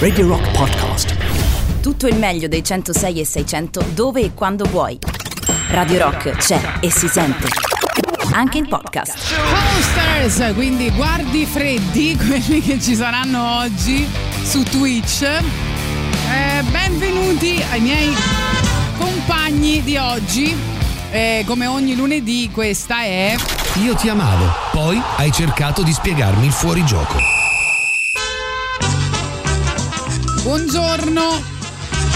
Radio Rock Podcast. Tutto il meglio dei 106 e 600 dove e quando vuoi. Radio Rock c'è e si sente. Anche in podcast. Posters, quindi guardi freddi, quelli che ci saranno oggi su Twitch. Eh, benvenuti ai miei compagni di oggi. Eh, come ogni lunedì, questa è. Io ti amavo, poi hai cercato di spiegarmi il fuorigioco. Buongiorno,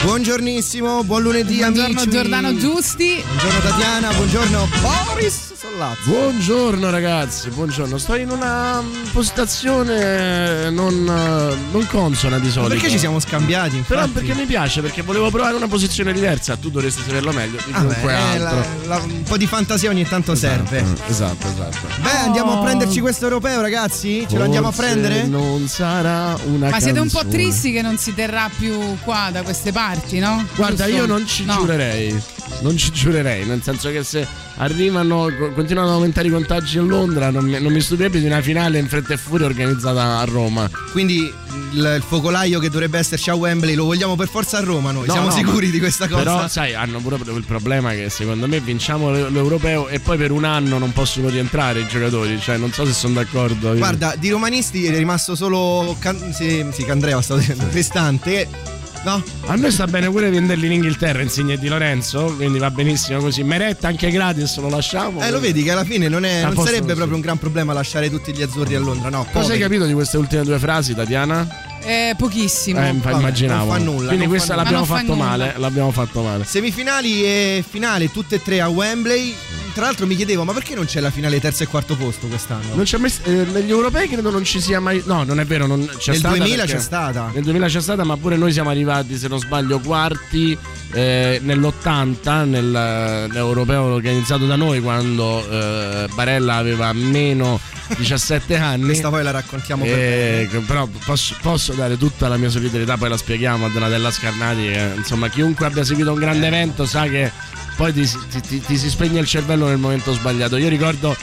Buongiornissimo, buon lunedì buongiorno amici. Giordano Giusti. Buongiorno Tatiana, buongiorno Boris Sollazzo. Buongiorno ragazzi, buongiorno. Sto in una postazione non, eh, non consona di solito. Perché ci siamo scambiati? Infatti? Però perché mi piace, perché volevo provare una posizione diversa. Tu dovresti saperlo meglio di Ah, chiunque beh, altro. la- la- un po' di fantasia ogni tanto serve. Esatto, esatto. Beh, andiamo Oh. a prenderci questo europeo, ragazzi? Ce lo andiamo a Forse prendere? Non sarà una Ma siete un po' tristi che non si terrà più qua da queste parti, no? Guarda, Giusto? io non ci No. giurerei. Non ci giurerei, nel senso che se arrivano, co- continuano ad aumentare i contagi a Londra, non mi, non mi stupirebbe di una finale in fretta e furia organizzata a Roma. Quindi il, focolaio che dovrebbe esserci a Wembley lo vogliamo per forza a Roma noi. No, Siamo no, sicuri di questa cosa? Però, sai, hanno pure il problema che secondo me vinciamo l'e- l'europeo e poi per un anno non possono rientrare i giocatori. Cioè, non so se sono d'accordo. Guarda, di romanisti è rimasto solo Can- sì, sì, Candreva stavo dicendo, Cristante. No? A noi sta bene pure venderli in Inghilterra insigne di Lorenzo, quindi va benissimo così. Meretta anche gratis, lo lasciamo. Eh, lo vedi che alla fine non, è, non sarebbe così. proprio un gran problema lasciare tutti gli azzurri a Londra, no? Cosa hai capito di queste ultime due frasi, Tatiana? Eh, pochissimo. Eh, vabbè, immaginavo. non fa nulla, Quindi questa fa nulla. l'abbiamo non fatto fa male. nulla. L'abbiamo fatto male. Semifinali e finale, tutte e tre a Wembley. Tra l'altro mi chiedevo, ma perché non c'è la finale terzo e quarto posto quest'anno? Non c'è mai, eh, negli europei credo non ci sia mai. No, non è vero, non c'è Nel stata 2000 perché- c'è stata. Nel 2000 c'è stata, ma pure noi siamo arrivati, se non sbaglio, quarti eh, nell'80 nel- nell'europeo organizzato da noi quando eh, Barella aveva meno 17 anni. Questa poi la raccontiamo per Eh, che però posso, posso dare tutta la mia solidarietà, poi la spieghiamo a Donatella Scarnati. che, insomma, chiunque abbia seguito un grande evento sa che poi ti, ti- ti- si spegne il cervello nel momento sbagliato. Io ricordo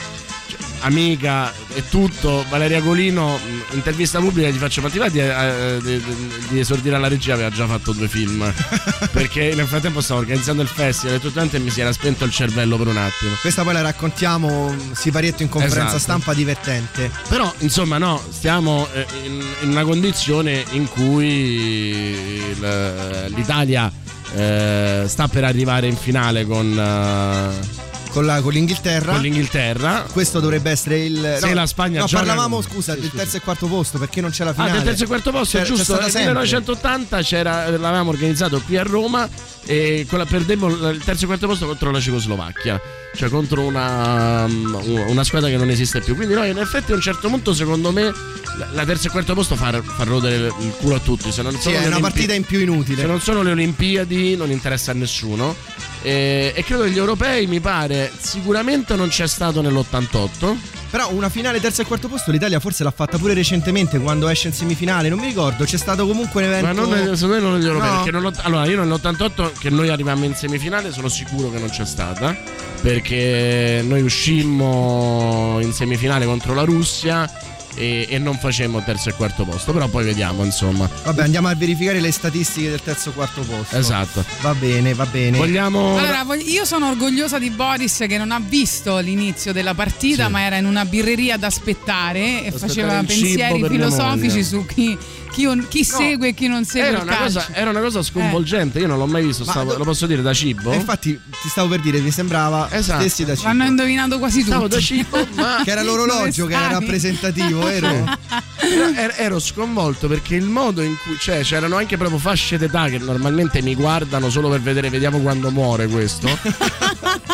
cioè, amica e tutto, Valeria Colino, intervista pubblica gli faccio, ma ti va di, eh, di- di- di esordire alla regia? Aveva già fatto due film, perché nel frattempo stavo organizzando il festival e tutto quanto e mi si era spento il cervello per un attimo. Questa poi la raccontiamo siparietto in conferenza Esatto. stampa divertente. Però, insomma, no, stiamo eh, in, in una condizione in cui l'Italia eh, sta per arrivare in finale con, eh, Con, la- con l'Inghilterra. con l'Inghilterra. questo dovrebbe essere il. Se la Spagna No, gioca- parlavamo, scusa, Sì, del terzo e quarto posto, perché non c'è la Ah, finale? del terzo e quarto posto, c'è giusto? Nel sempre. 1980 c'era, l'avevamo organizzato qui a Roma e la- perdemmo il terzo e quarto posto contro la Cecoslovacchia, cioè contro una, una squadra che non esiste più. Quindi noi in effetti a un certo punto secondo me la, la terzo e quarto posto fa, fa rodere il culo a tutti. Se non Sì, sono è una Olimpi- partita in più inutile. se non sono le Olimpiadi non interessa a nessuno. E, e credo che gli europei mi pare sicuramente non c'è stato nell'88. Però una finale terzo e quarto posto l'Italia forse l'ha fatta pure recentemente quando esce in semifinale, non mi ricordo, c'è stato comunque un evento Ma non secondo me non negli europei. No. Non- allora, io nell'88 che noi arrivammo in semifinale sono sicuro che non c'è stata. Perché noi uscimmo in semifinale contro la Russia e, e non facemmo terzo e quarto posto. Però poi vediamo, insomma. Vabbè, andiamo a verificare le statistiche del terzo e quarto posto. Esatto. Va bene, va bene. Vogliamo. Allora, io sono orgogliosa di Boris che non ha visto l'inizio della partita, Sì. ma era in una birreria ad aspettare e Aspettare faceva pensieri filosofici su chi, chi on- chi segue e chi non segue era il una, cosa, era una cosa sconvolgente, io non l'ho mai visto, stavo- do- lo posso dire da cibo? E infatti ti stavo per dire, mi sembrava Esatto. stessi da cibo. L'hanno indovinato quasi Stavo tutti. da cibo, ma Che era l'orologio che era rappresentativo, vero? ero, ero sconvolto perché il modo in cui cioè, c'erano anche proprio fasce d'età che normalmente mi guardano solo per vedere vediamo quando muore questo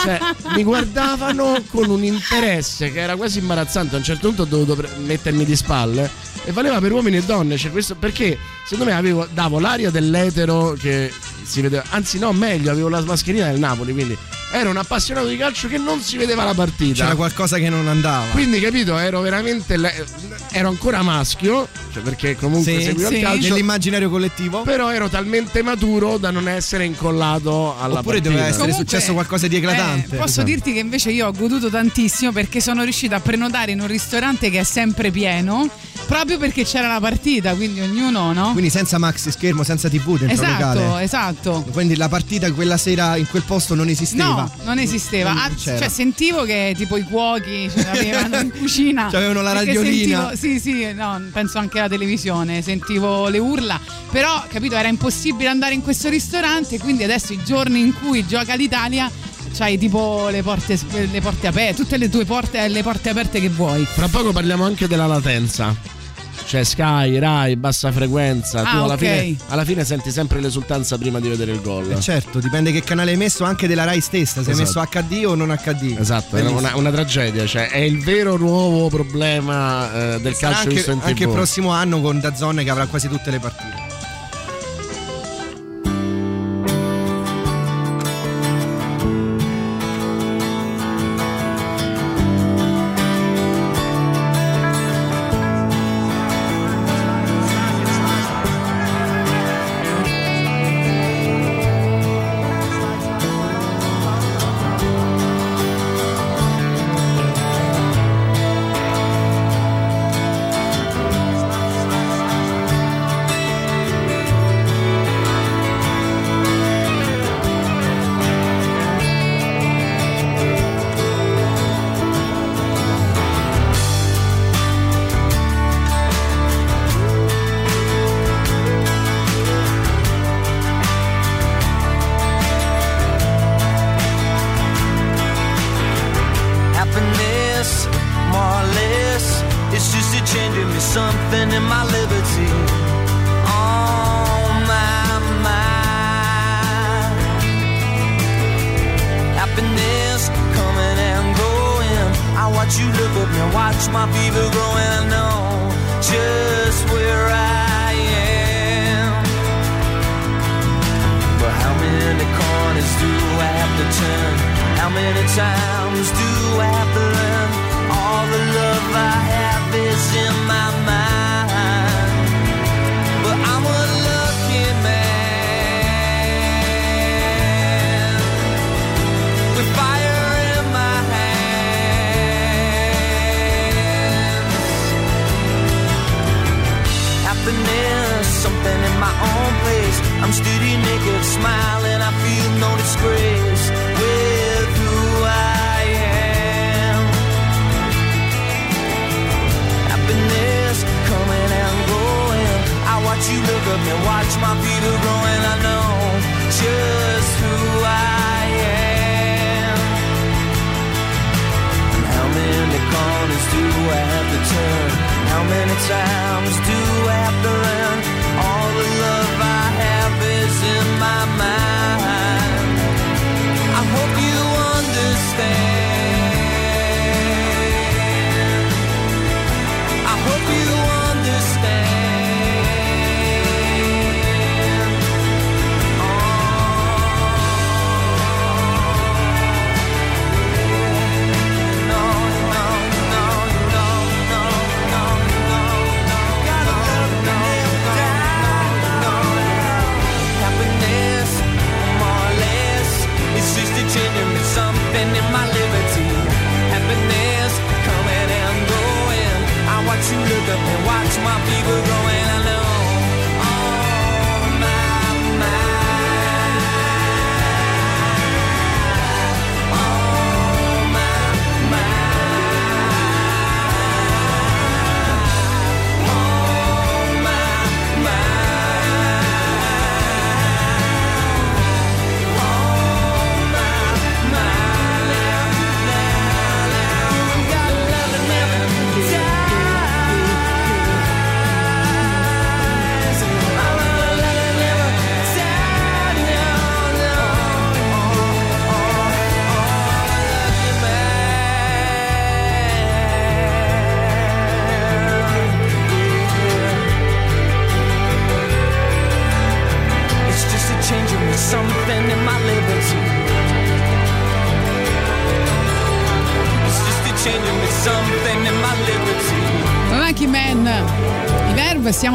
cioè, mi guardavano con un interesse che era quasi imbarazzante a un certo punto ho dovuto pre- mettermi di spalle e valeva per uomini e donne cioè questo, perché secondo me avevo, davo l'aria dell'etero che si vedeva anzi no meglio avevo la mascherina del Napoli quindi ero un appassionato di calcio che non si vedeva la partita C'era qualcosa che non andava. quindi, capito, ero veramente. le- ero ancora maschio, cioè perché comunque Sì, seguivo sì. il calcio. Nell'immaginario collettivo? Però ero talmente maturo da non essere incollato alla Oppure partita. doveva essere Comunque, successo qualcosa di eclatante. eh, posso Esatto. dirti che invece io ho goduto tantissimo perché sono riuscita a prenotare in un ristorante che è sempre pieno proprio perché c'era la partita, quindi ognuno, no? Quindi senza maxi schermo, senza TV dentro esatto, locale. esatto. Quindi la partita quella sera in quel posto non esisteva. No, non esisteva. Non Ah, cioè, sentivo che tipo i cuochi ce l'avevano in cucina. C'avevano la radiolina. sentivo- sì, sì, no, penso anche alla televisione. Sentivo le urla. Però, capito, era impossibile andare in questo ristorante. Quindi adesso i giorni in cui gioca l'Italia. C'hai tipo le porte, le porte aperte, tutte le tue porte, le porte aperte che vuoi. Fra poco parliamo anche della latenza. Cioè Sky, Rai, bassa frequenza. Ah, tu alla, ok. fine, alla fine senti sempre l'esultanza prima di vedere il gol. Eh, certo, dipende che canale hai messo anche della Rai stessa, se hai Esatto. messo HD o non HD. Esatto, è una, una tragedia, cioè è il vero nuovo problema eh, del Sarà calcio anche, visto in anche il TV. prossimo anno con Dazzone che avrà quasi tutte le partite.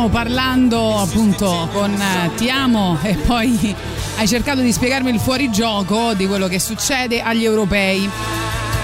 Stiamo parlando appunto con eh, Ti amo e poi hai cercato di spiegarmi il fuorigioco di quello che succede agli europei.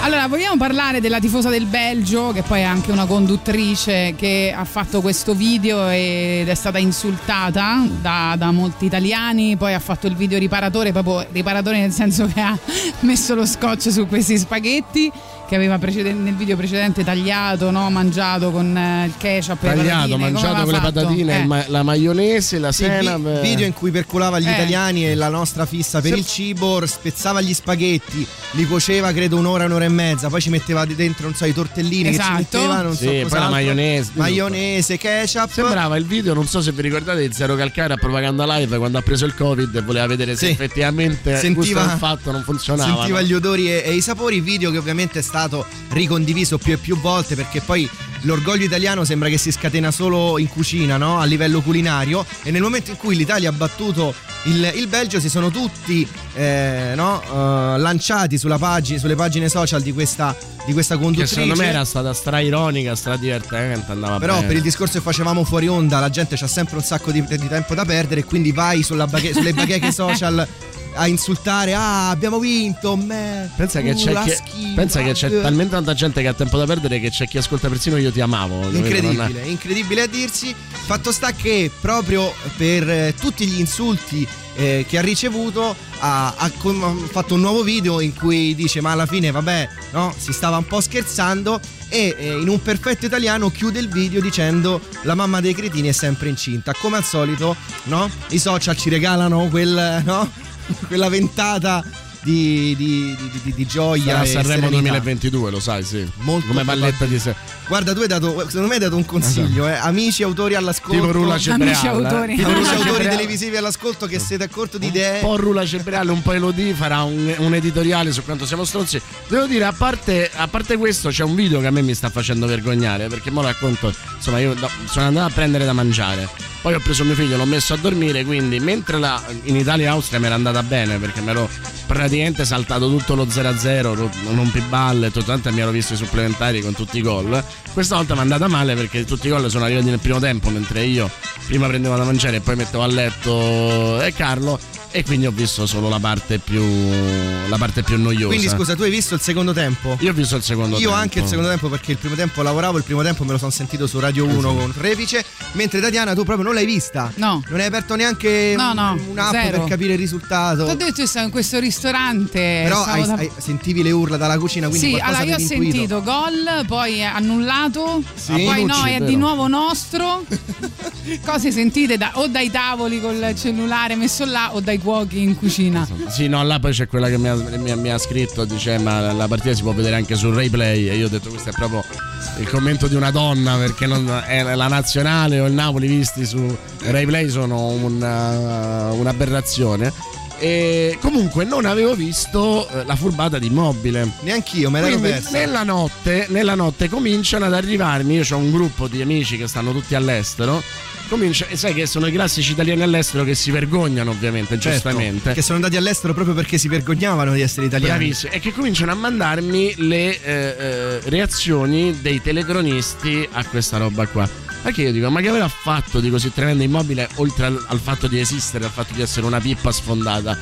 Allora, vogliamo parlare della tifosa del Belgio, che poi è anche una conduttrice che ha fatto questo video ed è stata insultata da, da molti italiani. Poi ha fatto il video riparatore, proprio riparatore nel senso che ha messo lo scotch su questi spaghetti che aveva preceden- nel video precedente tagliato, no? mangiato con eh, il ketchup. e Tagliato, mangiato con le patatine, Eh. il ma- la maionese, la Sì, vi- senap. video in cui perculava gli Eh. italiani e la nostra fissa per Se- il cibo, spezzava gli spaghetti, li cuoceva credo un'ora, un'ora e mezza, poi ci metteva dentro, non so, i tortellini che Esatto. ci metteva, non Sì, so poi cos'altro. la maionese, Maionese, ketchup. Sembrava il video, non so se vi ricordate, di Zero Calcare a Propaganda Live quando ha preso il Covid e voleva vedere se Sì. effettivamente Sentiva- questo fatto non funzionava. Sentiva no? gli odori e, e i sapori, video che ovviamente è stato ricondiviso più e più volte perché poi l'orgoglio italiano sembra che si scatena solo in cucina, no? a livello culinario e nel momento in cui l'Italia ha battuto il, il Belgio si sono tutti eh, no? eh, lanciati sulla pagina- sulle pagine social di questa, di questa Che conduttrice. secondo me era stata stra ironica, stra divertente, andava Però bene. per il discorso che facevamo fuori onda la gente c'ha sempre un sacco di, di tempo da perdere quindi vai sulla baghe- sulle bacheche social a insultare ah abbiamo vinto me Pensa che uh, c'è, chi- pensa che c'è eh." talmente tanta gente che ha tempo da perdere che c'è chi ascolta persino io ti amavo. Incredibile, incredibile a dirsi. Fatto sta che proprio per eh, tutti gli insulti eh, che ha ricevuto ha, ha ha fatto un nuovo video in cui dice ma alla fine vabbè no si stava un po' scherzando e eh, in un perfetto italiano chiude il video dicendo la mamma dei cretini è sempre incinta come al solito no i social ci regalano quel no quella ventata di, di, di- di- di gioia Sarà Sanremo serenità. 2022, lo sai, sì. Molto Come palletta di sé. Guarda, tu hai dato, secondo me hai dato un consiglio, eh. amici autori all'ascolto. Tipo Rula Amici Cereale. autori. Tipo Amici Rula autori televisivi all'ascolto che siete a corto di idee. Un po' Rula Cereale, un po' Elodie farà un, un editoriale su quanto siamo stronzi. Devo dire, a parte, a parte questo, c'è un video che a me mi sta facendo vergognare. Perché mo racconto, insomma, io no, sono andato a prendere da mangiare. Poi ho preso mio figlio, l'ho messo a dormire. Quindi, mentre la, in Italia e Austria mi era andata bene, perché me l'ho praticamente saltato tutto lo 0-0, ro- non piballe, tutto tanto mi ero visto i supplementari con tutti i gol. Questa volta mi è andata male perché tutti i gol sono arrivati nel primo tempo, mentre io prima prendevo da mangiare e poi mettevo a letto e Carlo. E quindi ho visto solo la parte più. la parte più noiosa. Quindi scusa, tu hai visto il secondo tempo? Io ho visto il secondo Io tempo. anche il secondo tempo perché il primo tempo lavoravo, il primo tempo me lo sono sentito su Radio 1 Esatto. con Repice, mentre Tatiana tu proprio non l'hai vista. No. Non hai aperto neanche No, no, un- un'app zero. per capire il risultato. Ti ho detto, io stavo in questo ristorante. Però hai- da- hai- sentivi le urla dalla cucina, quindi Sì, allora io ho intuito. sentito gol, poi è annullato, Sì. poi no, è vero. di nuovo nostro. Cose sentite da- o dai tavoli col cellulare messo là o dai cuochi in cucina. Sì, no, là poi c'è quella che mi ha, mi mi ha scritto, dice ma la partita si può vedere anche sul replay e io ho detto questo è proprio il commento di una donna perché non, è la nazionale o il Napoli visti su replay sono una- un'aberrazione. E comunque non avevo visto eh, la furbata di immobile. Neanch'io, me l'ero Quindi persa. nella notte, nella notte cominciano ad arrivarmi, io ho un gruppo di amici che stanno tutti all'estero, comincia, e sai che sono i classici italiani all'estero che si vergognano ovviamente, Certo, giustamente. Che sono andati all'estero proprio perché si vergognavano di essere italiani. Bravissimi, e che cominciano a mandarmi le eh, eh, reazioni dei telecronisti a questa roba qua. Perché io dico, ma che avrà fatto di così tremendo immobile oltre al, al fatto di esistere, al fatto di essere una pippa sfondata?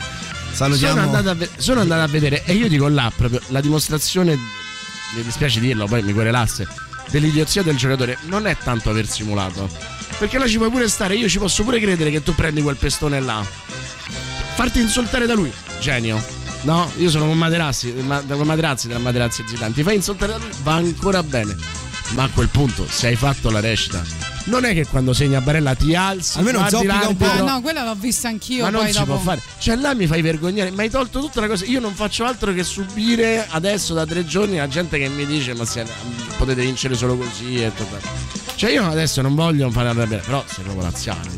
Salutiamo. Sono andato, a ve- sono andato a vedere e io dico là proprio la dimostrazione, mi dispiace dirlo, poi mi querelasse, dell'idiozia del giocatore non è tanto aver simulato. Perché là ci puoi pure stare, io ci posso pure credere che tu prendi quel pestone là. Farti insultare da lui, genio. No, io sono con Materazzi, ma- con Materazzi della Materazzi Zidane. Ti fai insultare da lui, va ancora bene. Ma a quel punto, se hai fatto la recita, non è che quando segna Barella ti alzi, Almeno zoppica un po'. Ah, no, quella l'ho vista anch'io. ma non si dopo... può fare. Cioè, là mi fai vergognare. Mi hai tolto tutta la cosa. Io non faccio altro che subire adesso da tre giorni la gente che mi dice: Ma se, potete vincere solo così. E tutto. Cioè, io adesso non voglio fare arrabbiare. Però sei proprio laziale.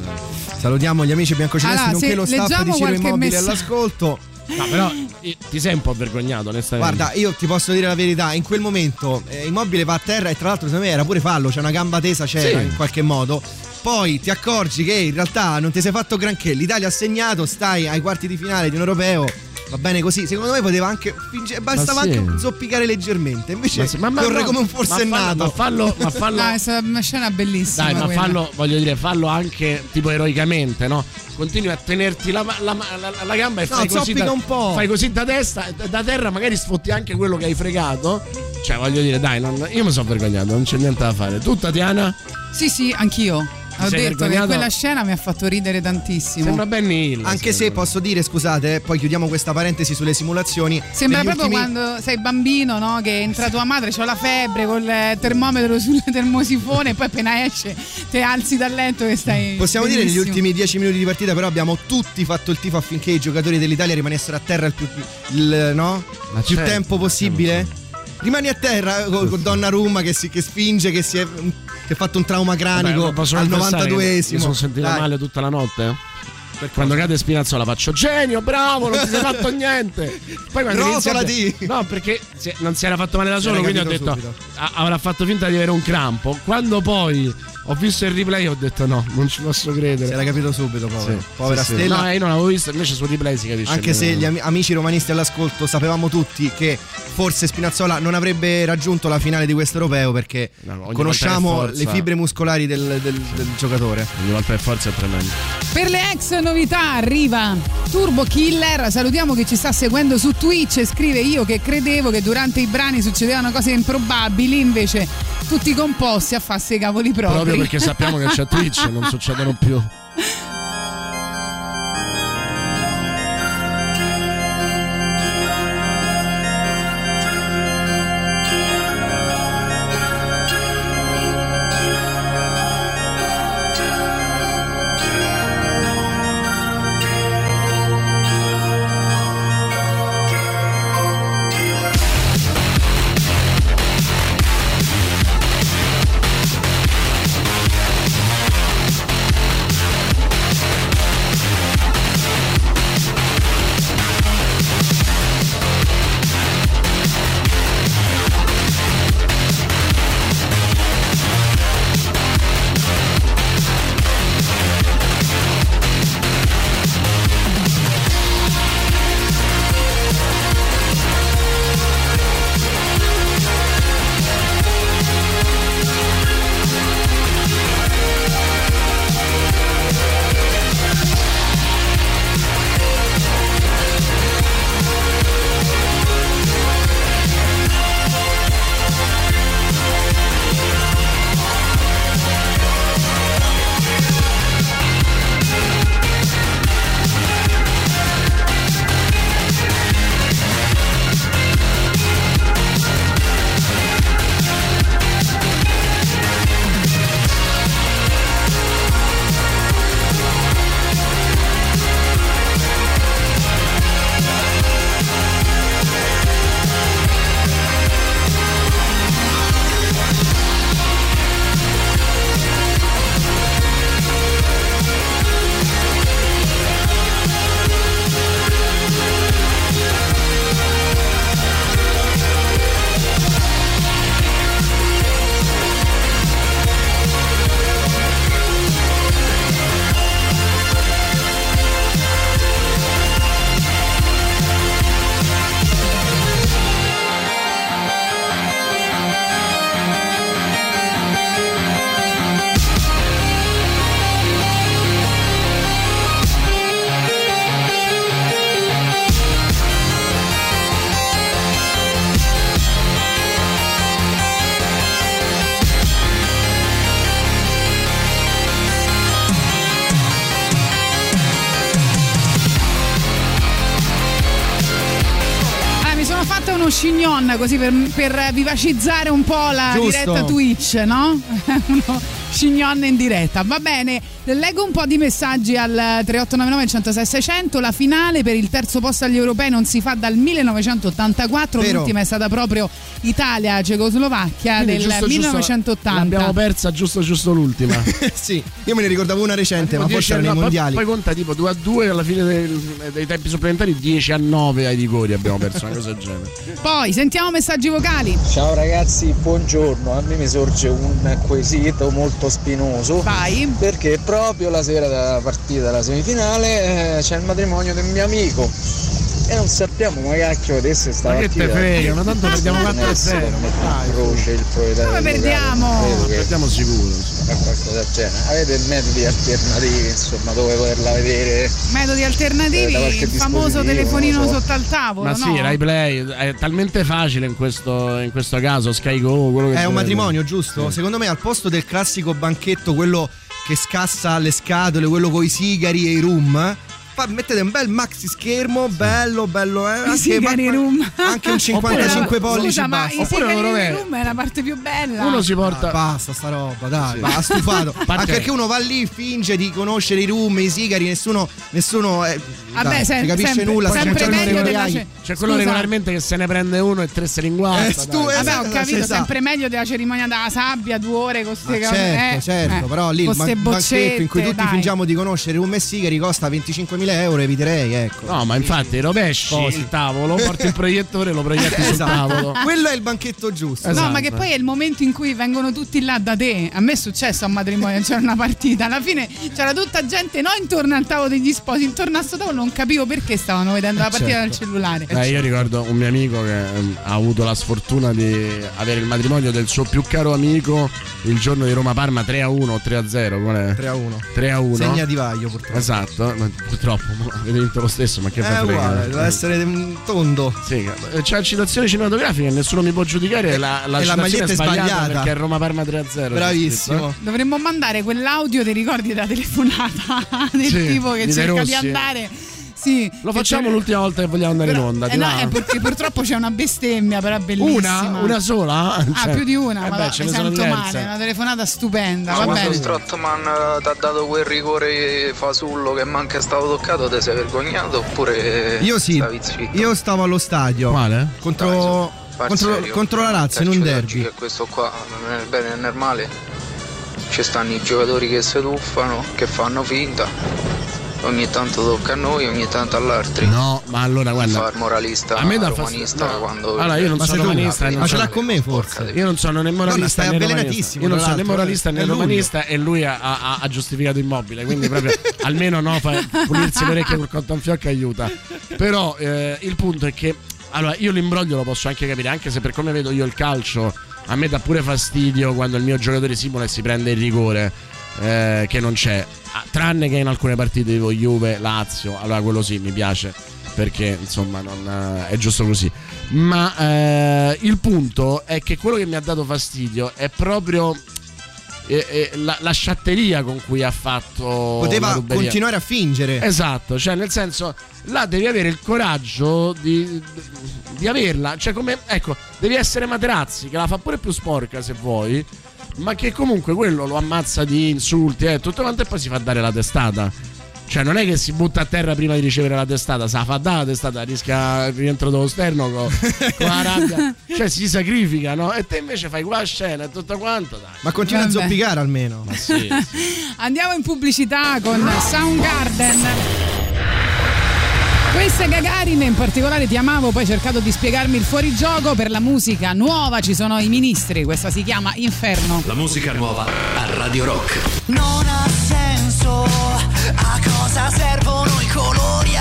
Salutiamo gli amici biancocelesti, Allora, nonché lo staff di Ciro messaggio. all'ascolto. No, però eh, ti sei un po' vergognato, onestamente. Guarda, io ti posso dire la verità, in quel momento eh, Immobile va a terra e tra l'altro secondo me era pure fallo, c'è una gamba tesa c'era Sì. in qualche modo. Poi ti accorgi che in realtà non ti sei fatto granché, l'Italia ha segnato, stai ai quarti di finale di un europeo. Va bene così. Secondo me poteva anche fingere, bastava sì. anche zoppicare leggermente. Invece Ma sì, ma- ma corre no, come un ma fallo- forsennato. Ma fallo, ma fallo, No, è stata una scena bellissima. Dai, ma quella. fallo, voglio dire, fallo anche tipo eroicamente, no? Continui a tenerti la, la- la- la gamba e No, fai così. Da, un po'. Fai così da testa, da terra magari sfotti anche quello che hai fregato. Cioè, voglio dire, dai, non- io mi sono vergognato, non c'è niente da fare. Tu, Tatiana? Sì, sì, anch'io. Ho sei detto che quella scena mi ha fatto ridere tantissimo. Sembra Benny Hill. Anche se me. posso dire, scusate, eh, poi chiudiamo questa parentesi sulle simulazioni. Sembra proprio ultimi- quando sei bambino, no? Che entra tua madre, c'ha la febbre col termometro sul termosifone e poi appena esce ti alzi dal letto e stai. Possiamo dire negli benissimo. ultimi 10 minuti di partita, però abbiamo tutti fatto il tifo affinché i giocatori dell'Italia rimanessero a terra il più, il, no? Ma più certo, tempo possibile. Rimani a terra con, con Donnarumma che, si, che spinge, che si è, che ha fatto un trauma cranico Vabbè, al confessare che 92esimo. Mi sono sentito Dai. male tutta la notte. Quando cade Spinazzola faccio genio, bravo, non ti sei fatto niente. Poi quando Rotolati! inizi a- No, perché si- non si era fatto male da Si solo, quindi ho detto. "Ah, avrà fatto finta di avere un crampo. Quando poi ho visto il replay ho detto no, non ci posso Si credere. era capito subito, povero. Sì, Povera sì, sì. Stella. No, io non l'avevo visto, invece sul replay si capisce. Anche se gli ami- amici romanisti all'ascolto sapevamo tutti che forse Spinazzola non avrebbe raggiunto la finale di questo europeo perché No, ogni conosciamo le fibre muscolari del, del- del giocatore. Ogni volta che forza è tremendo. Per le ex novità arriva Turbo Killer, salutiamo che ci sta seguendo su Twitch scrive io che credevo che durante i brani succedevano cose improbabili, invece tutti composti a farsi i cavoli propri. Proprio perché sappiamo che c'è Twitch, non succedono più. così per, per vivacizzare un po' la Giusto. diretta Twitch, no? uno chignon in diretta. Va bene, leggo un po' di messaggi al 3899 106 600. La finale per il terzo posto agli europei non si fa dal 1984, Vero. l'ultima è stata proprio Italia-Cecoslovacchia del giusto, giusto, 1980. L'abbiamo persa giusto giusto l'ultima. sì, io me ne ricordavo una recente, ma Tipo forse 10 erano i poi- mondiali. Poi conta tipo 2 a 2 alla fine del- dei tempi supplementari 10 a 9 ai rigori abbiamo perso una cosa del genere. Poi sentiamo messaggi vocali. Ciao ragazzi, buongiorno. A me mi sorge un quesito molto spinoso. Vai. Perché proprio la sera della partita della semifinale eh, c'è il matrimonio del mio amico. E non sappiamo, ma cacchio, adesso sta Ma che te frega, ma tanto perdiamo 4 a 0. Croce il proprietario. Come perdiamo? credo che Perdiamo sicuro. fa qualcosa del genere. Avete metodi alternativi, insomma, dove poterla vedere? Metodi alternativi, Eh, il famoso telefonino so. sotto al tavolo. Ma no? sì, Rai Play è talmente facile in questo, in questo caso. Sky Go, quello che È un matrimonio, giusto? Secondo me al posto del classico banchetto, quello che scassa le scatole, quello con i sigari e i rum. Fa- mettete un bel maxi schermo, bello, bello, eh, anche, ma- room. anche un 55 Oppure- pollici Scusa, ma basta. i sigari Oppure in lo room è la parte più bella. Uno si Ah, porta. basta sta roba, dai, Sì. va, ha stufato. Anche perché uno va lì, finge di conoscere i rum, i sigari, nessuno, nessuno eh, Vabbè, dai, si capisce sempre- nulla. sempre se c'è meglio uno della dei- ce- C'è quello Scusa. regolarmente che se ne prende uno e tre se li inguasta. Eh, stu- Vabbè, ho Esatto, capito, sì, sempre meglio della cerimonia della sabbia, due ore con queste cose. certo, eh, certo, eh, però lì il banchetto in cui tutti fingiamo di conoscere rum e sigari costa 25.000 euro, eviterei, ecco. No, ma infatti rovesci Posi. il tavolo, porti il proiettore e lo proietti sul Esatto. tavolo. Quello è il banchetto giusto. Esatto. No, ma che poi è il momento in cui vengono tutti là da te. A me è successo a matrimonio, c'era una partita. Alla fine c'era tutta gente, non intorno al tavolo degli sposi, intorno a sto tavolo non capivo perché stavano vedendo la partita certo. dal cellulare. Eh, io ricordo un mio amico che ehm, ha avuto la sfortuna di avere il matrimonio del suo più caro amico il giorno di Roma-Parma 3 a 1 o 3 a 0. Qual è? 3 a 1. 3 a 1. Segna di vaglio purtroppo. Esatto, ma purtroppo avete vinto lo stesso, ma che È fa frega. uguale, deve essere un tondo. Sì, eh, c'è la citazione cinematografica e nessuno mi può giudicare. La, la e la maglietta è sbagliata sbagliata. perché è Roma Parma 3 a 0. Bravissimo. Dovremmo mandare quell'audio dei ricordi della telefonata del Sì, tipo che di cerca di Rossi. andare. Sì, Lo facciamo c'è- l'ultima volta che vogliamo andare in Però- onda. eh no, va? è perché purtroppo c'è una bestemmia, però è bellissima. Una? Una sola? Ah, Cioè, più di una, eh ma beh, ce mi ne sono sento diverse. male, è una telefonata stupenda, Ma va quando bene. Strottman ti ha dato quel rigore fasullo che manca è stato toccato, ti sei vergognato oppure Io sì, io stavo allo stadio Quale? contro, contro, serio. contro la Lazio in d'oggi derby. Che questo qua non è bene né male. Ci stanno i giocatori che si tuffano, che fanno finta. Ogni tanto tocca a noi, ogni tanto all'altri. No, ma allora guarda. moralista A me dà romanista. No. quando Allora, io non Ma sono romanista non Ma ce l'ha con me forse? Io non sono né moralista stai né romanista. Io non sono né l'altro, moralista eh. né romanista e lui ha, ha- ha giustificato immobile, quindi proprio almeno no, fa, pulirsi le orecchie col cotton fioc aiuta. Però eh, il punto è che allora io l'imbroglio lo posso anche capire, anche se per come vedo io il calcio a me dà pure fastidio quando il mio giocatore simula e si prende il rigore eh, che non c'è. Ah, tranne che in alcune partite tipo Juve, Lazio, allora quello sì mi piace perché insomma non, eh, è giusto così. Ma eh, il punto è che quello che mi ha dato fastidio è proprio eh, eh, la, la sciatteria con cui ha fatto. Poteva continuare a fingere. Esatto, cioè nel senso, là devi avere il coraggio di, di averla, cioè come, ecco, devi essere Materazzi, che la fa pure più sporca se vuoi, ma che comunque quello lo ammazza di insulti e tutto quanto e poi si fa dare la testata. Cioè non è che si butta a terra prima di ricevere la testata, se la fa dare la testata, rischia il rientro dello sterno con, con la rabbia, cioè si sacrifica, no? E te invece fai qua scena e tutto quanto, dai. Ma continua a Vabbè. zoppicare almeno. Ma sì, sì. Andiamo in pubblicità con Soundgarden. Questa è Gagarin, in particolare ti amavo, poi hai cercato di spiegarmi il fuorigioco per la musica nuova, ci sono i ministri, questa si chiama Inferno. La musica nuova a Radio Rock. Non ha senso a cosa servono i colori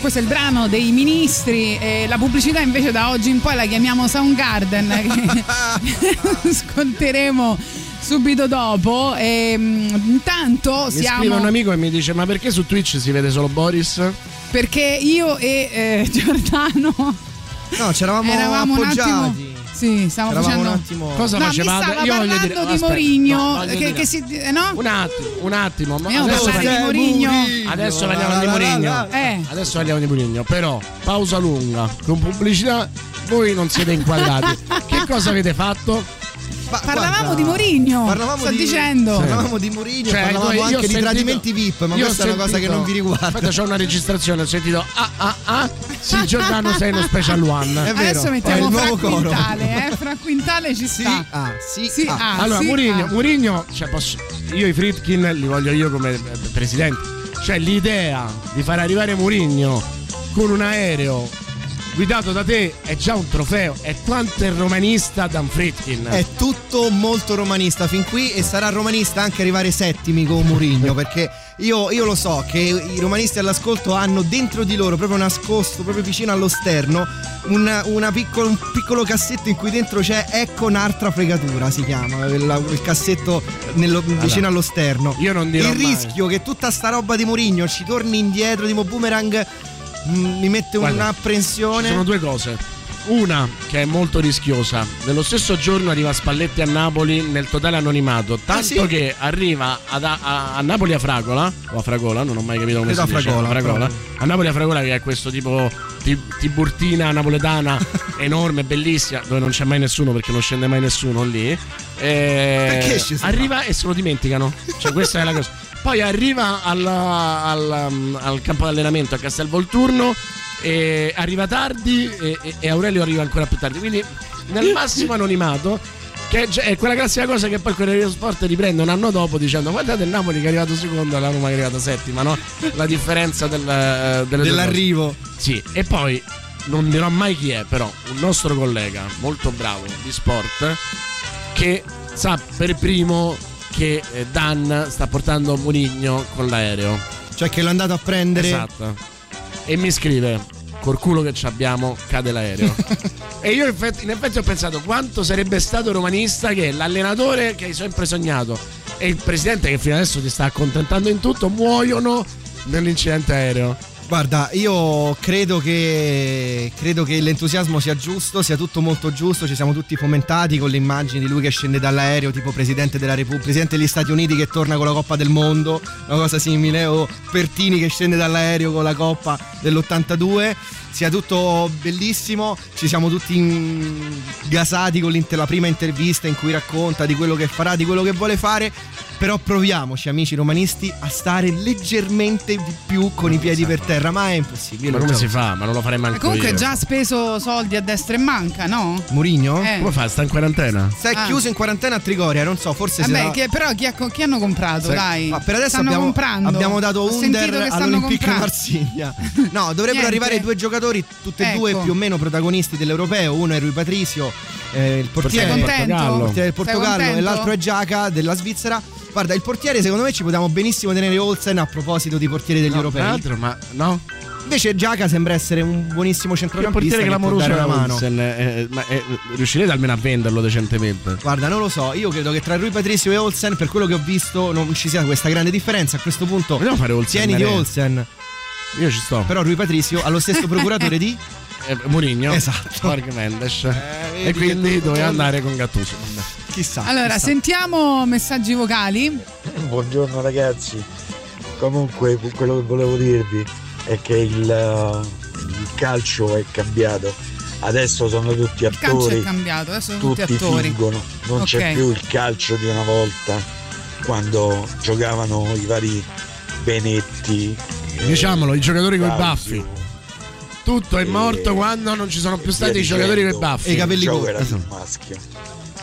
questo è il brano dei ministri. e la pubblicità invece da oggi in poi la chiamiamo Soundgarden, che ascolteremo subito dopo. E, mm, intanto Mi siamo. scrive un amico e mi dice: Ma perché su Twitch si vede solo Boris? Perché io e eh, Giordano No, c'eravamo eravamo appoggiati. Sì, stiamo Eravamo facendo. un attimo. Cosa No, facevate? mi Io voglio dire- di aspetta, Mourinho, no, che, dire- che si, eh, no? Un attimo, un attimo. ma Io adesso, parlare di parliamo- Mourinho. adesso parliamo di Mourinho. Eh. Adesso parliamo di Mourinho. Però, pausa lunga. Con pubblicità voi non siete inquadrati. che cosa avete fatto? Ma Parlavamo guarda, di Mourinho, Parlavamo sto di, dicendo. Parlavamo di Mourinho, Cioè, parlavamo io anche di sentito- tradimenti VIP, ma io questa è una cosa che non vi riguarda. Aspetta, c'ho una registrazione, ho sentito ah ah ah, sì Giordano sei uno special one. È vero, Adesso mettiamo il Fra nuovo coro. Quintale, eh? Fra Quintale ci Sì, sta. ah, sì, Sì, ah. ah, allora, sì, Mourinho, ah. Mourinho, cioè, posso- io i Fritkin li voglio io come eh, presidente. Cioè, l'idea di far arrivare Mourinho con un aereo guidato da te è già un trofeo. E quanto è romanista Dan Fritkin. È tutto molto romanista fin qui e sarà romanista anche arrivare settimi con Mourinho perché io, io lo so che i romanisti all'ascolto hanno dentro di loro proprio nascosto, proprio vicino allo sterno, una, una piccolo, un piccolo cassetto in cui dentro c'è Ecco un'altra fregatura si chiama, il, il cassetto nello- vicino allo sterno. io non dirò Il mai. rischio che tutta sta roba di Mourinho ci torni indietro tipo boomerang mi mette Guarda, un'apprensione. Ci sono due cose. Una che è molto rischiosa. Nello stesso giorno arriva Spalletti a Napoli nel totale anonimato. Tanto sì? che arriva ad- a, a Napoli a Fragola. O a Fragola, non ho mai capito come Credo si a dice. Fragola, Fragola. proprio. A Napoli a Fragola che è questo tipo ti- tiburtina napoletana enorme, bellissima, dove non c'è mai nessuno perché non scende mai nessuno lì. Eh, ci sono? arriva e se lo dimenticano. Cioè, questa è la cosa. Poi arriva al, al, um, al campo d'allenamento a Castel Volturno. E arriva tardi e, e- Aurelio arriva ancora più tardi. Quindi nel massimo anonimato. Che è, quella classica cosa che poi il Corriere dello Sport riprende un anno dopo dicendo guardate il Napoli che è arrivato secondo e la Roma che è arrivata settima, no? La differenza del, eh, cose. Dell'arrivo. Sì, e poi non dirò mai chi è, però un nostro collega molto bravo di sport che sa per primo che eh, Dan sta portando Murigno con l'aereo. Cioè che l'ho andato a prendere. Esatto. E mi scrive: Col culo che ci abbiamo, cade l'aereo. e io in effetti, in effetti ho pensato quanto sarebbe stato romanista che l'allenatore che hai sempre sognato e il presidente che fino adesso ti sta accontentando in tutto muoiono nell'incidente aereo. Guarda, io credo che, credo che l'entusiasmo sia giusto, sia tutto molto giusto, ci siamo tutti fomentati con le immagini di lui che scende dall'aereo, tipo Presidente della Repubblica, Presidente degli Stati Uniti che torna con la Coppa del Mondo, una cosa simile, o Pertini che scende dall'aereo con la Coppa dell'82. Sia tutto bellissimo, ci siamo tutti gasati con la prima intervista in cui racconta di quello che farà, di quello che vuole fare. Però proviamoci, amici romanisti, a stare leggermente di più con i piedi per terra, ma è impossibile. Ma come si fa? Ma non lo farei Ma manco comunque io. già ha speso soldi a destra e manca, no? Murigno? Eh. Come fa? Sta in quarantena? Sei Ah. chiuso in quarantena a Trigoria, non so, forse se Vabbè, che, però chi, ha, chi hanno comprato, Sai- dai? Ma per adesso stanno abbiamo, comprando. abbiamo dato Ho Under comprando. Marsiglia. No, dovrebbero arrivare due giocatori, tutti e due Ecco. più o meno protagonisti dell'Europeo. Uno è Rui Patricio, eh, il portiere, Portiere il portiere del Portogallo, e l'altro è Giaca della Svizzera. Guarda, il portiere secondo me ci potevamo benissimo tenere Olsen a proposito di portieri degli No, europei. tra l'altro, ma no? Invece Giaca sembra essere un buonissimo centrocampista portiere che può clamoroso una mano. Olsen, eh, ma eh, riuscirete almeno a venderlo decentemente? Guarda, non lo so, io credo che tra Rui Patricio e Olsen, per quello che ho visto, non ci sia questa grande differenza. A questo punto, Vogliamo fare Olsen? tieni di? Olsen. Io ci sto. Però Rui Patricio ha lo stesso procuratore di. Eh, Murigno. Esatto. Jorge Mendes. vedi e quindi doveva andare con Gattuso. Chissà. Allora, chissà. sentiamo messaggi vocali. Buongiorno ragazzi, comunque quello che volevo dirvi è che il, eh, il calcio è cambiato, adesso sono tutti Il calcio è attori, cambiato, adesso sono tutti tutti attori. fingono, non Ok. c'è più il calcio di una volta quando giocavano i vari Benetti. eh, Diciamolo, i giocatori con i baffi. Tutto è morto quando non ci sono più stati i giocatori con i baffi. E i capelli corti. sul maschio.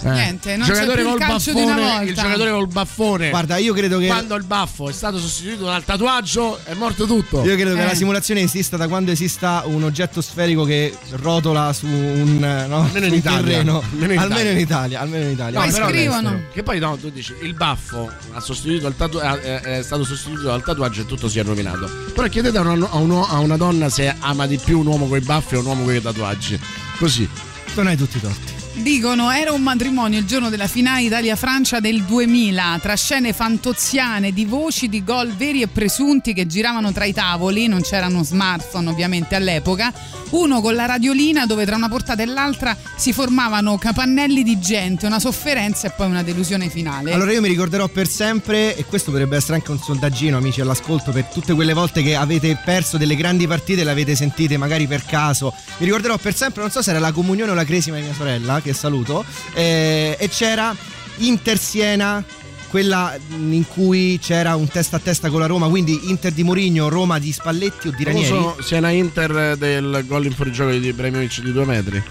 Eh. Niente, non c'è giocatore più il col calcio di una baffone, volta. il giocatore col baffone. Guarda, io credo che Quando il baffo è stato sostituito dal tatuaggio, è morto tutto. Io credo che Eh. la simulazione esista da quando esista un oggetto sferico che rotola su un, no, Almeno in Italia. terreno. Almeno in almeno Italia. in Italia. Almeno in Italia. No, però scrivono. Che poi no, tu dici il baffo ha sostituito il tatu- è, è- è stato sostituito dal tatuaggio e tutto si è rovinato. Però chiedete a una, a uno- a una donna se ama di più un uomo con i baffi o un uomo con i tatuaggi. Così. Non hai tutti i torti. Dicono era un matrimonio il giorno della finale Italia-Francia del 2000 tra scene fantoziane di voci di gol veri e presunti che giravano tra i tavoli, non c'erano smartphone ovviamente all'epoca, uno con la radiolina dove tra una portata e l'altra si formavano capannelli di gente, una sofferenza e poi una delusione finale. Allora io mi ricorderò per sempre, e questo potrebbe essere anche un sondaggino, amici all'ascolto, per tutte quelle volte che avete perso delle grandi partite e le avete sentite magari per caso. Mi ricorderò per sempre, non so se era la comunione o la cresima di mia sorella, che saluto, eh, e c'era Inter Siena. Quella in cui c'era un testa a testa con la Roma, quindi Inter di Mourinho, Roma di Spalletti o di Ranieri. Famoso Siena Inter del gol in fuorigioco di Ibrahimovic di due metri.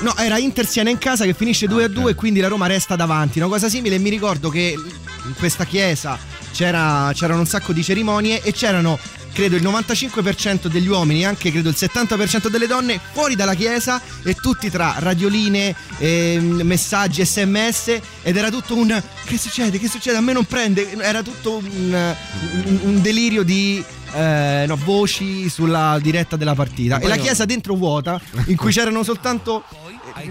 No, era Inter Siena in casa che finisce 2 a 2 e quindi la Roma resta davanti. Una cosa simile. Mi ricordo che in questa chiesa c'era, c'erano un sacco di cerimonie e c'erano, credo, il 95% degli uomini, anche credo il 70% delle donne fuori dalla chiesa e tutti tra radioline, ehm, messaggi, sms ed era tutto un che succede? Che succede? A me non prende. Era tutto un, un- un delirio di eh, no, voci sulla diretta della partita. E la chiesa dentro vuota, in cui c'erano soltanto.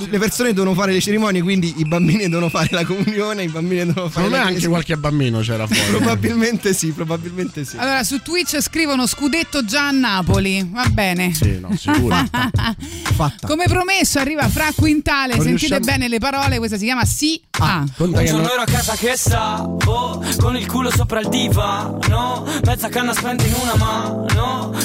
Le persone devono fare le cerimonie, quindi i bambini devono fare la comunione, i bambini devono fare me la anche qualche bambino c'era fuori. Probabilmente sì, probabilmente sì. Allora su Twitch scrivono scudetto già a Napoli, va bene. Sì, no, sicuro. Fatta. Come promesso arriva Fra Quintale, Non sentite riusciamo- bene le parole, questa si chiama Sì A. Conta Un giorno no- ero a casa che stavo Con il culo sopra il divano Mezza canna spenta in una mano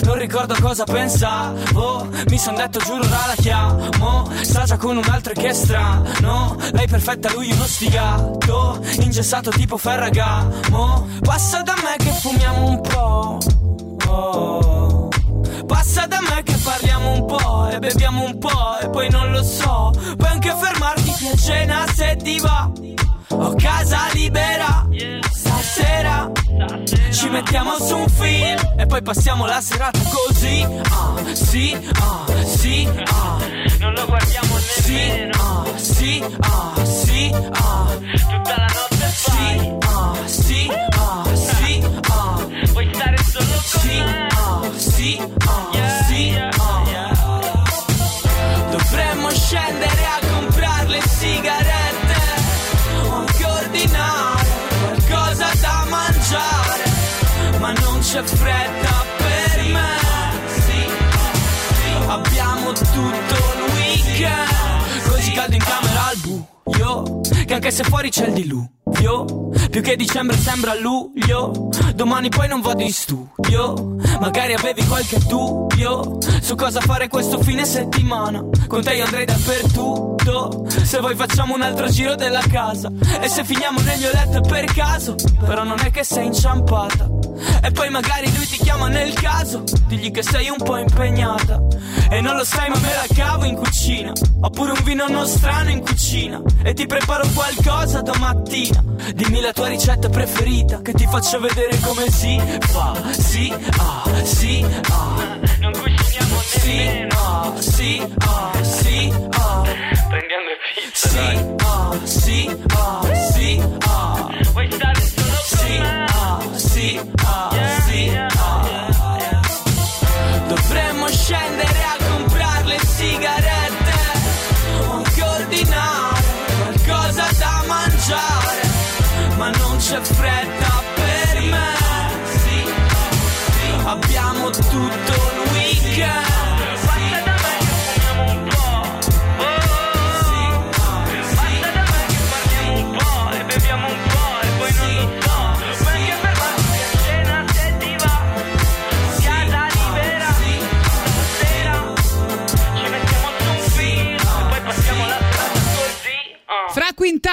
Non ricordo cosa pensavo Mi son detto giuro la chiamo Sta già con un altro che strano Lei perfetta, lui uno sfigato Ingessato tipo Ferragamo Passa da me che fumiamo un po' Oh. Passa da me che parliamo un po' e beviamo un po' e poi non lo so. Puoi anche fermarti qui a cena se ti va. Ho casa libera. Stasera ci mettiamo su un film e poi passiamo la serata così. Ah, sì, ah, sì, ah. Non lo guardiamo nemmeno. Sì, ah, sì, ah, sì, ah. Tutta la notte sì, ah, sì, ah, sì, ah. Vuoi stare solo con sì, ah, sì, ah, sì, ah. Dovremmo scendere a c'è fretta per me. Abbiamo tutto il weekend, così caldo in camera al buio, che anche se fuori c'è il diluvio, più che dicembre sembra luglio, domani poi non vado in studio, magari avevi qualche dubbio su cosa fare questo fine settimana, con te io andrei dappertutto, se vuoi facciamo un altro giro della casa, e se finiamo negli letto per caso, però non è che sei inciampata. E poi magari lui ti chiama nel caso Digli che sei un po' impegnata. E non lo sai ma me la cavo in cucina. Oppure un vino nostrano in cucina. E ti preparo qualcosa domattina Dimmi la tua ricetta preferita Che ti faccio vedere come si fa. Sì, ah, sì, ah. Non cuciniamo nemmeno Sì, ah, sì, ah, sì, ah. Prendiamo pizza Sì, ah, sì, ah,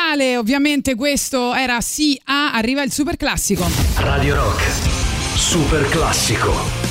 Quintale, ovviamente questo era Sì A, arriva il super classico. Radio Rock. Super classico.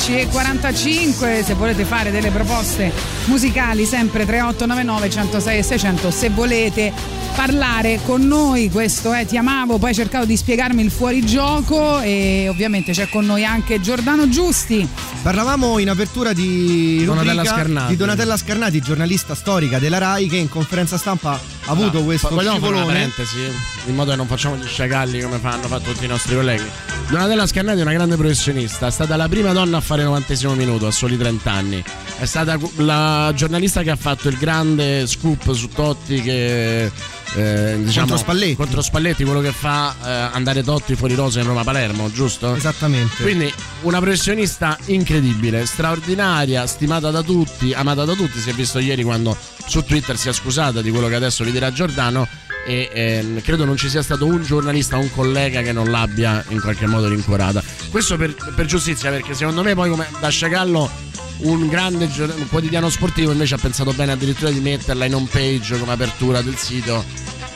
10.45. Se volete fare delle proposte musicali, sempre 3899 106 e 600. Se volete parlare con noi, questo è Ti amavo. Poi hai cercato di spiegarmi il fuorigioco e ovviamente c'è con noi anche Giordano Giusti. Parlavamo in apertura di Donatella Scarnati. di Donatella Scarnati, giornalista storica della RAI che in conferenza stampa ha avuto No, questo vogliamo fare una scivolone. parentesi in modo che non facciamo gli sciacalli come fanno tutti i nostri colleghi Donatella Scarnati è una grande professionista è stata la prima donna a fare il 90 minuto a soli 30 anni è stata la giornalista che ha fatto il grande scoop su Totti che eh, diciamo, Contro Spalletti. contro Spalletti, quello che fa eh, andare Totti fuori rosa in Roma Palermo giusto? Esattamente. Quindi una professionista incredibile, straordinaria, stimata da tutti, amata da tutti. Si è visto ieri quando su Twitter si è scusata di quello che adesso vi dirà Giordano. E ehm, credo non ci sia stato un giornalista, un collega che non l'abbia in qualche modo rincuorata. Questo per, per giustizia, perché secondo me poi come da Sciacallo un grande un quotidiano sportivo invece ha pensato bene addirittura di metterla in home page come apertura del sito,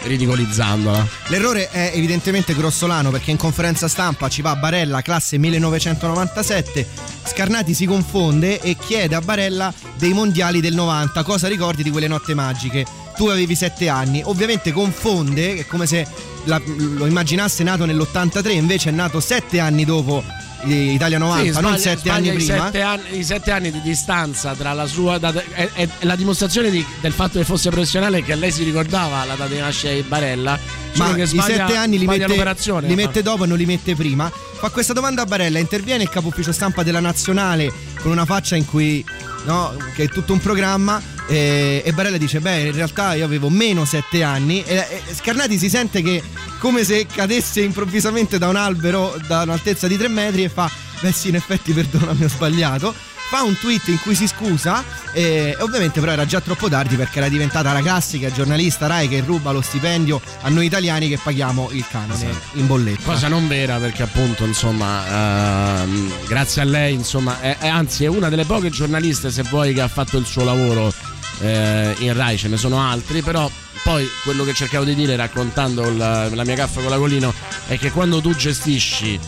ridicolizzandola. L'errore è evidentemente grossolano perché in conferenza stampa ci va Barella, classe 1997. Scarnati si confonde e chiede a Barella dei mondiali del 90. Cosa ricordi di quelle notte magiche? Tu avevi 7 anni. Ovviamente confonde, è come se la- lo immaginasse nato nell'83, invece è nato 7 anni dopo Italia 90, Sì, non sbaglia- 7 anni sbaglia i prima. sette anni- I sette anni di distanza tra la sua data, è, è- è la dimostrazione di- del fatto che fosse professionale che lei si ricordava la data di nascita di Barella. Ma che i sbaglia- 7 anni li sbaglia mette, li mette dopo e non li mette prima. Fa questa domanda a Barella, interviene il capo ufficio stampa della nazionale con una faccia in cui no, che è tutto un programma e, e Barella dice beh in realtà io avevo meno 7 anni. E, e Scarnati si sente che come se cadesse improvvisamente da un albero da un'altezza di 3 metri e fa beh sì in effetti perdonami ho sbagliato. Fa un tweet in cui si scusa e, e ovviamente però era già troppo tardi perché era diventata la classica giornalista Rai che ruba lo stipendio a noi italiani che paghiamo il canone in bolletta. Cosa non vera perché appunto insomma ehm, grazie a lei insomma è, è- anzi è una delle poche giornaliste se vuoi che ha fatto il suo lavoro eh, in Rai ce ne sono altri però poi quello che cercavo di dire raccontando la, la mia caffa con la Colino è che quando tu gestisci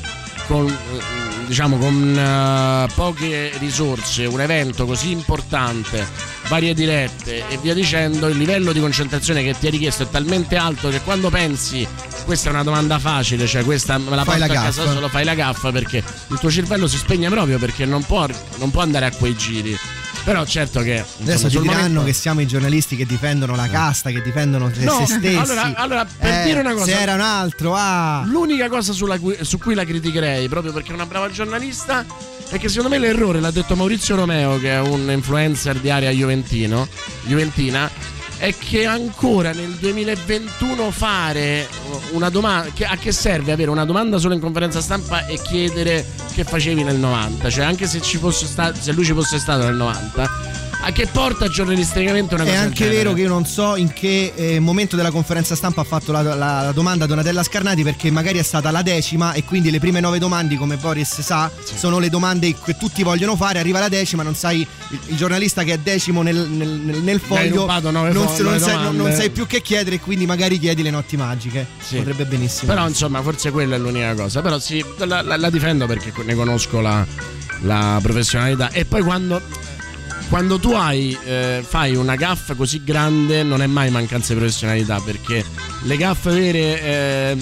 con eh, diciamo con eh, poche risorse un evento così importante varie dirette e via dicendo il livello di concentrazione che ti è richiesto è talmente alto che quando pensi questa è una domanda facile cioè questa me la Fai porto la a casa gaffa. solo fai la gaffa perché il tuo cervello si spegne proprio perché non può, non può andare a quei giri però certo che insomma, Adesso sul diranno momento- che siamo i giornalisti che difendono la casta, che difendono se No, se stessi. allora- allora, per Eh, dire una cosa- Se era un altro, ah. L'unica cosa cui- su cui la criticherei, proprio perché è una brava giornalista, è che secondo me l'errore l'ha detto Maurizio Romeo, che è un influencer di area Juventino, Juventina, è che ancora nel 2021 fare una domanda. A che serve avere una domanda solo in conferenza stampa e chiedere che facevi nel 90? Cioè, anche se, ci stato, se lui ci fosse stato nel 90, a che porta giornalisticamente una È cosa del anche vero che io non so in che eh, momento della conferenza stampa ha fatto la, la- la domanda a Donatella Scarnati perché magari è stata la decima e quindi le prime nove domande, come Boris sa, sono le domande che tutti vogliono fare. Arriva la decima, non sai il, il giornalista che è decimo nel, nel- nel- nel foglio, non, fo- non sai, non- non sai più che chiedere e quindi magari chiedi le notti magiche. Sì. Potrebbe benissimo. Però insomma, forse quella è l'unica cosa. Però sì, la, la- la difendo perché ne conosco la, la professionalità. E poi quando, quando tu hai, eh, fai una gaffa così grande, non è mai mancanza di professionalità. Perché le gaffe vere. eh,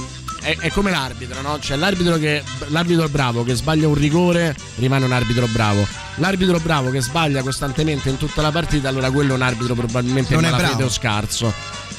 è, è come l'arbitro, no? Cioè l'arbitro, che, l'arbitro bravo che sbaglia un rigore rimane un arbitro bravo. L'arbitro bravo che sbaglia costantemente in tutta la partita, allora quello è un arbitro probabilmente Non è bravo. o scarso.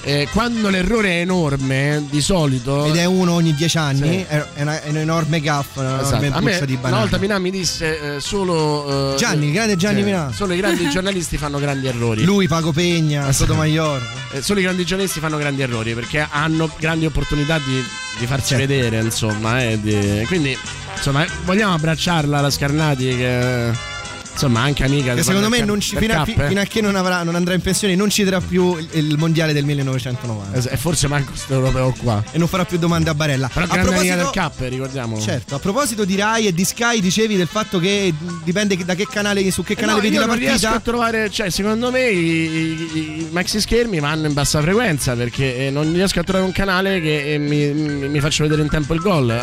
Eh, quando l'errore è enorme, di solito. Ed è uno ogni dieci anni, Sì. è, una- è un enorme gaff, una Esatto. enorme me di una banana. volta Minà mi disse eh, solo eh, Gianni, il grande Gianni sì, Minà. Solo i grandi giornalisti fanno grandi errori. Lui, Paco Pegna, Sotomayor. Eh, solo i grandi giornalisti fanno grandi errori perché hanno grandi opportunità di, di farsi Certo. vedere, insomma. eh, di- Quindi, insomma, vogliamo abbracciarla la Scarnati che insomma anche amica secondo me non ci, fino, a, Cap, eh. fino a che non, avrà- non andrà in pensione non citerà più il, mondiale del 1990 Es- E forse manco questo europeo qua. e non farà più domande a Barella. Però a amica del Cap, ricordiamo. certo, a proposito di Rai e di Sky, dicevi del fatto che dipende da che canale, su che Eh canale no, vedi la non riesco partita. a trovare, cioè secondo me i, i- i maxi schermi vanno in bassa frequenza perché eh, non riesco a trovare un canale che eh, mi, mi- mi faccia vedere in tempo il gol,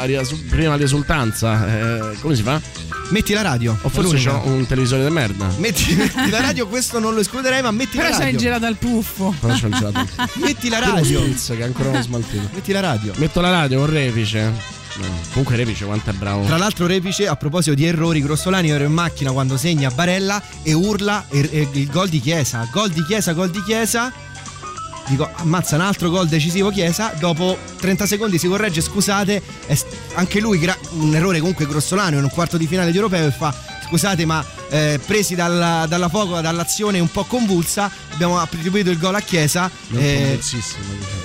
prima l'esultanza. Eh, come si fa? Metti la radio. O forse c'ho un televisore di merda. Metti, metti la radio, questo non lo escluderei, ma metti Però la radio. girato al puffo. Però c'ho il gelato. Metti la radio. spritz che ancora non smaltito. Metti la radio. Metto la radio con Repice. No, Comunque Repice quanto è bravo. Tra l'altro Repice a proposito di errori Grossolani ero in macchina quando segna Barella e urla e- e il gol di Chiesa gol di Chiesa gol di Chiesa dico ammazza un altro gol decisivo Chiesa dopo 30 secondi si corregge scusate è anche lui gra- un errore comunque grossolano in un quarto di finale di europeo e fa scusate ma eh, presi dalla, dalla foco dall'azione un po' convulsa abbiamo attribuito il gol a Chiesa eh, diciamo.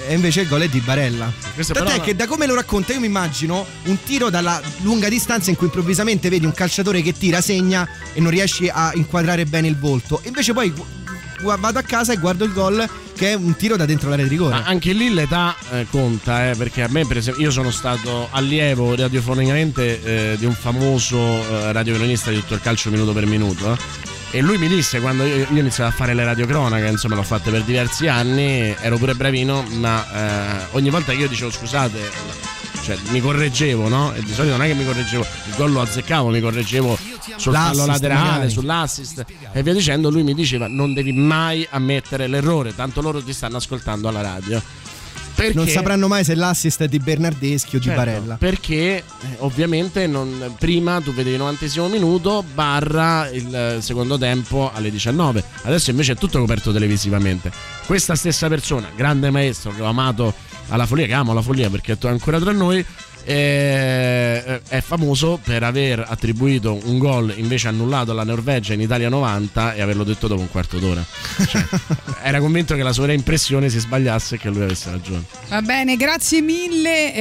e invece il gol è di Barella. Tant'è però- che da come lo racconta io mi immagino un tiro dalla lunga distanza in cui improvvisamente vedi un calciatore che tira, segna e non riesci a inquadrare bene il volto. E invece poi vado a casa e guardo il gol che è un tiro da dentro l'area di rigore. Ma anche lì l'età eh, conta, eh, perché a me, per esempio, io sono stato allievo radiofonicamente eh, di un famoso eh, radiocronista di tutto il calcio minuto per minuto. eh. E lui mi disse quando io, io iniziai a fare le radiocronache, insomma, l'ho fatte per diversi anni, ero pure bravino, ma eh, ogni volta che io dicevo scusate, cioè mi correggevo, no? E di solito non è che mi correggevo, il gol lo azzeccavo, mi correggevo sul fallo laterale, magari. sull'assist e via dicendo, lui mi diceva non devi mai ammettere l'errore, tanto loro ti stanno ascoltando alla radio. Perché, non sapranno mai se l'assist è di Bernardeschi o di Certo, Barella. Perché eh, ovviamente non- prima tu vedevi il 90 minuto barra il secondo tempo alle 19. Adesso invece è tutto coperto televisivamente. Questa stessa persona, grande maestro che ho amato alla follia, che amo la follia perché è ancora tra noi. eh, è famoso per aver attribuito un gol invece annullato alla Norvegia in Italia 90 e averlo detto dopo un quarto d'ora. Cioè, era convinto che la sua impressione si sbagliasse e che lui avesse ragione. Va bene, grazie mille.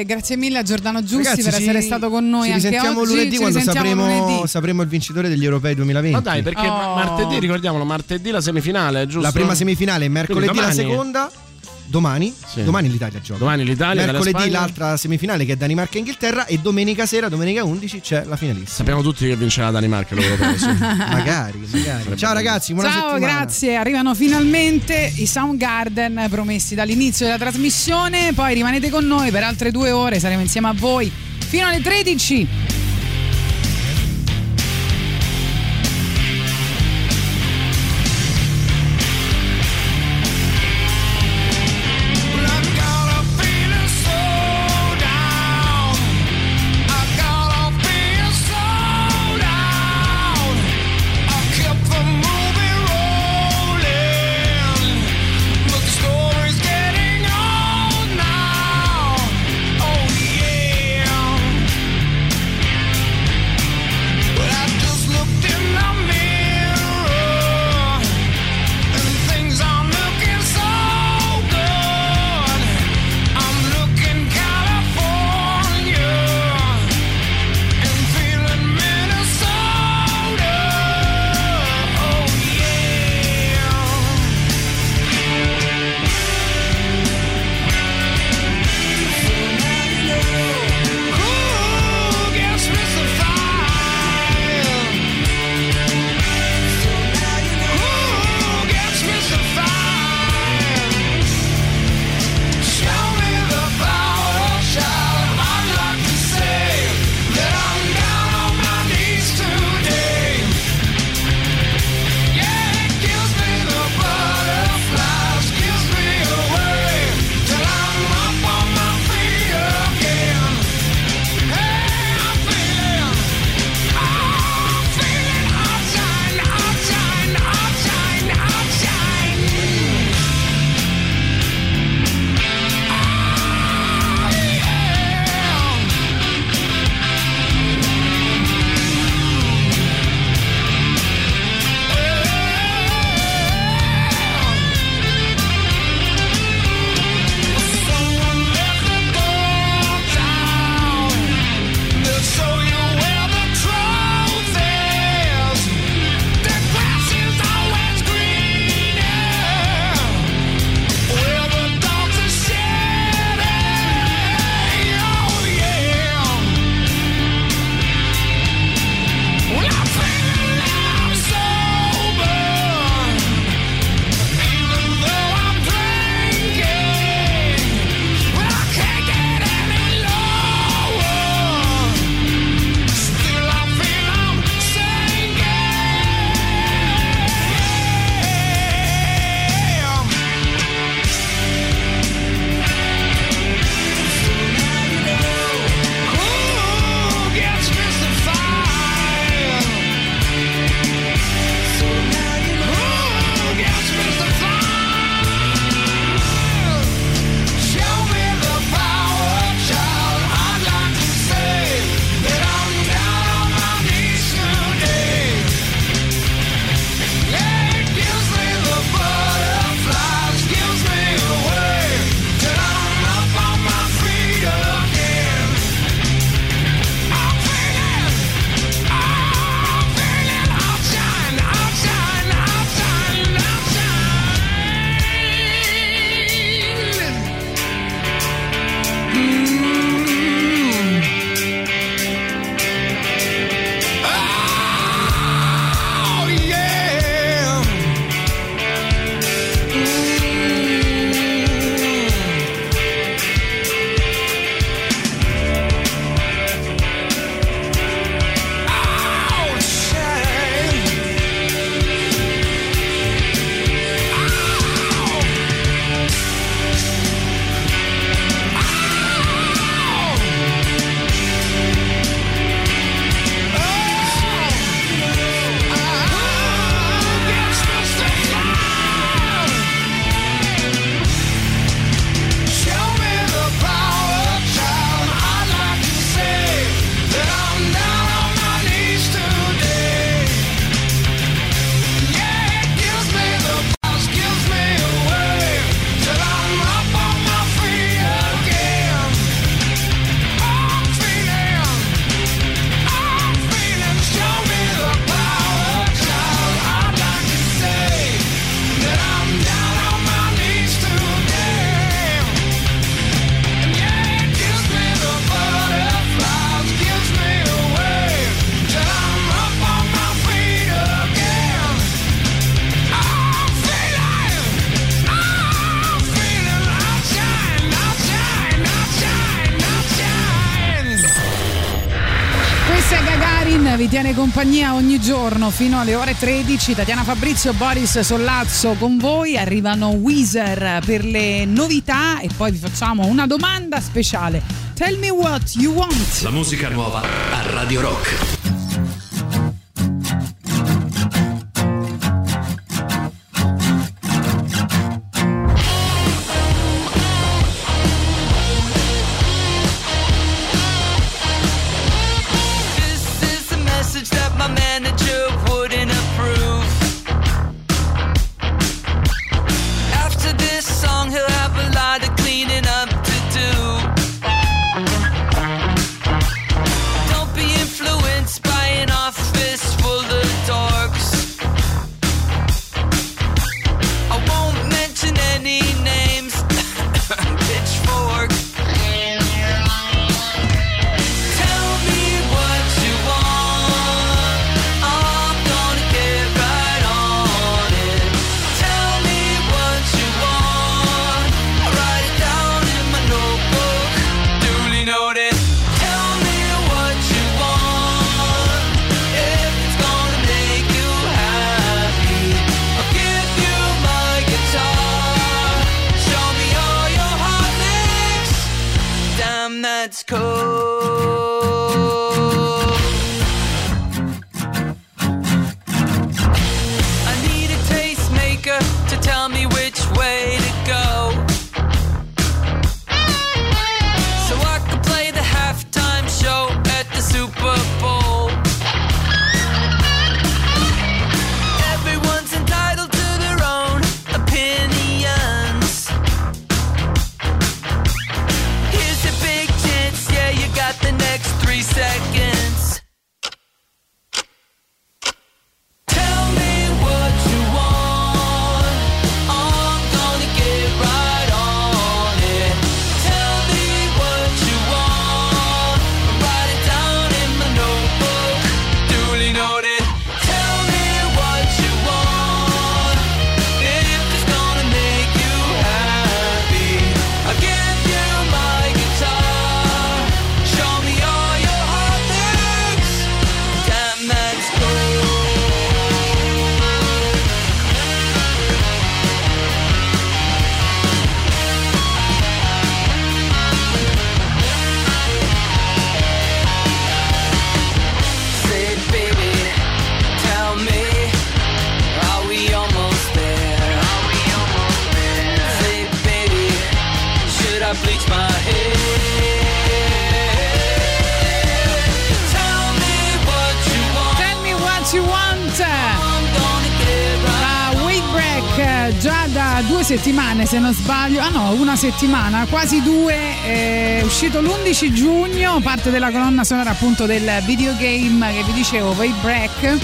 eh, grazie mille a Giordano Giussi Ragazzi, per ci- essere stato con noi ci anche risentiamo oggi. lunedì Ci quando sapremo, lunedì. sapremo il vincitore degli europei 2020. Ma dai, perché Oh. martedì, ricordiamolo, martedì la semifinale, giusto? La prima semifinale mercoledì, la seconda. Domani? Sì. Domani l'Italia gioca. Domani l'Italia Mercoledì l'altra semifinale che è Danimarca e Inghilterra e domenica sera, domenica 11 c'è la finalissima. Sappiamo tutti che vincerà la Danimarca magari, magari. Ciao ragazzi, buona Ciao, settimana. grazie. Arrivano finalmente i Soundgarden promessi dall'inizio della trasmissione. Poi rimanete con noi per altre due ore, saremo insieme a voi fino alle 13. Ogni giorno fino alle ore 13. Tatiana Fabrizio, Boris Sollazzo con voi. Arrivano Weezer per le novità e poi vi facciamo una domanda speciale. Tell me what you want. La musica nuova a Radio Rock. Settimana, quasi due, è uscito l'11 giugno, parte della colonna sonora appunto del videogame che vi dicevo, Break.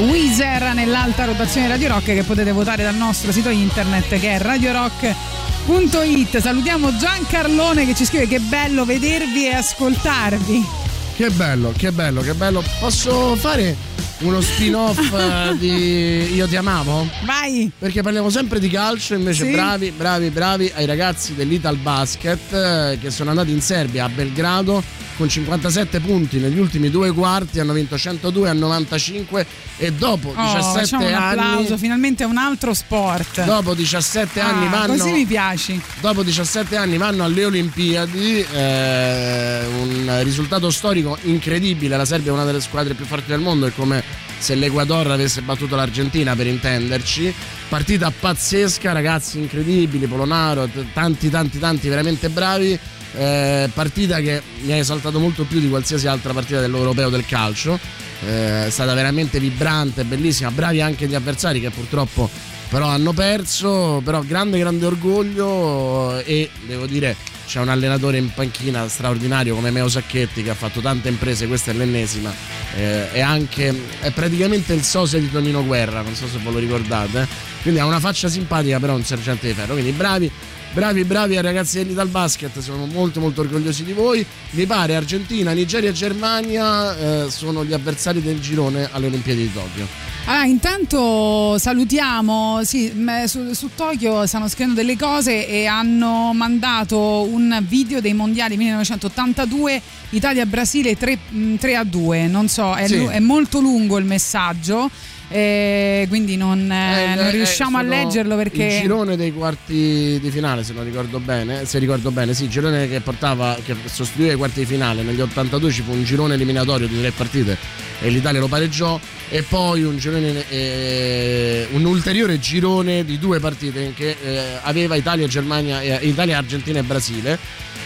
Weezer nell'alta rotazione Radio Rock che potete votare dal nostro sito internet che è radiorock.it. Salutiamo Giancarlone che ci scrive che bello vedervi e ascoltarvi. Che bello, che bello, che bello. Posso fare uno spin-off eh, di Io ti amavo? Vai! Perché parliamo sempre di calcio, invece Sì. bravi, bravi, bravi ai ragazzi dell'Ital Basket eh, che sono andati in Serbia a Belgrado con 57 punti negli ultimi due quarti, hanno vinto 102 a 95 e dopo Oh, 17 facciamo un applauso, anni finalmente un altro sport. dopo 17 anni Ah, vanno Così mi piaci. dopo 17 anni vanno alle Olimpiadi, eh, un risultato storico incredibile, la Serbia è una delle squadre più forti del mondo, è come se l'Equador avesse battuto l'Argentina per intenderci, partita pazzesca, ragazzi incredibili, Polonaro, t- tanti tanti tanti veramente bravi, eh, partita che mi ha esaltato molto più di qualsiasi altra partita dell'Europeo del calcio, eh, è stata veramente vibrante, bellissima, bravi anche gli avversari che purtroppo però hanno perso, però grande grande orgoglio e devo dire c'è un allenatore in panchina straordinario come Meo Sacchetti che ha fatto tante imprese, questa è l'ennesima, eh, è anche è praticamente il sosia di Tonino Guerra, non so se ve lo ricordate, quindi ha una faccia simpatica però un sergente di ferro, quindi bravi Bravi, bravi ragazzi dell'Ital Basket, siamo molto molto orgogliosi di voi. Mi pare Argentina, Nigeria e Germania eh, sono gli avversari del girone alle Olimpiadi di Tokyo. Allora, intanto salutiamo, sì, su, su Tokyo stanno scrivendo delle cose e hanno mandato un video dei mondiali 1982 Italia-Brasile 3, mh, 3 a 2, non so, è, Sì. è molto lungo il messaggio, eh, quindi non, eh, Eh, non eh, riusciamo a leggerlo perché... il girone dei quarti di finale se non ricordo bene se ricordo bene sì il girone che portava che sostituiva i quarti di finale negli 82 ci fu un girone eliminatorio di tre partite e l'Italia lo pareggiò e poi un girone eh, un ulteriore girone di due partite che eh, aveva Italia, Germania, eh, Italia, Argentina e Brasile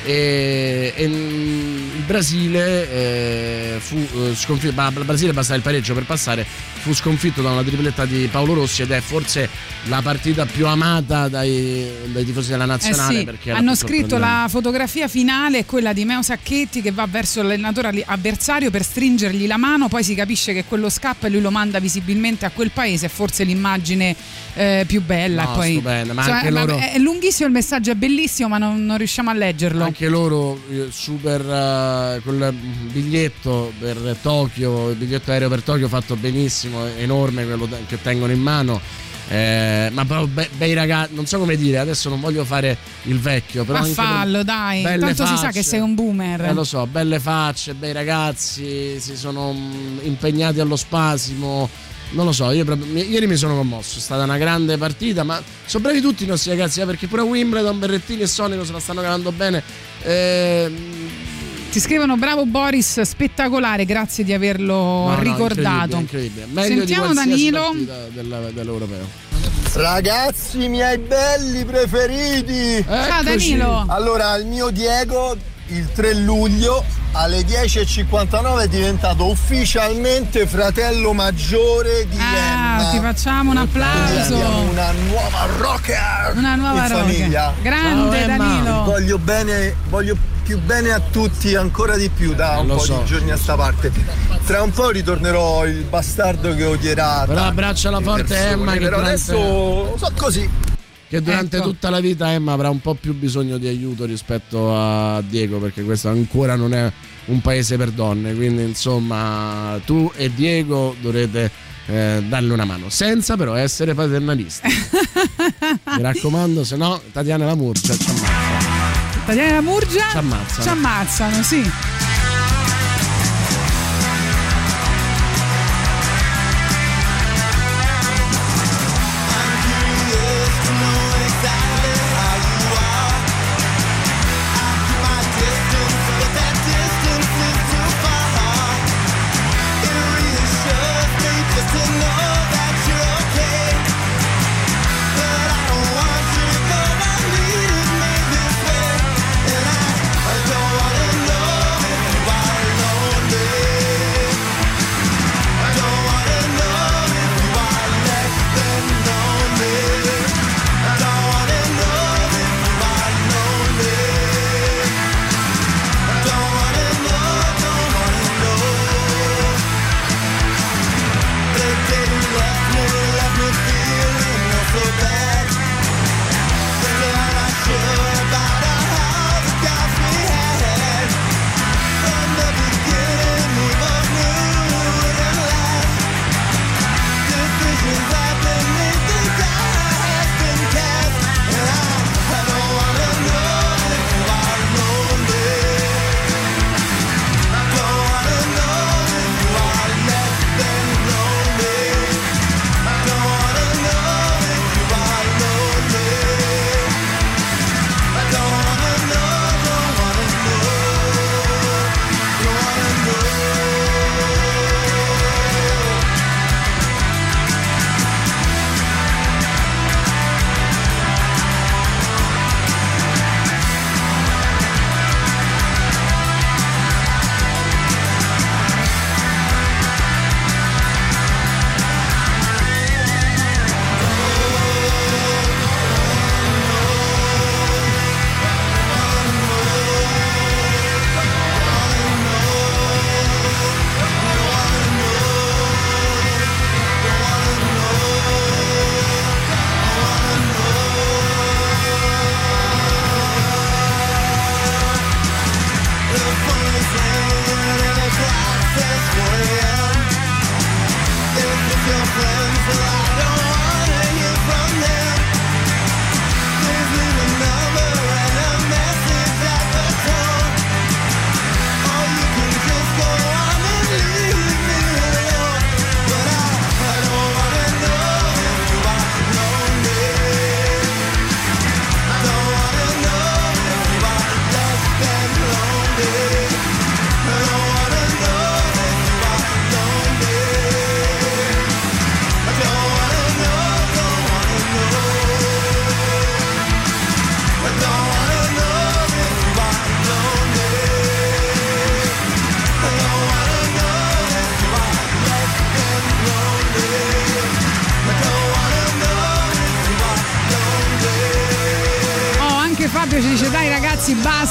e, e, il Brasile eh, fu eh, sconfitto il Brasile bastava il pareggio per passare fu sconfitto da una tripletta di Paolo Rossi ed è forse la partita più amata dai, dai tifosi della Eh nazionale sì, perché era hanno scritto la fotografia finale è quella di Meo Sacchetti che va verso l'allenatore avversario per stringergli la mano, poi si capisce che quello scappa e lui lo manda visibilmente a quel paese, è forse l'immagine eh, più bella. No, poi, stupenda, ma anche ma loro- È lunghissimo il messaggio, è bellissimo, ma non, non riusciamo a leggerlo. Anche loro eh, super eh, quel biglietto per Tokyo il biglietto aereo per Tokyo fatto benissimo enorme quello che tengono in mano eh, ma proprio be- bei ragazzi non so come dire adesso non voglio fare il vecchio però Ma fallo, dai, tanto si sa facce. che sei un boomer. Eh, lo so, belle facce, bei ragazzi, si sono mm, impegnati allo spasimo. Non lo so, io proprio- ieri mi sono commosso, è stata una grande partita, ma sono bravi tutti i nostri ragazzi, eh, perché pure Wimbledon, Berrettini e Sonico se la stanno cavando bene. Eh, Ti scrivono bravo Boris, spettacolare, grazie di averlo no, no, ricordato. incredibile, incredibile. Meglio Sentiamo Danilo. partita del- dell'europeo. Ragazzi miei belli preferiti! Ciao, Danilo. Allora, il mio Diego il 3 luglio alle 10.59 è diventato ufficialmente fratello maggiore di Ah, Emma. ti facciamo un applauso. una nuova rocker Una nuova in rocker. famiglia. Grande Ciao, Emma. Danilo. Voglio bene, voglio più bene a tutti, ancora di più da Eh, un po' so. di giorni a sta parte. Tra un po' ritornerò il bastardo che odierà. Però abbracciala forte persone, Emma che però adesso so così. Che durante Ecco. tutta la vita Emma avrà un po' più bisogno di aiuto rispetto a Diego, perché questo ancora non è un paese per donne. Quindi, insomma, tu e Diego dovrete eh, darle una mano, senza però essere paternalisti. Mi raccomando, se no, Tatiana la Murcia ci ammazza. Tatiana Murgia Ci ammazzano. Ci ammazzano, sì.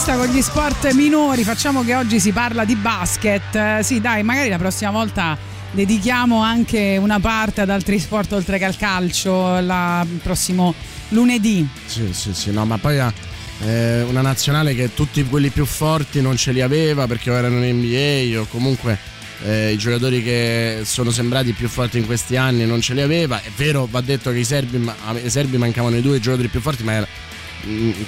Basta con gli sport minori. Facciamo che oggi si parla di basket. Eh, sì, dai, magari la prossima volta dedichiamo anche una parte ad altri sport oltre che al calcio. Il prossimo lunedì. Sì, sì, sì, no, ma poi ha eh, una nazionale che tutti quelli più forti non ce li aveva perché erano in NBA o comunque eh, i giocatori che sono sembrati più forti in questi anni non ce li aveva. È vero, va detto che i serbi, ai serbi mancavano i due giocatori più forti, ma era,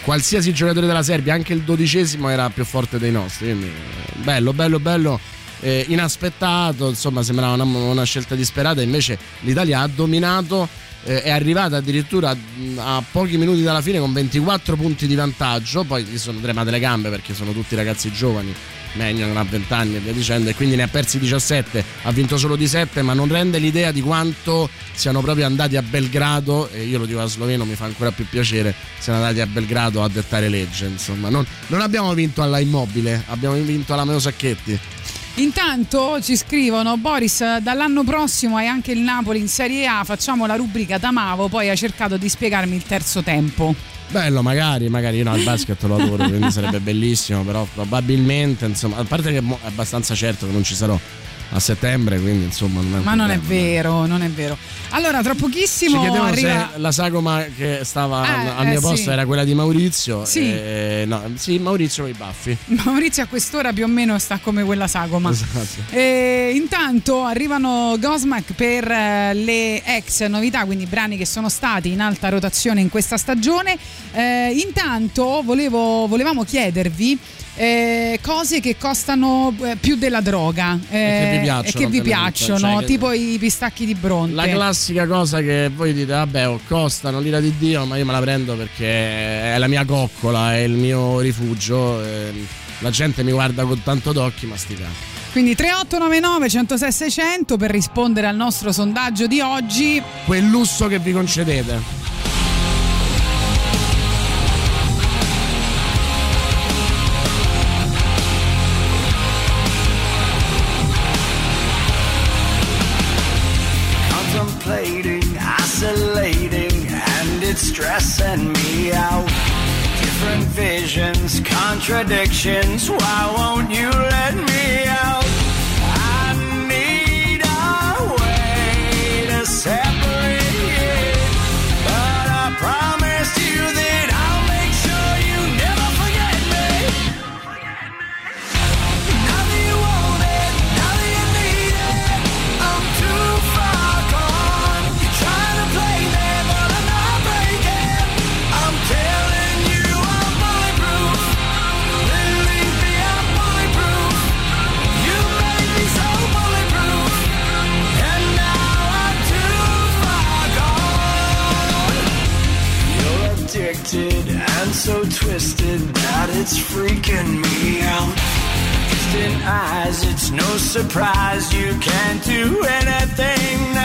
qualsiasi giocatore della Serbia, anche il dodicesimo, era più forte dei nostri. Quindi, eh, bello, bello, bello. eh, inaspettato, insomma, sembrava una, una scelta disperata. Invece l'Italia ha dominato. eh, è arrivata addirittura mh, a pochi minuti dalla fine con 24 punti di vantaggio. Poi gli sono tremate le gambe perché sono tutti ragazzi giovani. Megno non ha 20 anni e via dicendo, e quindi ne ha persi 17. Ha vinto solo di 7, ma non rende l'idea di quanto siano proprio andati a Belgrado. E io lo dico a sloveno, mi fa ancora più piacere. Siano andati a Belgrado a dettare legge. Insomma, non, non abbiamo vinto alla immobile, abbiamo vinto alla Meo Sacchetti. Intanto ci scrivono Boris, dall'anno prossimo hai anche il Napoli in Serie A, facciamo la rubrica Tamavo, poi ha cercato di spiegarmi il terzo tempo. Bello, magari, magari. Io no, il basket lo adoro, quindi sarebbe bellissimo, però probabilmente, insomma, a parte che è abbastanza certo che non ci sarò a settembre, quindi insomma non Ma non è vero, non è vero. Allora, tra Ci pochissimo chiedevano arriva... se la sagoma che stava Eh, al- mio eh, posto sì. era quella di Maurizio. Sì. eh, no, sì, Maurizio con i baffi. Maurizio a quest'ora più o meno sta come quella sagoma. Esatto. E intanto arrivano Gosmack per eh, le ex novità, quindi brani che sono stati in alta rotazione in questa stagione. Eh, intanto volevo- volevamo chiedervi eh, cose che costano eh, più della droga eh, che vi piacciono, e che vi piacciono, cioè che- tipo i pistacchi di Bronte. La classica cosa che voi dite, vabbè, oh, costano l'ira di Dio, ma io me la prendo perché è la mia coccola, è il mio rifugio. ehm, la gente mi guarda con tanto d'occhi, ma sti cazzi. Quindi 3899 106 600 per rispondere al nostro sondaggio di oggi. Quel lusso che vi concedete. Contradictions. It's freaking me out. Distant eyes, it's no surprise you can't do anything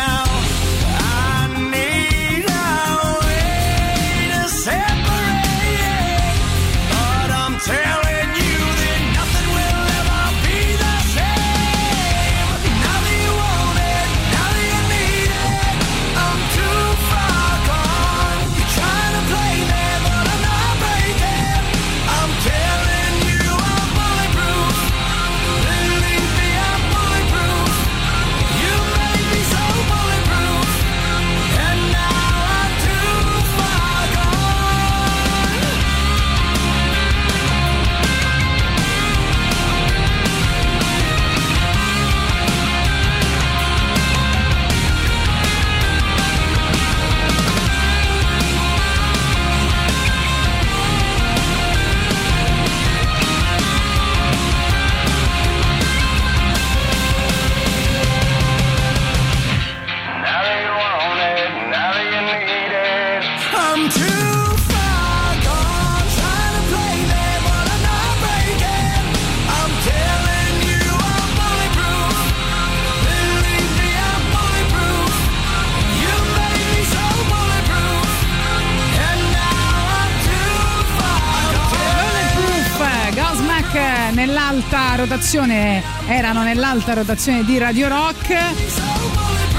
rotazione, erano nell'alta rotazione di Radio Rock.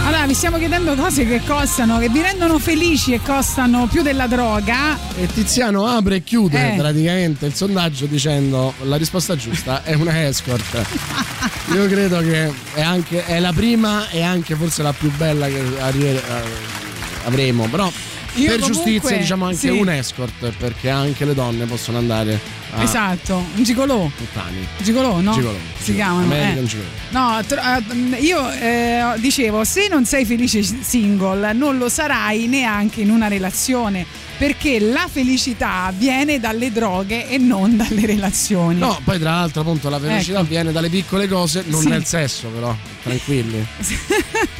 Allora, vi stiamo chiedendo cose che costano, che vi rendono felici e costano più della droga. E Tiziano apre e chiude Eh. praticamente il sondaggio dicendo la risposta giusta è una escort. Io credo che è, anche, è la prima e anche forse la più bella che arri- eh, avremo, però Io per comunque- giustizia diciamo anche sì. un escort perché anche le donne possono andare a Esatto, un gigolò. puttani. Gigolò, no? Gigolò, Si chiamano. Eh. Gigolò. No, tro- eh, io eh, dicevo, se non sei felice single, non lo sarai neanche in una relazione, perché la felicità viene dalle droghe e non dalle relazioni. No, poi tra l'altro appunto la felicità Ecco. viene dalle piccole cose, non Sì. nel sesso però, tranquilli.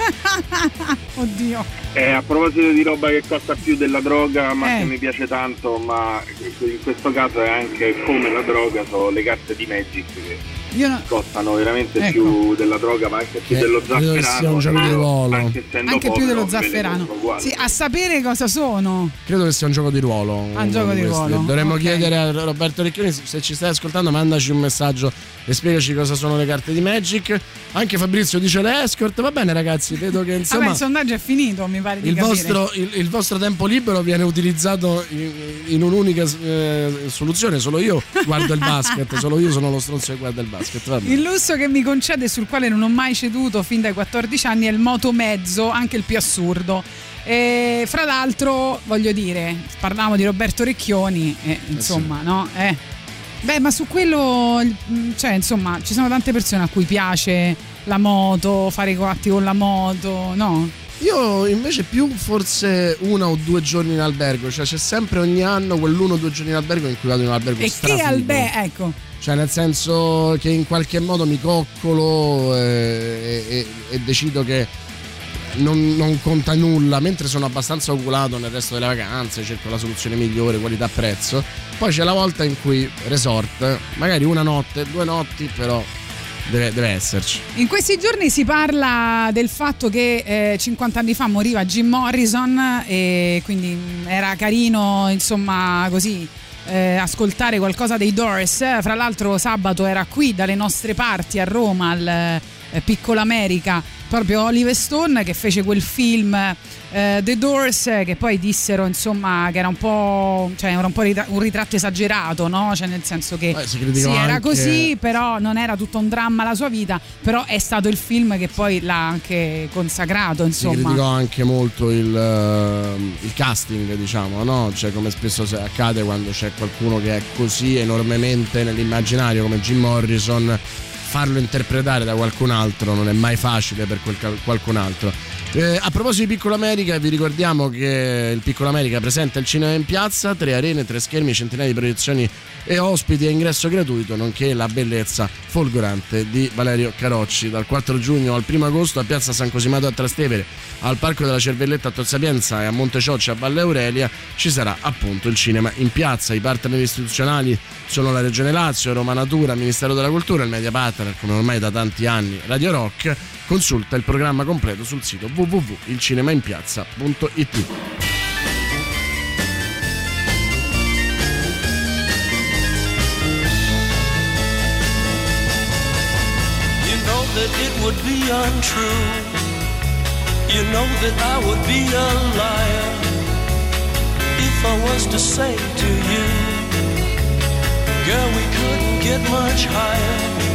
Oddio. Eh, a proposito di roba che costa più della droga, ma Eh. che mi piace tanto, ma in questo caso è anche come la droga, sono le carte di Magic che no- costano veramente Ecco. più della droga, ma anche più Che dello credo che sia zafferano. un gioco di ruolo. Anche, essendo Anche più dello zafferano. Sì, a sapere cosa sono. Credo che sia un gioco di ruolo. Ah, un gioco di questo. ruolo, Dovremmo ok. chiedere a Roberto Recchioni se ci stai ascoltando, mandaci un messaggio e spiegaci cosa sono le carte di Magic. Anche Fabrizio dice le escort. Va bene, ragazzi, vedo che Vabbè, insomma. il sondaggio è finito, mi pare di Il capire. vostro, il, il vostro tempo libero viene utilizzato in, in un'unica eh, soluzione. Solo io guardo il basket, solo io sono lo stronzo che guarda il basket. Il lusso che mi concede sul quale non ho mai ceduto fin dai 14 anni è il motomezzo, anche il più assurdo. E fra l'altro, voglio dire, parlavamo di Roberto Recchioni, e, insomma, no? Eh. Beh, ma su quello, mm, cioè, insomma, ci sono tante persone a cui piace la moto, fare i coatti con la moto, no? Io invece più forse una o due giorni in albergo, cioè c'è sempre ogni anno quell'uno o due giorni in albergo in cui vado in un albergo E che strafigo. albe, ecco. Cioè nel senso che in qualche modo mi coccolo eh, e, e- e decido che non, non conta nulla, mentre sono abbastanza oculato nel resto delle vacanze, cerco la soluzione migliore, qualità-prezzo. Poi c'è la volta in cui resort, magari una notte, due notti, però deve, deve esserci. In questi giorni si parla del fatto che eh, 50 anni fa moriva Jim Morrison e quindi era carino, insomma, così eh, ascoltare qualcosa dei Doors. Fra l'altro sabato era qui dalle nostre parti a Roma al eh, Piccola America proprio Oliver Stone che fece quel film eh, The Doors che poi dissero insomma che era un po', cioè, era un, po ritra- un ritratto esagerato, no? Cioè nel senso che Beh, si sì, era anche- così, però non era tutto un dramma la sua vita, però è stato il film che poi l'ha anche consacrato, Si insomma. criticò anche molto il, ehm, il casting, diciamo, no? Cioè come spesso accade quando c'è qualcuno che è così enormemente nell'immaginario come Jim Morrison, farlo interpretare da qualcun altro non è mai facile per cal- qualcun altro. Eh, a proposito di Piccolo America, vi ricordiamo che il Piccolo America presenta il cinema in piazza, tre arene, tre schermi, centinaia di proiezioni e ospiti a ingresso gratuito, nonché la bellezza folgorante di Valerio Carocci. Dal 4 giugno al 1 agosto a Piazza San Cosimato a Trastevere, al Parco della Cervelletta a Tor Sapienza e a Monte Cioccia a Valle Aurelia ci sarà appunto il cinema in piazza. I partner istituzionali sono la Regione Lazio, Roma Natura, Ministero della Cultura, il media partner come ormai da tanti anni Radio Rock. Consulta il programma completo sul sito www.ilcinemainpiazza.it. You know that it would be untrue. You know that I would be a liar if I was to say to you, girl, we couldn't get much higher.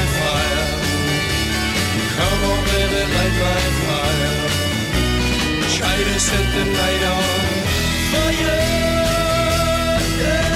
Come on, baby, light my fire. Try to set the night on fire. Yeah.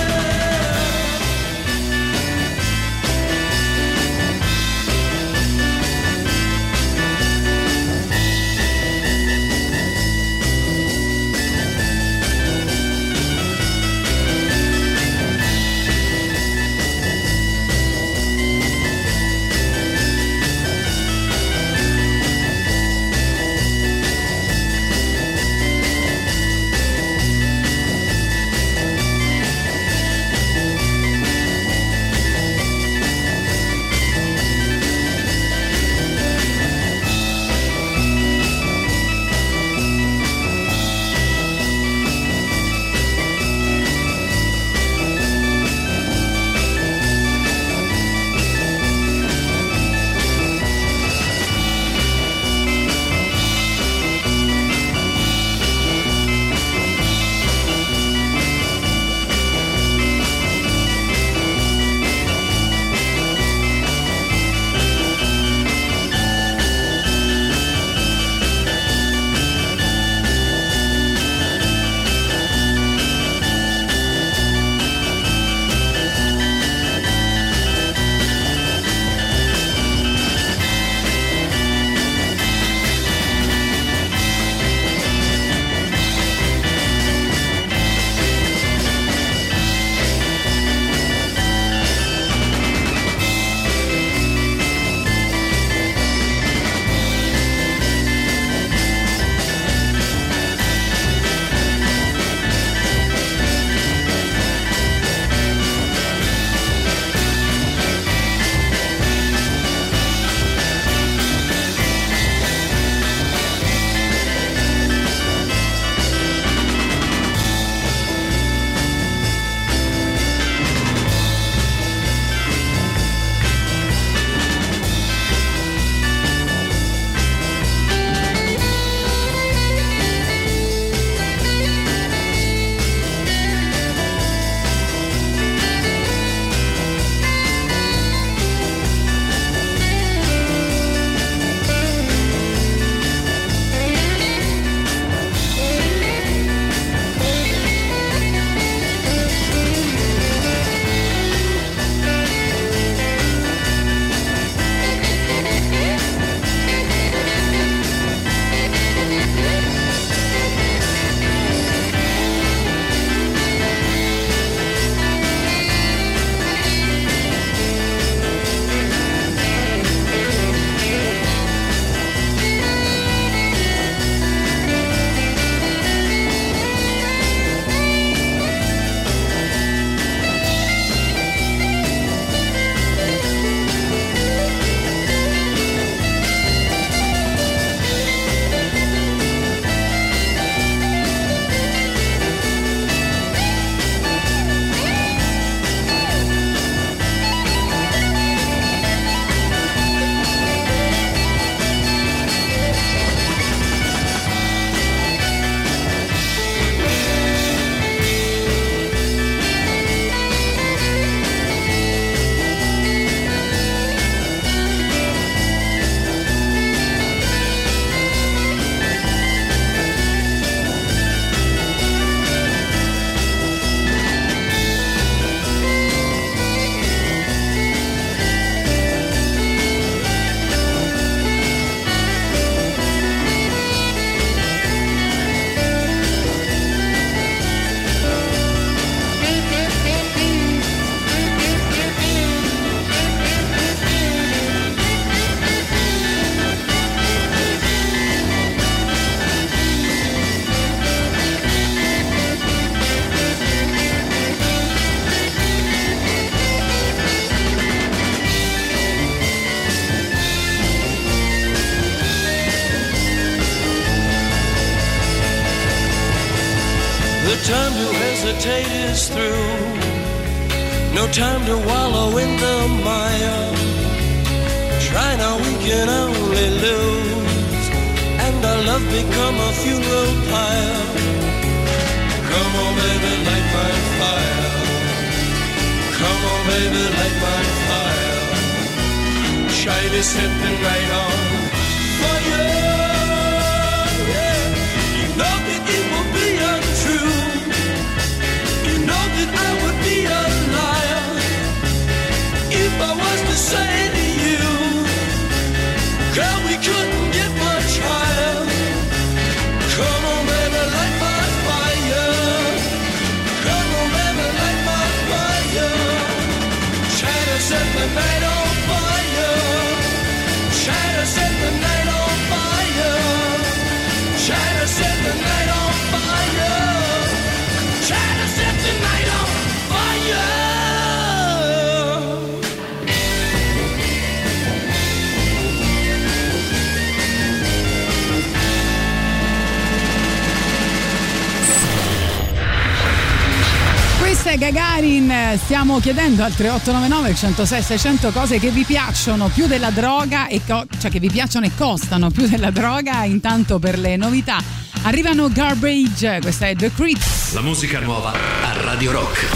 stiamo chiedendo al 3899 106 600 cose che vi piacciono più della droga e co- cioè che vi piacciono e costano più della droga. Intanto per le novità arrivano Garbage questa è The Creeps la musica nuova a Radio Rock.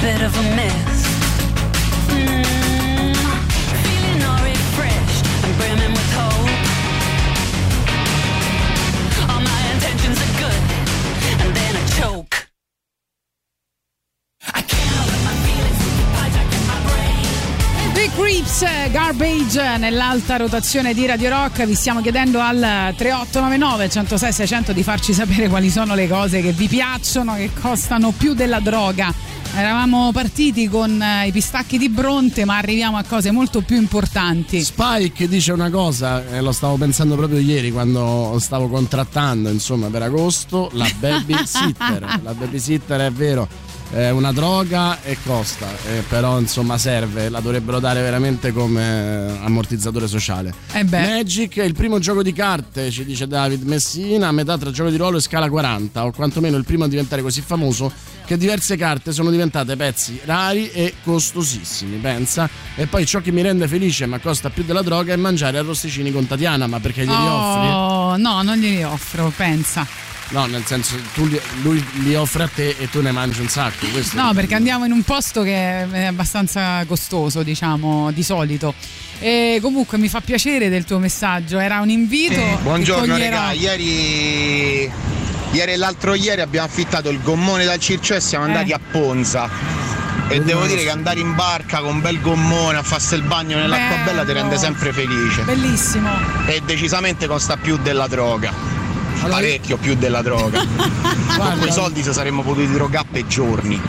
bit of a mess. Mm, feeling all refreshed and brimming with hope. All my intentions are good, and then I choke. The Creeps Garbage nell'alta rotazione di Radio Rock vi stiamo chiedendo al 3899 106 600 di farci sapere quali sono le cose che vi piacciono che costano più della droga Eravamo partiti con eh, i pistacchi di Bronte, ma arriviamo a cose molto più importanti. Spike dice una cosa, e lo stavo pensando proprio ieri quando stavo contrattando, insomma, per agosto, la babysitter. la babysitter è vero è una droga e costa, eh, però insomma serve, la dovrebbero dare veramente come ammortizzatore sociale. Eh. Magic è il primo gioco di carte, ci dice David Messina, a metà tra gioco di ruolo e scala 40, o quantomeno il primo a diventare così famoso che diverse carte sono diventate pezzi rari e costosissimi, pensa. E poi ciò che mi rende felice ma costa più della droga è mangiare arrosticini con Tatiana, ma perché glieli offri? Oh, no, non glieli offro, pensa. No, nel senso tu li- lui li offre a te e tu ne mangi un sacco. Questo No, perché andiamo in un posto che è abbastanza costoso, diciamo, di solito. E comunque mi fa piacere del tuo messaggio, era un invito. che Buongiorno regà, ieri, ieri e l'altro ieri abbiamo affittato il gommone dal Circeo e siamo andati Eh. a Ponza. E devo dire che andare in barca con un bel gommone a farsi il bagno nell'acqua Bello. bella ti rende sempre felice. Bellissimo. E decisamente costa più della droga. Parecchio più della droga. con quei soldi se saremmo potuti drogare per giorni.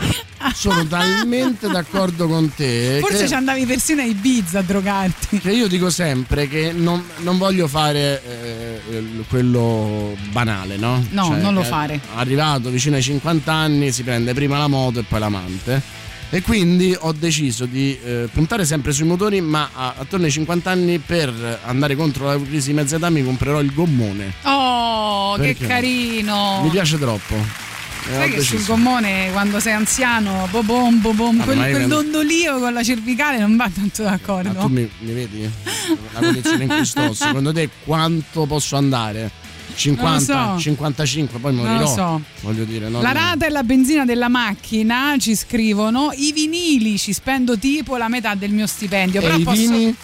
Sono talmente d'accordo con te. Forse che- ci andavi persino a Ibiza a drogarti. Che io dico sempre che non, non voglio fare eh, quello banale, no? No, non lo fare. Arrivato vicino ai 50 anni, si prende prima la moto e poi l'amante. E quindi ho deciso di eh, puntare sempre sui motori, ma a- attorno ai 50 anni per andare contro la crisi di mezza età mi comprerò il gommone. Oh, che Perché? carino. Mi piace troppo. Sai che sul gommone quando sei anziano, bobom, bobom, Vabbè, quel, quel dondolio con la cervicale non va tanto d'accordo. Ma tu mi, mi vedi? La condizione in cui sto. Secondo te quanto posso andare? 50, Non lo so. 55, poi Non lo morirò. so. Voglio dire, no? La rata e la benzina della macchina ci scrivono i vinili ci spendo tipo la metà del mio stipendio. E Però i posso... vini?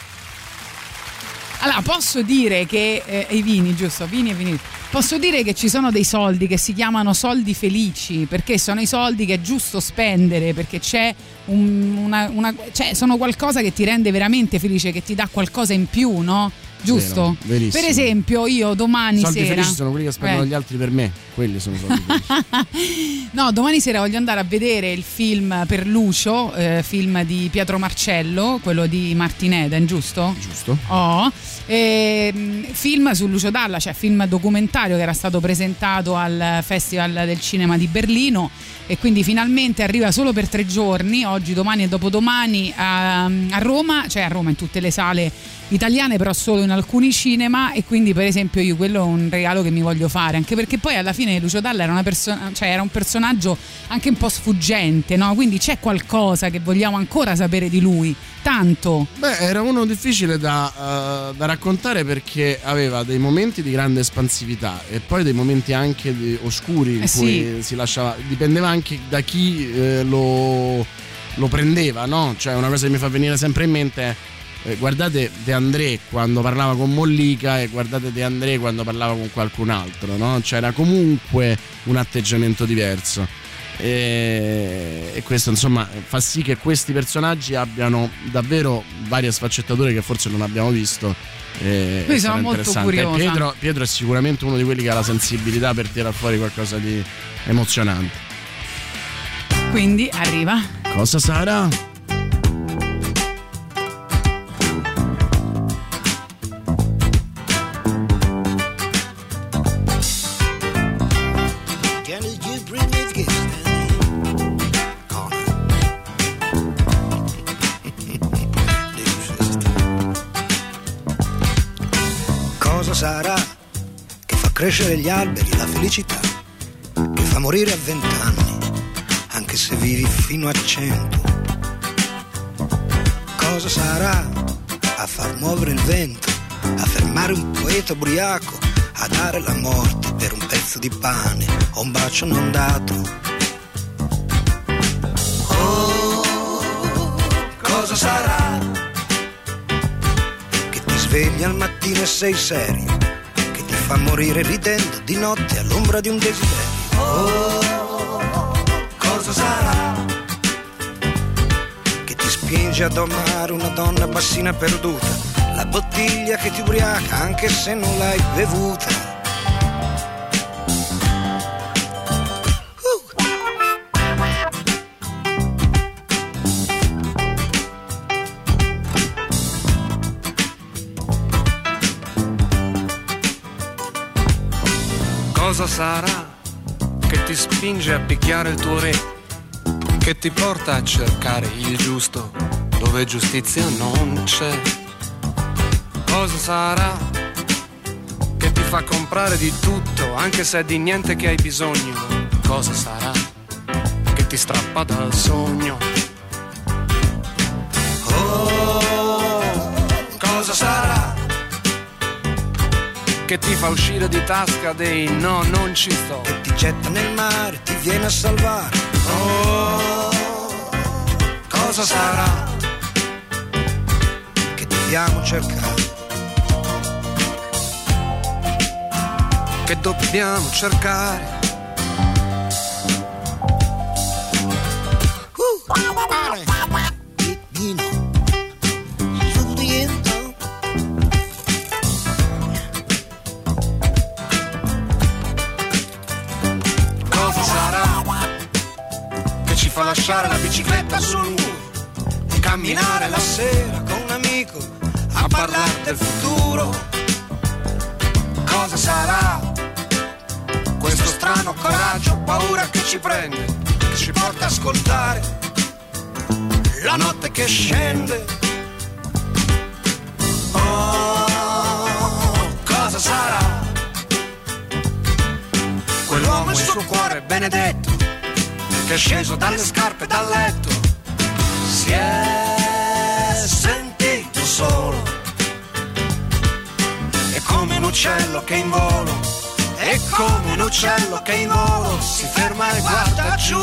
Allora, posso dire che eh, i vini, giusto? Vini e vinili. Posso dire che ci sono dei soldi che si chiamano soldi felici, perché sono i soldi che è giusto spendere, perché c'è un- una, una- cioè sono qualcosa che ti rende veramente felice, che ti dà qualcosa in più, no? Giusto? Vero, per esempio, io domani soldi sera. felici sono quelli che spendono Eh. gli altri per me. Quelli sono soldi felici. No, domani sera voglio andare a vedere il film per Lucio, eh, film di Pietro Marcello, quello di Martin Eden, giusto? Giusto. Oh, ehm, film su Lucio Dalla, cioè film documentario che era stato presentato al Festival del Cinema di Berlino e quindi finalmente arriva solo per tre giorni, oggi, domani e dopodomani a, a Roma, cioè a Roma in tutte le sale italiane, però solo in alcuni cinema e quindi per esempio io quello è un regalo che mi voglio fare, anche perché poi alla fine Lucio Dalla era, una perso- cioè era un personaggio anche un po' sfuggente, no? quindi c'è qualcosa che vogliamo ancora sapere di lui, tanto. Beh, era uno difficile da, eh, da raccontare perché aveva dei momenti di grande espansività e poi dei momenti anche di- oscuri in Eh cui sì. si lasciava. Dipendeva anche da chi eh, lo, lo prendeva, no? Cioè, una cosa che mi fa venire sempre in mente è. Eh, guardate De André quando parlava con Mollica e guardate De André quando parlava con qualcun altro, no? C'era comunque un atteggiamento diverso. E, e questo insomma fa sì che questi personaggi abbiano davvero varie sfaccettature che forse non abbiamo visto. E, Io e sono molto curiosa. Pietro, Pietro è sicuramente uno di quelli che ha la sensibilità per tirare fuori qualcosa di emozionante. Quindi arriva. Cosa sarà? Crescere gli alberi, la felicità, che fa morire a vent'anni, anche se vivi fino a cento? Cosa sarà a far muovere il vento, a fermare un poeta ubriaco, a dare la morte per un pezzo di pane o un bacio non dato? Oh, cosa sarà? che ti svegli al mattino e sei serio, fa morire ridendo di notte all'ombra di un desiderio. Oh, cosa sarà? Che ti spinge a domare una donna bassina perduta, la bottiglia che ti ubriaca anche se non l'hai bevuta. Sarà che ti spinge a picchiare il tuo re che ti porta a cercare il giusto dove giustizia non c'è. Cosa sarà che ti fa comprare di tutto anche se è di niente che hai bisogno? Cosa sarà che ti strappa dal sogno? Oh, cosa sarà che ti fa uscire di tasca dei no, non ci sto? Ti getta nel mare, ti viene a salvare. Oh, cosa sarà che dobbiamo cercare? Che dobbiamo cercare? Lasciare la bicicletta sul muro E camminare la sera con un amico a parlare del futuro. Cosa sarà questo strano coraggio, paura che ci prende, che ci porta a ascoltare La notte che scende. Oh, cosa sarà quell'uomo e il suo cuore benedetto che è sceso dalle scarpe dal letto. Si è sentito solo. è come un uccello che in volo. È come un uccello che in volo si ferma e guarda giù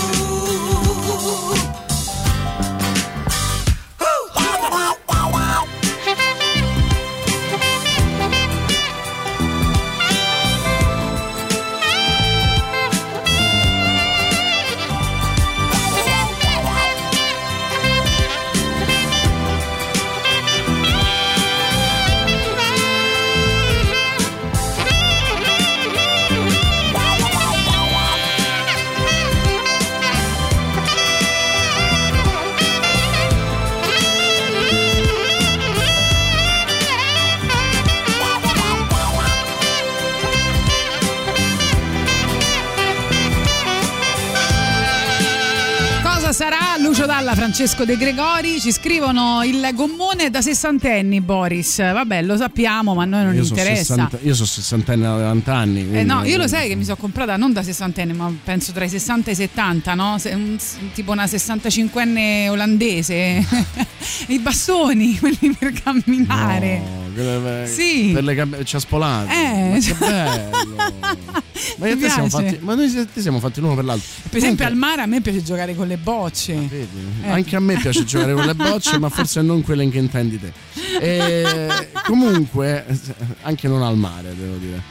Francesco De Gregori? Ci scrivono il gommone da sessantenni, Boris. Vabbè, lo sappiamo, ma a noi non Io interessa. 60 io sono sessantenne da 90 anni. Eh quindi- no, io lo sai che mi sono comprata non da sessantenne, ma penso tra i 60 e i 70, no? Se- un- tipo una 65enne olandese. I bastoni, quelli per camminare. No, Sì. Per le gambe ciaspolate. Eh, Ma che bello. Ma io te siamo fatti, ma noi te siamo fatti l'uno per l'altro. Per esempio Comunque, al mare a me piace giocare con le bocce. Eh. Anche a me piace giocare con le bocce, ma forse non quelle che intendi te. E, comunque, anche non al mare, devo dire.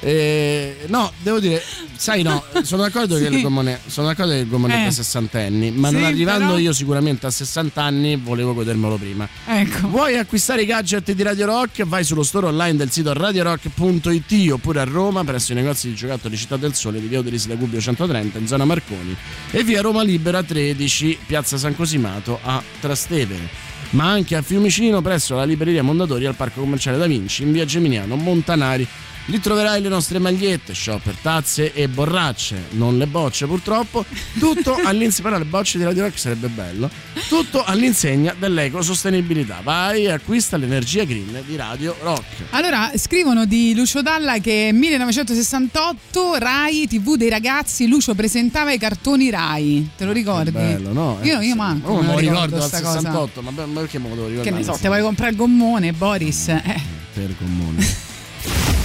E, no, devo dire, sai, no, sono d'accordo che Sì. il gommone, sono d'accordo che il gommone è Eh. da sessantenni, ma non Sì, arrivando però- io sicuramente a 60 anni volevo godermelo prima. Ecco. Vuoi acquistare i gadget di Radio Rock? Vai sullo store online del sito radiorock.it oppure a Roma presso i negozi di giocattoli Città del Sole di via Oderisi da Gubbio 130 in zona Marconi e via Roma Libera 13 piazza San Cosimato a Trastevere. Ma anche a Fiumicino presso la libreria Mondadori al Parco Commerciale Da Vinci in via Geminiano Montanari. Lì troverai le nostre magliette, shopper, tazze e borracce, non le bocce purtroppo, tutto all'insegna, però le bocce di Radio Rock sarebbe bello, tutto all'insegna dell'ecosostenibilità. Vai e acquista l'energia green di Radio Rock. Allora, scrivono di Lucio Dalla che 1968 Rai TV dei ragazzi Lucio presentava i cartoni Rai. Te lo ricordi? Bello, no? Io, io manco. Oh, me lo ricordo dal sta cosa. 68, ma, perché me lo devo Che ricordare? ne so, te vuoi comprare il gommone, Boris? Eh. Per gommone.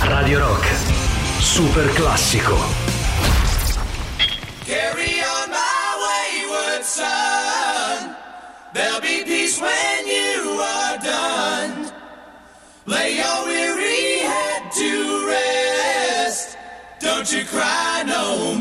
Radio Rock. Super classico. Carry on my wayward son. There'll be peace when you are done. Lay your weary head to rest. Don't you cry no more.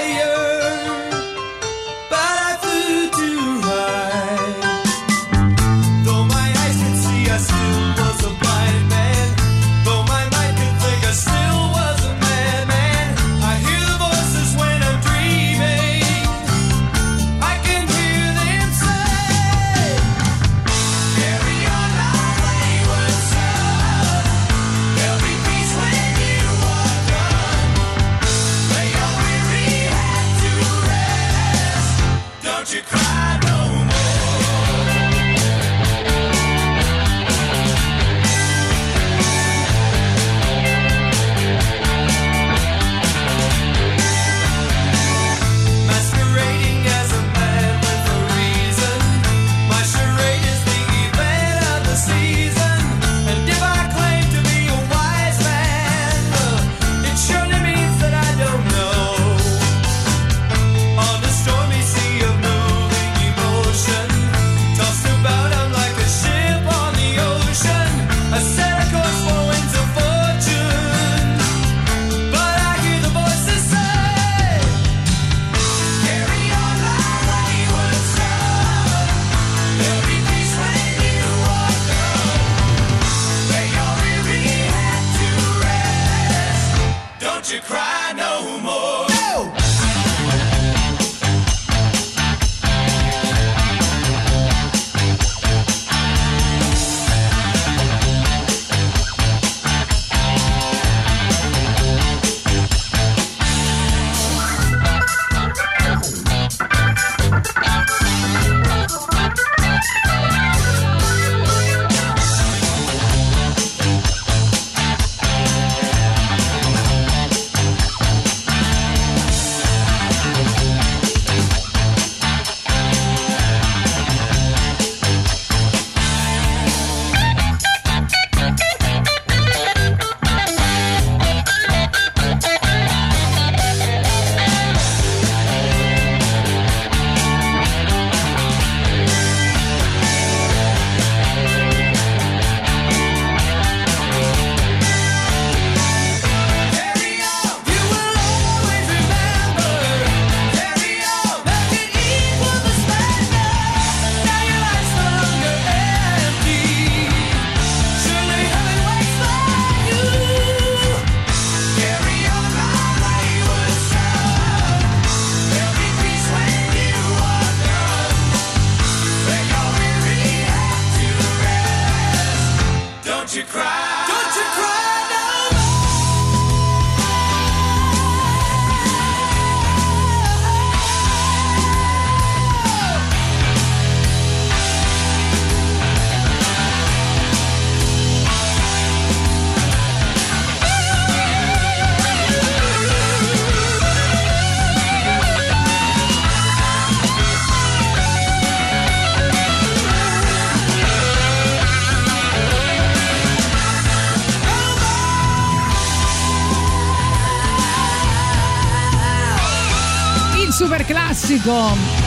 classico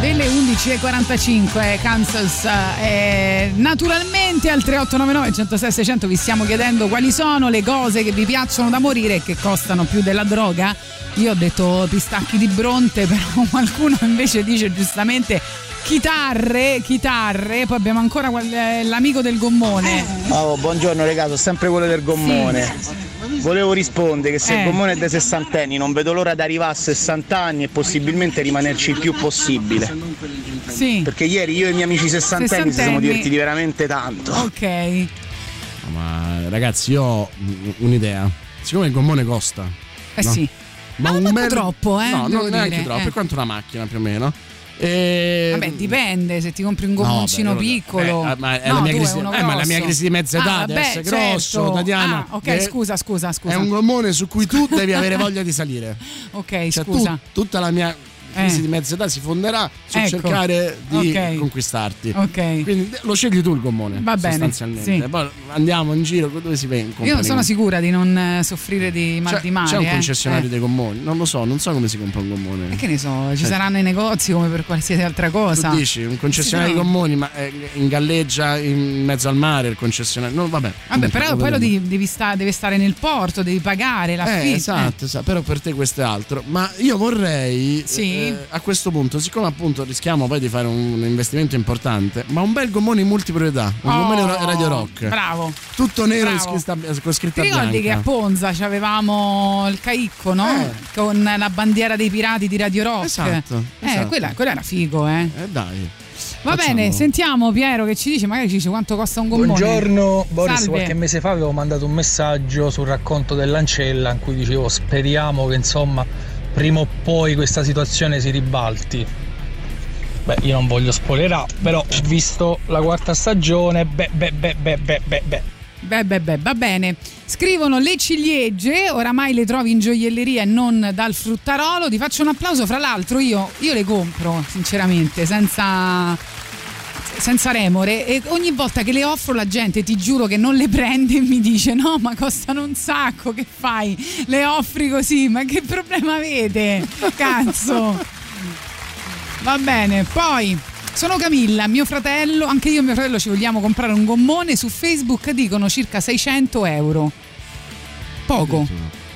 delle 11.45 Kansas eh, naturalmente al 3899 106 600 vi stiamo chiedendo quali sono le cose che vi piacciono da morire e che costano più della droga. Io ho detto pistacchi di bronte però qualcuno invece dice giustamente chitarre chitarre poi abbiamo ancora eh, l'amico del gommone. Oh, buongiorno ragazzi, sempre quello del gommone. Volevo rispondere che se Eh. il gommone è dei sessantenni non vedo l'ora di arrivare a 60 anni e possibilmente rimanerci il più possibile. Sì. Perché ieri io e i miei amici sessantenni ci siamo divertiti veramente tanto. ok Ma ragazzi, io ho un- un'idea. Siccome il gommone costa. Eh no? sì. Ma Ma un bel- troppo, eh, No, non neanche dire, troppo, eh. per quanto una macchina più o meno. E... Vabbè, dipende se ti compri un gommoncino No, beh, piccolo. eh, ma è No, la mia tu crisi- hai uno eh, ma è la mia crisi di mezza età, ah, deve vabbè, essere grosso, certo. Tatiana. Ah, ok, Eh, scusa, scusa, scusa. È un gommone su cui tu devi avere voglia di salire. Ok, Cioè, tu- scusa. tutta la mia crisi Eh. di mezza età si fonderà su Ecco. cercare di Ok. conquistarti. Ok. Quindi lo scegli tu il gommone. Va bene, Sostanzialmente. sì. Poi andiamo in giro, dove si vende? Io sono sicura di non eh, soffrire di mal C'è, di mare. c'è un eh. concessionario Eh. dei gommoni? Non lo so, non so come si compra un gommone. E che ne so, ci Eh. saranno i negozi come per qualsiasi altra cosa. Tu dici un concessionario Sì, di gommoni, ma eh, in galleggia in mezzo al mare il concessionario. No, vabbè. Vabbè, però poi lo devi, devi sta- deve stare nel porto, devi pagare l'affitto. Eh, esatto, esatto, però per te questo è altro. Ma io vorrei Sì. Eh, a questo punto, siccome appunto rischiamo poi di fare un investimento importante, ma un bel gommone in multiproprietà, un Oh, gommone ra- Radio Rock. Bravo. Tutto nero Bravo. con scritta- con scritta Ti ricordi bianca. che a Ponza ci avevamo il caicco, no? Eh. Con la bandiera dei pirati di Radio Rock. Esatto, Eh, esatto. Quella, quella era figo, eh. Eh dai. Va Facciamo. bene, sentiamo Piero che ci dice, magari ci dice quanto costa un gommone. Buongiorno Boris, Salve. qualche mese fa avevo mandato un messaggio sul racconto dell'ancella in cui dicevo speriamo che insomma prima o poi questa situazione si ribalti. Beh, io non voglio spoilerare, però visto la quarta stagione, beh, beh, beh, beh, beh, beh, beh. Beh, beh, beh, va bene. Scrivono le ciliegie, oramai le trovi in gioielleria e non dal fruttarolo. Ti faccio un applauso, fra l'altro io, io le compro, sinceramente, senza, senza remore. E ogni volta che le offro la gente, ti giuro che non le prende e mi dice no, ma costano un sacco, che fai? Le offri così, ma che problema avete? Cazzo. Va bene, poi sono Camilla, mio fratello, anche io e mio fratello ci vogliamo comprare un gommone, su Facebook dicono circa 600 euro. Poco.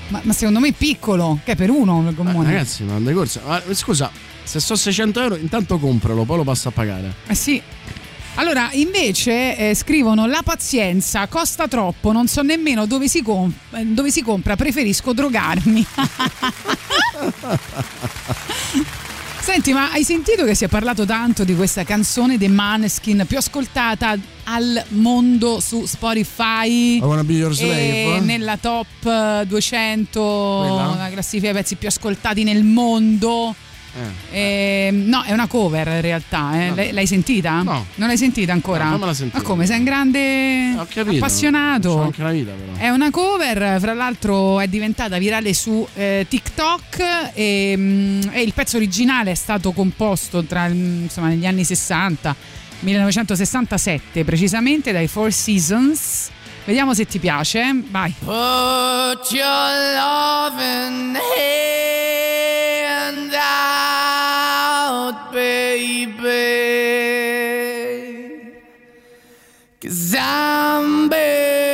Ma, ma secondo me è piccolo, che è per uno il gommone. Ragazzi, ma corsa. Ma, scusa, se so 600 euro, intanto compralo, poi lo passo a pagare. Eh sì. Allora, invece eh, scrivono la pazienza costa troppo, non so nemmeno dove si, com- eh, dove si compra, preferisco drogarmi. Senti, ma hai sentito che si è parlato tanto di questa canzone dei Maneskin più ascoltata al mondo su Spotify? E slave? nella top eh, 200, Quella? la classifica dei pezzi più ascoltati nel mondo. Eh. Eh, no, è una cover in realtà. eh. No. L'hai, l'hai sentita? No. Non l'hai sentita ancora? No, sentire. Ma come? Sei un grande Ho capito. appassionato? Anche la vita, però. È una cover, fra l'altro è diventata virale su eh, TikTok e, mm, e il pezzo originale è stato composto tra, il- insomma, negli anni 60, 1967 precisamente, dai Four Seasons. Vediamo se ti piace. Vai. Put your loving hand out, baby. Cause I'm begging.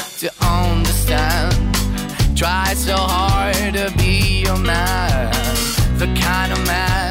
to understand. Try so hard to be your man. The kind of man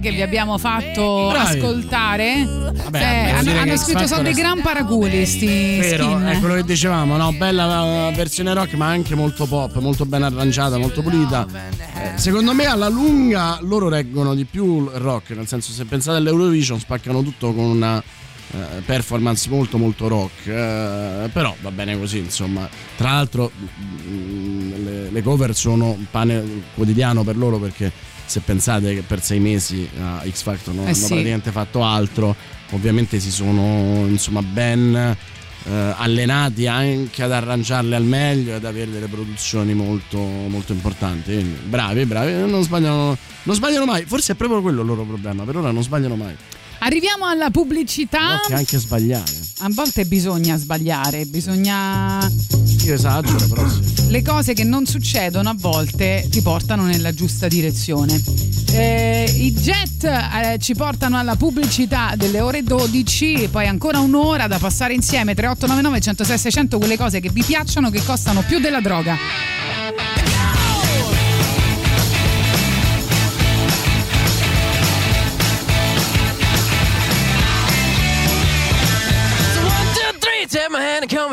che vi abbiamo fatto Bravi. ascoltare. Vabbè, Eh, hanno, hanno scritto sono dei gran paraculi sti Vero, skin. è quello che dicevamo, no? Bella eh, versione rock, ma anche molto pop, molto ben arrangiata, molto pulita. Eh, secondo me alla lunga loro reggono di più il rock, nel senso se pensate all'Eurovision spaccano tutto con una eh, performance molto molto rock, eh, però va bene così, insomma. Tra l'altro mm, le, le cover sono un pane quotidiano per loro perché se pensate che per sei mesi a X Factor non Eh hanno sì. praticamente fatto altro, ovviamente si sono insomma ben eh, allenati anche ad arrangiarle al meglio e ad avere delle produzioni molto, molto importanti. Quindi, bravi, bravi, non sbagliano, non sbagliano mai. Forse è proprio quello il loro problema, per ora non sbagliano mai. Arriviamo alla pubblicità. Che anche sbagliare. A volte bisogna sbagliare, bisogna. Io esagero, però sì. Le cose che non succedono a volte ti portano nella giusta direzione. Eh, I jet eh, ci portano alla pubblicità delle ore 12, poi ancora un'ora da passare insieme 3899 106 600 quelle cose che vi piacciono che costano più della droga.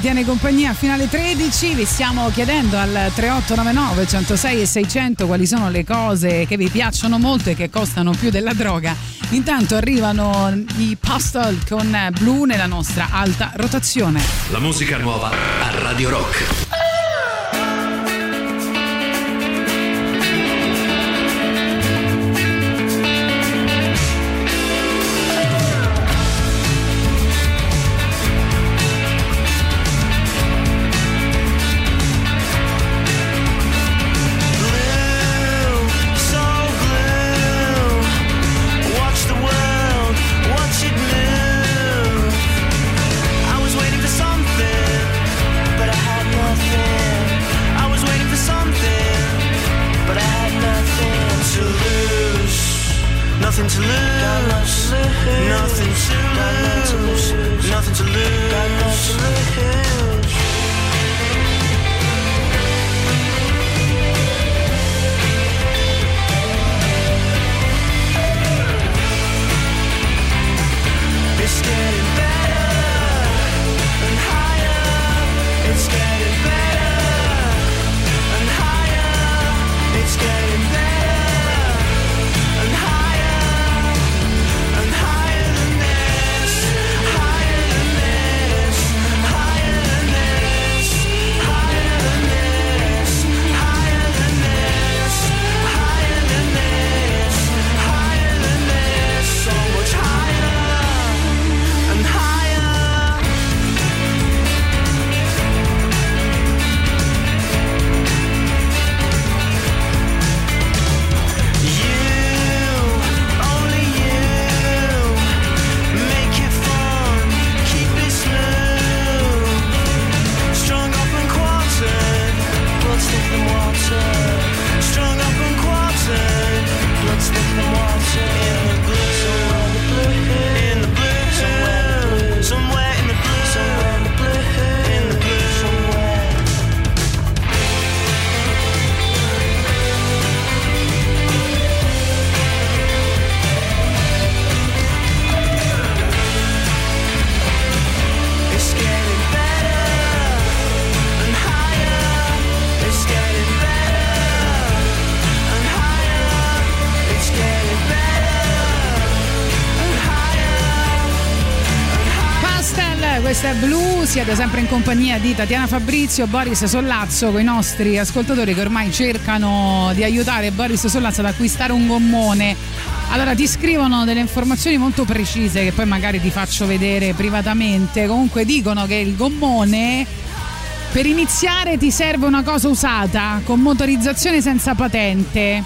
Tiene compagnia a finale 13. Vi stiamo chiedendo al 3899 106 e 600 quali sono le cose che vi piacciono molto e che costano più della droga. Intanto arrivano i Postal con Blu nella nostra alta rotazione. La musica nuova a Radio Rock. Siete sempre in compagnia di Tatiana Fabrizio, Boris Sollazzo, con i nostri ascoltatori che ormai cercano di aiutare Boris Sollazzo ad acquistare un gommone. Allora ti scrivono delle informazioni molto precise che poi magari ti faccio vedere privatamente. Comunque dicono che il gommone per iniziare ti serve una cosa usata con motorizzazione senza patente.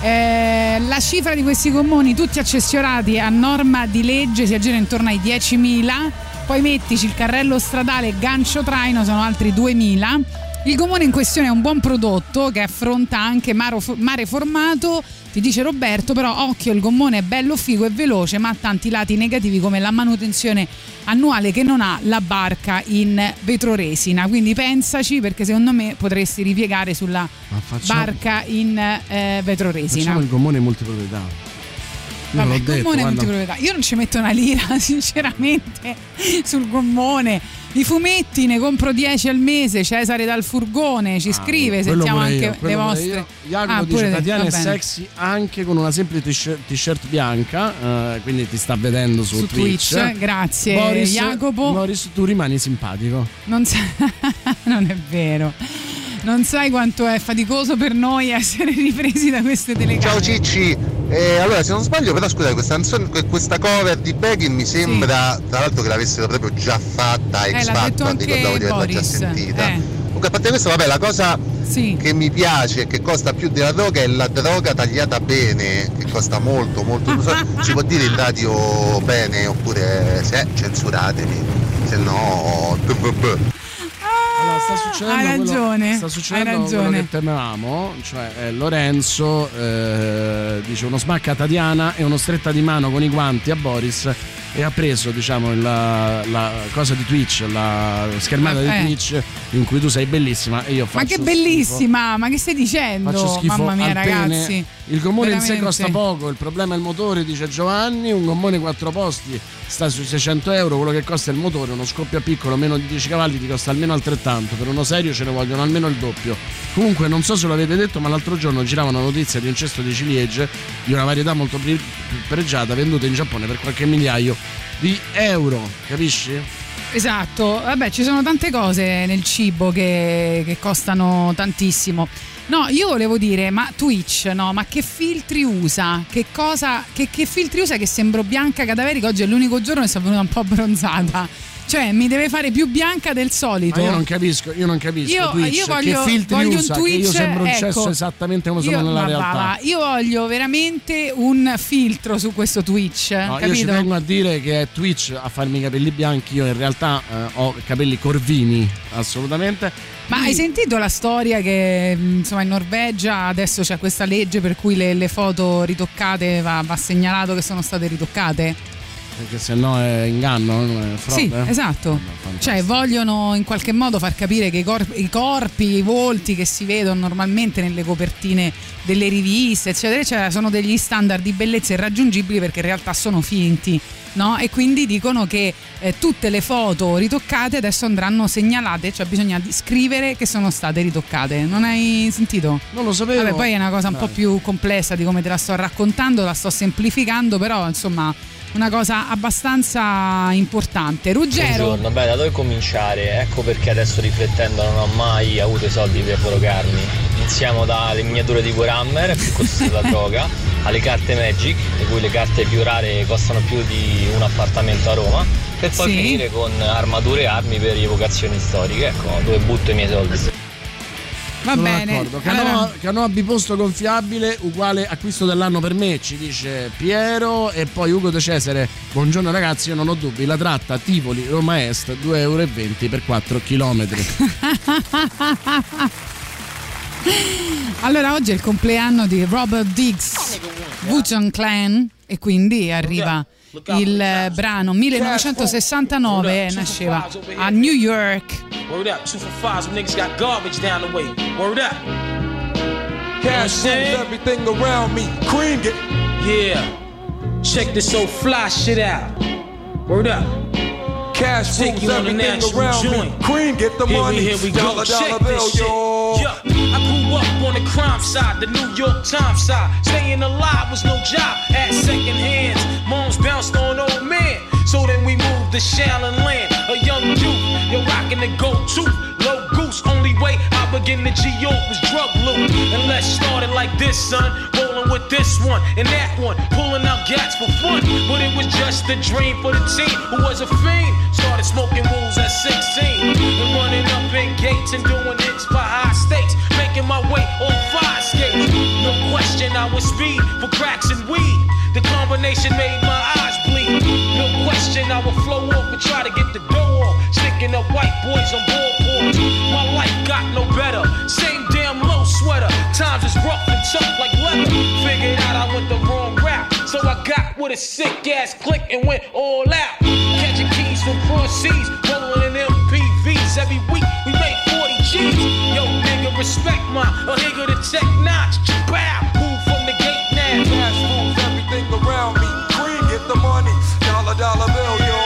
Eh, la cifra di questi gommoni, tutti accessorati a norma di legge, si aggira intorno ai 10.000. Poi mettici il carrello stradale gancio traino, sono altri 2.000. Il gommone in questione è un buon prodotto che affronta anche mare formato. Ti dice Roberto, però occhio, il gommone è bello figo e veloce, ma ha tanti lati negativi come la manutenzione annuale che non ha la barca in vetroresina. Quindi pensaci perché secondo me potresti ripiegare sulla facciamo- barca in eh, vetroresina. Facciamo il gommone multiproprietà. Io Vabbè, l'ho detto, gommone guarda. multiproprietà. Io non ci metto una lira, sinceramente, sul gommone. I fumetti ne compro 10 al mese. Cesare dal furgone ci scrive, Ah, Quello sentiamo anche io, le vostre. Jacopo Ah, dice Tatiana è sexy anche con una semplice t-shirt, bianca, eh, quindi ti sta vedendo su, Su Twitch, grazie, Boris, Jacopo. Boris, tu rimani simpatico. Non, sa- non è vero. Non sai quanto è faticoso per noi essere ripresi da queste telecamere. Ciao Cicci, Eh, allora se non sbaglio però scusate questa, canzone, questa cover di Begin mi sembra tra l'altro che l'avessero proprio già fatta Eh, X detto Factor, ricordavo di averla già sentita. eh. Comunque a parte questo vabbè la cosa che mi piace e che costa più della droga è la droga tagliata bene, che costa molto, molto. Non so, si può dire in radio bene oppure se censuratemi, se no. Allora, sta succedendo hai quello- ragione, sta succedendo hai quello ragione. che temevamo, cioè eh, Lorenzo eh, dice uno smacca a Tatiana e uno stretta di mano con i guanti a Boris e ha preso diciamo la, la cosa di Twitch, la schermata Eh. di Twitch in cui tu sei bellissima e io faccio Ma che schifo. bellissima, ma che stai dicendo? Faccio schifo Mamma mia, al pene. ragazzi. Il gommone in sé costa poco, il problema è il motore, dice Giovanni. Un gommone 4 posti sta sui 600 euro. Quello che costa è il motore. Uno scoppia piccolo, meno di 10 cavalli, ti costa almeno altrettanto. Per uno serio ce ne vogliono almeno il doppio. Comunque, non so se l'avete detto, ma l'altro giorno girava una notizia di un cesto di ciliegie di una varietà molto pre- pregiata venduta in Giappone per qualche migliaio di euro. Capisci? Esatto, vabbè, ci sono tante cose nel cibo che, che costano tantissimo. No, io volevo dire, ma Twitch, no, ma che filtri usa? Che cosa, che, che filtri usa che sembro bianca cadaverica? Oggi è l'unico giorno che sono venuta un po' bronzata. Cioè, mi deve fare più bianca del solito. Ma io non capisco, io non capisco. Io- Twitch, io voglio- che filtri voglio un usa, io Twitch, sembro un ecco. cesso esattamente come sono Io, nella realtà. va, io voglio veramente un filtro su questo Twitch, No, io ci tengo a dire che è Twitch a farmi i capelli bianchi, io in realtà eh, ho capelli corvini, assolutamente. Ma hai sentito la storia che mh, insomma in Norvegia adesso c'è questa legge per cui le, le foto ritoccate va, va segnalato che sono state ritoccate? Perché se no è inganno, è frode. Sì, esatto. Cioè vogliono in qualche modo far capire che i corpi, i corpi, i volti che si vedono normalmente nelle copertine delle riviste, eccetera, eccetera, sono degli standard di bellezza irraggiungibili perché in realtà sono finti. No? E quindi dicono che eh, tutte le foto ritoccate adesso andranno segnalate, cioè bisogna scrivere che sono state ritoccate. Non hai sentito? Non lo sapevo. Vabbè, poi è una cosa un Dai. po' più complessa di come te la sto raccontando, la sto semplificando, però insomma una cosa abbastanza importante. Ruggero, Buongiorno, beh, da dove cominciare? Ecco perché adesso riflettendo non ho mai avuto i soldi per drogarmi. Iniziamo dalle miniature di Warhammer, più costose della droga, alle carte Magic, di cui le carte più rare costano più di un appartamento a Roma, per poi Sì. finire con armature e armi per rievocazioni storiche, ecco, dove butto i miei soldi. Va Sono bene. d'accordo. Canoa, Allora, biposto gonfiabile uguale acquisto dell'anno per me, ci dice Piero. E poi Ugo De Cesare. Buongiorno ragazzi, io non ho dubbi. La tratta Tivoli Roma Est 2,20 euro per 4 km. allora, oggi è il compleanno di Robert Diggs, Wutan Clan, e quindi arriva il eh, brano 1969, nasceva a New York. Word up, two for five, some niggas got garbage down the way. Word up. Cash moves everything around me. Cream it. Yeah. Check this old fly shit out. Word up. Cash Take everything around joint. me. Cream get the here money. We, here we go. Dollar, Check dollar this bill, shit. yo. Yeah. I grew up on the crime side, the New York Times side. Staying alive was no job. At second hands. Moms bounced on old men. So then we moved to Shallon Land. A young youth, you're rocking the go-to. Low goose, only way I begin to G.O. was drug loot. And let's start it like this, son. Rolling with this one and that one. Pulling out gats for fun. But it was just a dream for the team who was a fiend. Started smoking rules at 16. And running up in gates and doing hits for high stakes. Making my way on fire skates. No question, I was speed for cracks and weed. The combination made my eyes. No question, I would flow off and try to get the dough off. Sticking up white boys on boardboards. My life got no better. Same damn low sweater. Times is rough and tough like leather. Figured out I went the wrong route. So I got with a sick ass click and went all out. Catching keys from cross seas. Rolling in MPVs. Every week we made 40 G's. Yo, nigga, respect my a nigga to tech notch. Bow. Move from the gate now. Cash moves everything around me. Get the money. Dollar, dollar bill, yo.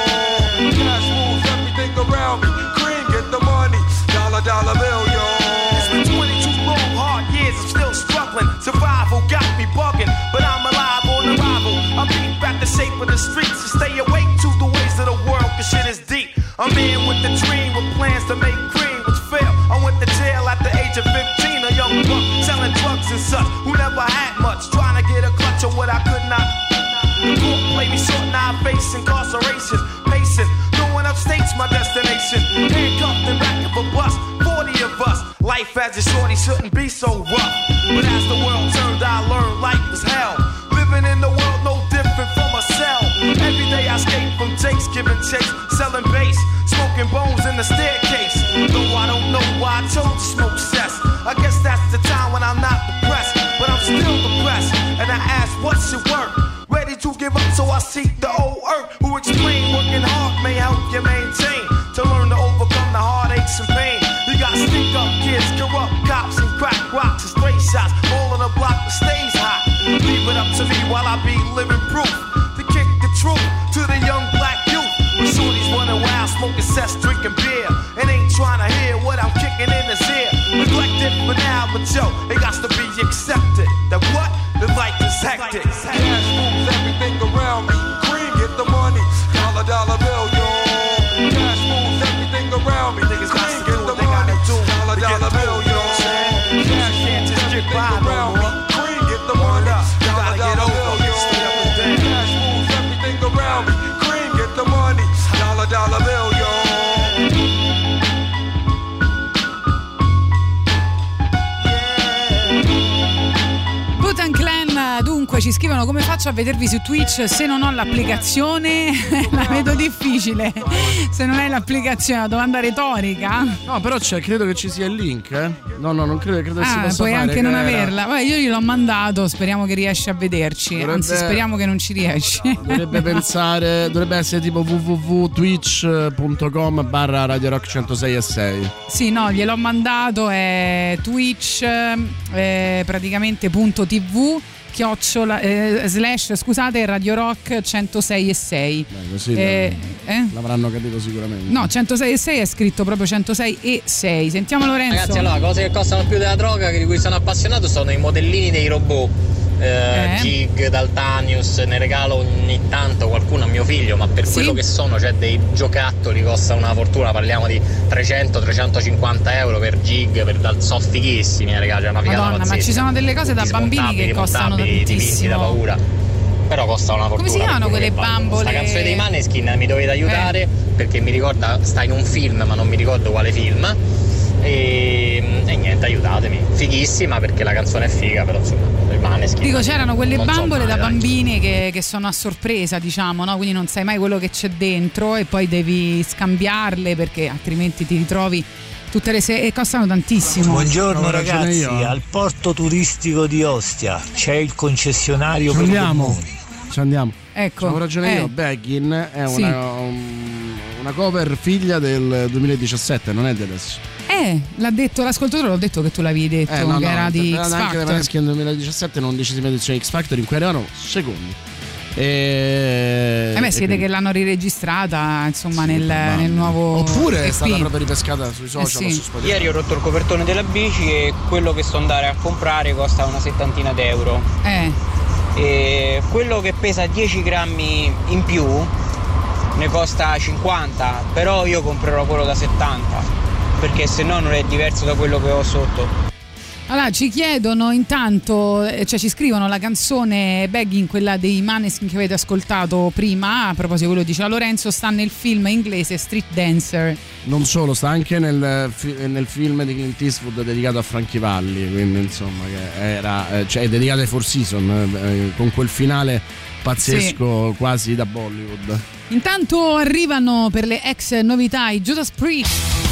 Cash moves everything around me. Cream get the money. Dollar, dollar bill, yo. It's been 22 long, hard years, I'm still struggling. Survival got me bugging, but I'm alive on arrival. I beat back the shape of the streets to stay awake to the ways of the world, cause shit is deep. I'm in with the dream, with plans to make cream, which fail. I went to jail at the age of 15, a young buck selling drugs and such, who never had me short, now face incarceration. Pacing, going upstate's my destination. Handcuffed in back of a bus, 40 of us. Life as a shorty shouldn't be so rough. But as the world turned, I learned life was hell. Living in the world no different from a cell. Every day I escape from Jake's giving chase, selling bass, smoking bones in the staircase. Though I don't know why I to smoke cess. I guess that's the time when I'm not depressed, but I'm still depressed. And I ask, what's your work? Seek the old earth who explain working hard may help you maintain to learn to overcome the heartaches and pain. You got stick up kids, corrupt cops, and crack rocks and stray shots. All in a block that stays hot. Leave it up to me while I be living proof to kick the truth to the young black youth. When shorties running wild, smoking cess, drinking beer, and ain't trying to hear what I'm kicking in his ear. Neglected for now, but yo, it got to be ci scrivono come faccio a vedervi su Twitch se non ho l'applicazione? La vedo difficile. Se non hai l'applicazione la domanda retorica. No, però c'è, credo che ci sia il link, eh. No, no, non credo, credo che si ah possa puoi anche che non era- averla. Vabbè, io gliel'ho mandato speriamo che riesci a vederci. Dovrebbe- anzi speriamo che non ci riesci. Dovrebbe pensare, dovrebbe essere tipo www.twitch.com barra Radio Rock 106 e 6. Sì, no, gliel'ho mandato, è Twitch, eh, praticamente punto tv, chiocciola, eh, slash, scusate, Radio Rock 106 e 6. Così Eh, eh? l'avranno capito sicuramente. No, 106 e 6 è scritto proprio 106 e 6. Sentiamo Lorenzo. Ragazzi, allora, cose che costano più della droga, che di cui sono appassionato, sono i modellini dei robot. Eh, Eh? Jig, Daltanius, ne regalo ogni tanto qualcuno a mio figlio, ma per quello che sono, cioè dei giocattoli costano una fortuna, parliamo di 300-350 euro per Jig, per Dal sono fighissimi, ne regalo, c'è una figata Madonna, ma pazzesca. ci sono delle cose da bambini che costano divisi da tantissimo. paura. Però costano una fortuna. Come si chiamano quelle bambole? Sta canzone dei Maneskin mi dovete aiutare perché mi ricorda, sta in un film, ma non mi ricordo quale film. E, e niente, aiutatemi. Fighissima perché la canzone è figa, però insomma, i Maneskin. Dico, c'erano quelle non so bambole male, da bambini che, che sono a sorpresa, diciamo, no? Quindi non sai mai quello che c'è dentro e poi devi scambiarle perché altrimenti ti ritrovi tutte le sere e costano tantissimo. Buongiorno Ho ragione ragazzi, io. al porto turistico di Ostia c'è il concessionario Ci per andiamo. Ci andiamo. Ecco. Avevo ragione eh. io, Beggin è Sì. una, un- una cover figlia del 2017, non è di adesso. Eh, l'ha detto l'ascoltatore, l'ho detto che tu l'avevi detto, Eh, no, che no, era di erano X anche Factor. Maneskin nel 2017, non decisiva edizione X Factor in cui erano secondi. E, Eh beh, e si vede quindi- che l'hanno riregistrata insomma nel, probabile. nel nuovo Oppure è stata proprio ripescata sui social Eh sì. su Spotify. Ieri ho rotto il copertone della bici e quello che sto andare a comprare costa una settantina d'euro. Eh, E quello che pesa 10 grammi in più ne costa 50, però io comprerò quello da 70, perché se no non è diverso da quello che ho sotto. Allora ci chiedono intanto, eh, cioè ci scrivono la canzone Begging, quella dei Maneskin che avete ascoltato prima, a proposito di quello che diceva Lorenzo, sta nel film inglese Street Dancer. Non solo, sta anche nel, nel film di Clint Eastwood dedicato a Franchi Valli, quindi insomma che era, eh, cioè è dedicato ai Four Seasons, eh, con quel finale pazzesco quasi da Bollywood. Intanto arrivano per le ex novità i Judas Priest.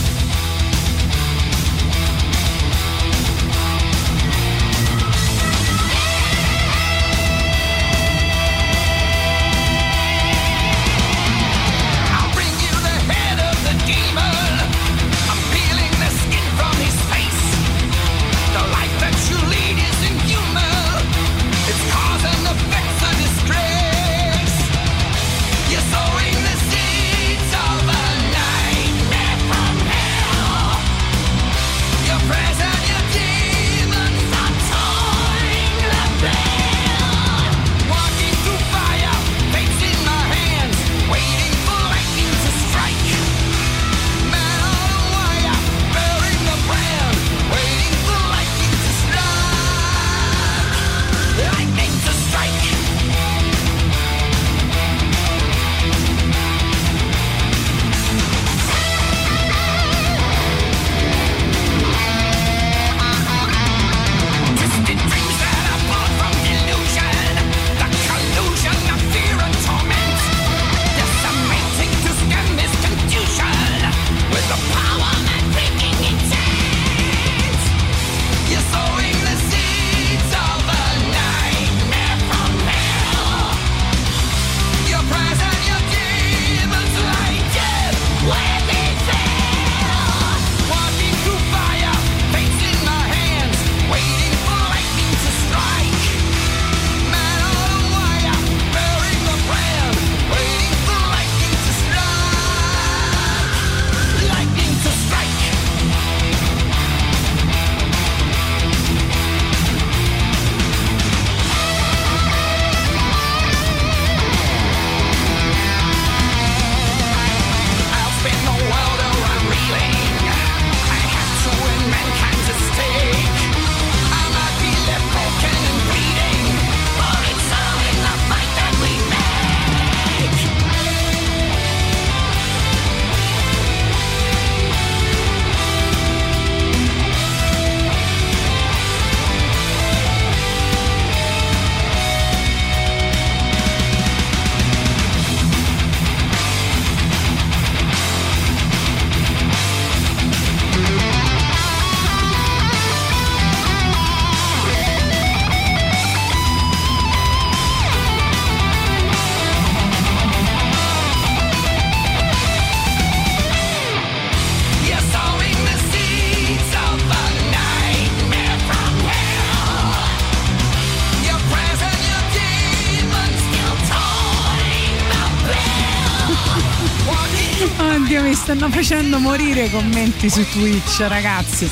Facendo morire i commenti su Twitch, ragazzi.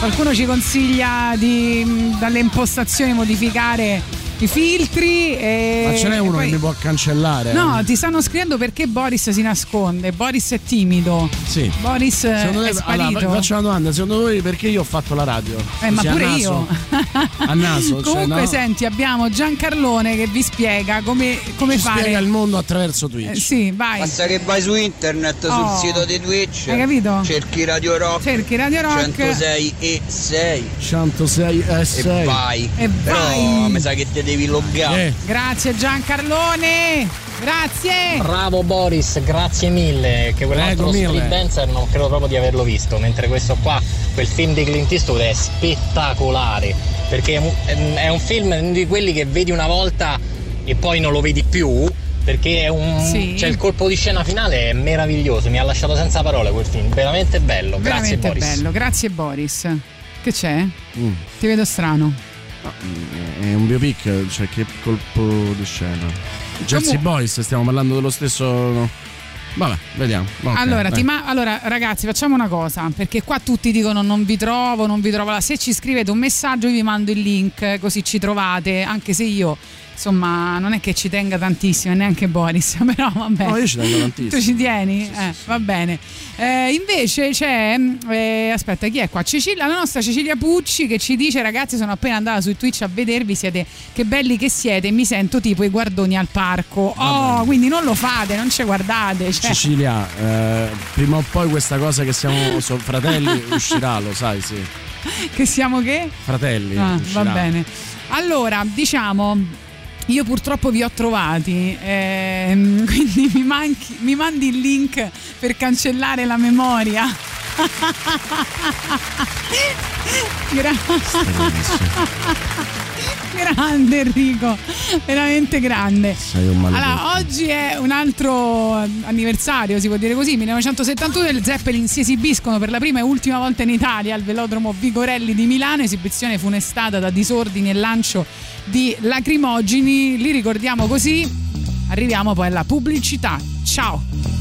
Qualcuno ci consiglia di mh, dalle impostazioni modificare i filtri e Ma ce n'è uno poi- che mi può cancellare? No, ti stanno scrivendo perché Boris si nasconde. Boris è timido. Sì. Boris eh, Secondo è te- allora, sparito. fa- faccio una domanda, secondo voi perché io ho fatto la radio? Eh, ma pure naso? io. A naso, cioè, Comunque, no? senti, abbiamo Giancarlone che vi spiega come, come Ci fare. spiega il mondo attraverso Twitch. Eh, sì, vai. Basta che vai su internet, Oh. sul sito di Twitch. Hai capito? Cerchi Radio Rock. Cerchi Radio Rock. 106 e 6. 106 e 6. E vai. E Però vai. mi sa che ti devi loggare. Grazie Giancarlone. Grazie. Bravo Boris, grazie mille. Che quell'altro Prego, Street mille. Dancer non credo proprio di averlo visto. Mentre questo qua, quel film di Clint Eastwood è spettacolare. Perché è un, è un film di quelli che vedi una volta e poi non lo vedi più. Perché è un. Sì. Cioè il colpo di scena finale è meraviglioso. Mi ha lasciato senza parole quel film. Veramente bello. Grazie Veramente Boris. bello. Grazie Boris. Che c'è? Mm. Ti vedo strano. È un biopic, cioè che colpo di scena. Jersey Comu- Boys, stiamo parlando dello stesso. Vabbè, vediamo. Ok, allora, ma- allora, ragazzi, facciamo una cosa. Perché qua tutti dicono non vi trovo, non vi trovo. là. Se ci scrivete un messaggio, io vi mando il link, così ci trovate. Anche se io, insomma, non è che ci tenga tantissimo, neanche Boris. Però vabbè. No, io ci tengo tantissimo. Tu ci tieni? Eh, va bene. Eh, invece c'è. eh, aspetta, chi è qua? Cecilia, la nostra Cecilia Pucci che ci dice: Ragazzi, sono appena andata su Twitch a vedervi. Siete che belli che siete. Mi sento tipo i guardoni al parco. Oh, quindi non lo fate, non ci guardate. Cioè. Cecilia, eh, prima o poi questa cosa che siamo fratelli uscirà, lo sai, sì. Che siamo che? Fratelli. Ah, va bene. Allora, diciamo. Io purtroppo vi ho trovati, ehm, quindi mi, manchi- mi mandi il link per cancellare la memoria. Gra- grande Enrico, veramente grande. Allora, oggi è un altro anniversario, si può dire così. 1971 le Zeppelin si esibiscono per la prima e ultima volta in Italia al velodromo Vigorelli di Milano. Esibizione funestata da disordini e lancio di lacrimogeni. Li ricordiamo così. Arriviamo poi alla pubblicità. Ciao.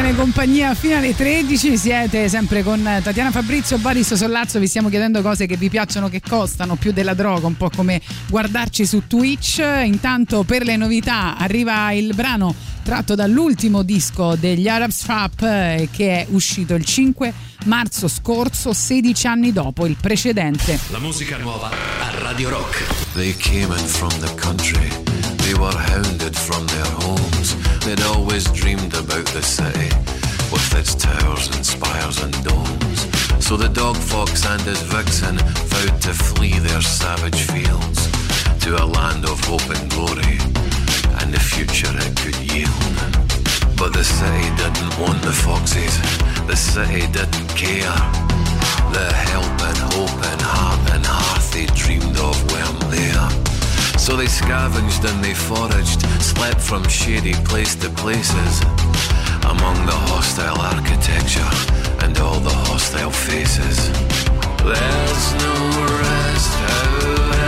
Tiene compagnia fino alle 13. Siete sempre con Tatiana Fabrizio, Boris Sollazzo. Vi stiamo chiedendo cose che vi piacciono, che costano più della droga, un po' come guardarci su Twitch. Intanto, per le novità, arriva il brano tratto dall'ultimo disco degli Arab Strap eh, che è uscito il 5 marzo scorso, 16 anni dopo il precedente. La musica nuova a Radio Rock. They came in from the country. They were hounded from their homes. They'd always dreamed about the city with its towers and spires and domes. So the dog fox and his vixen vowed to flee their savage fields to a land of hope and glory and the future it could yield. But the city didn't want the foxes, the city didn't care. The help and hope and heart and hearth they dreamed of weren't there. So they scavenged and they foraged, slept from shady place to places, among the hostile architecture and all the hostile faces. There's no rest, however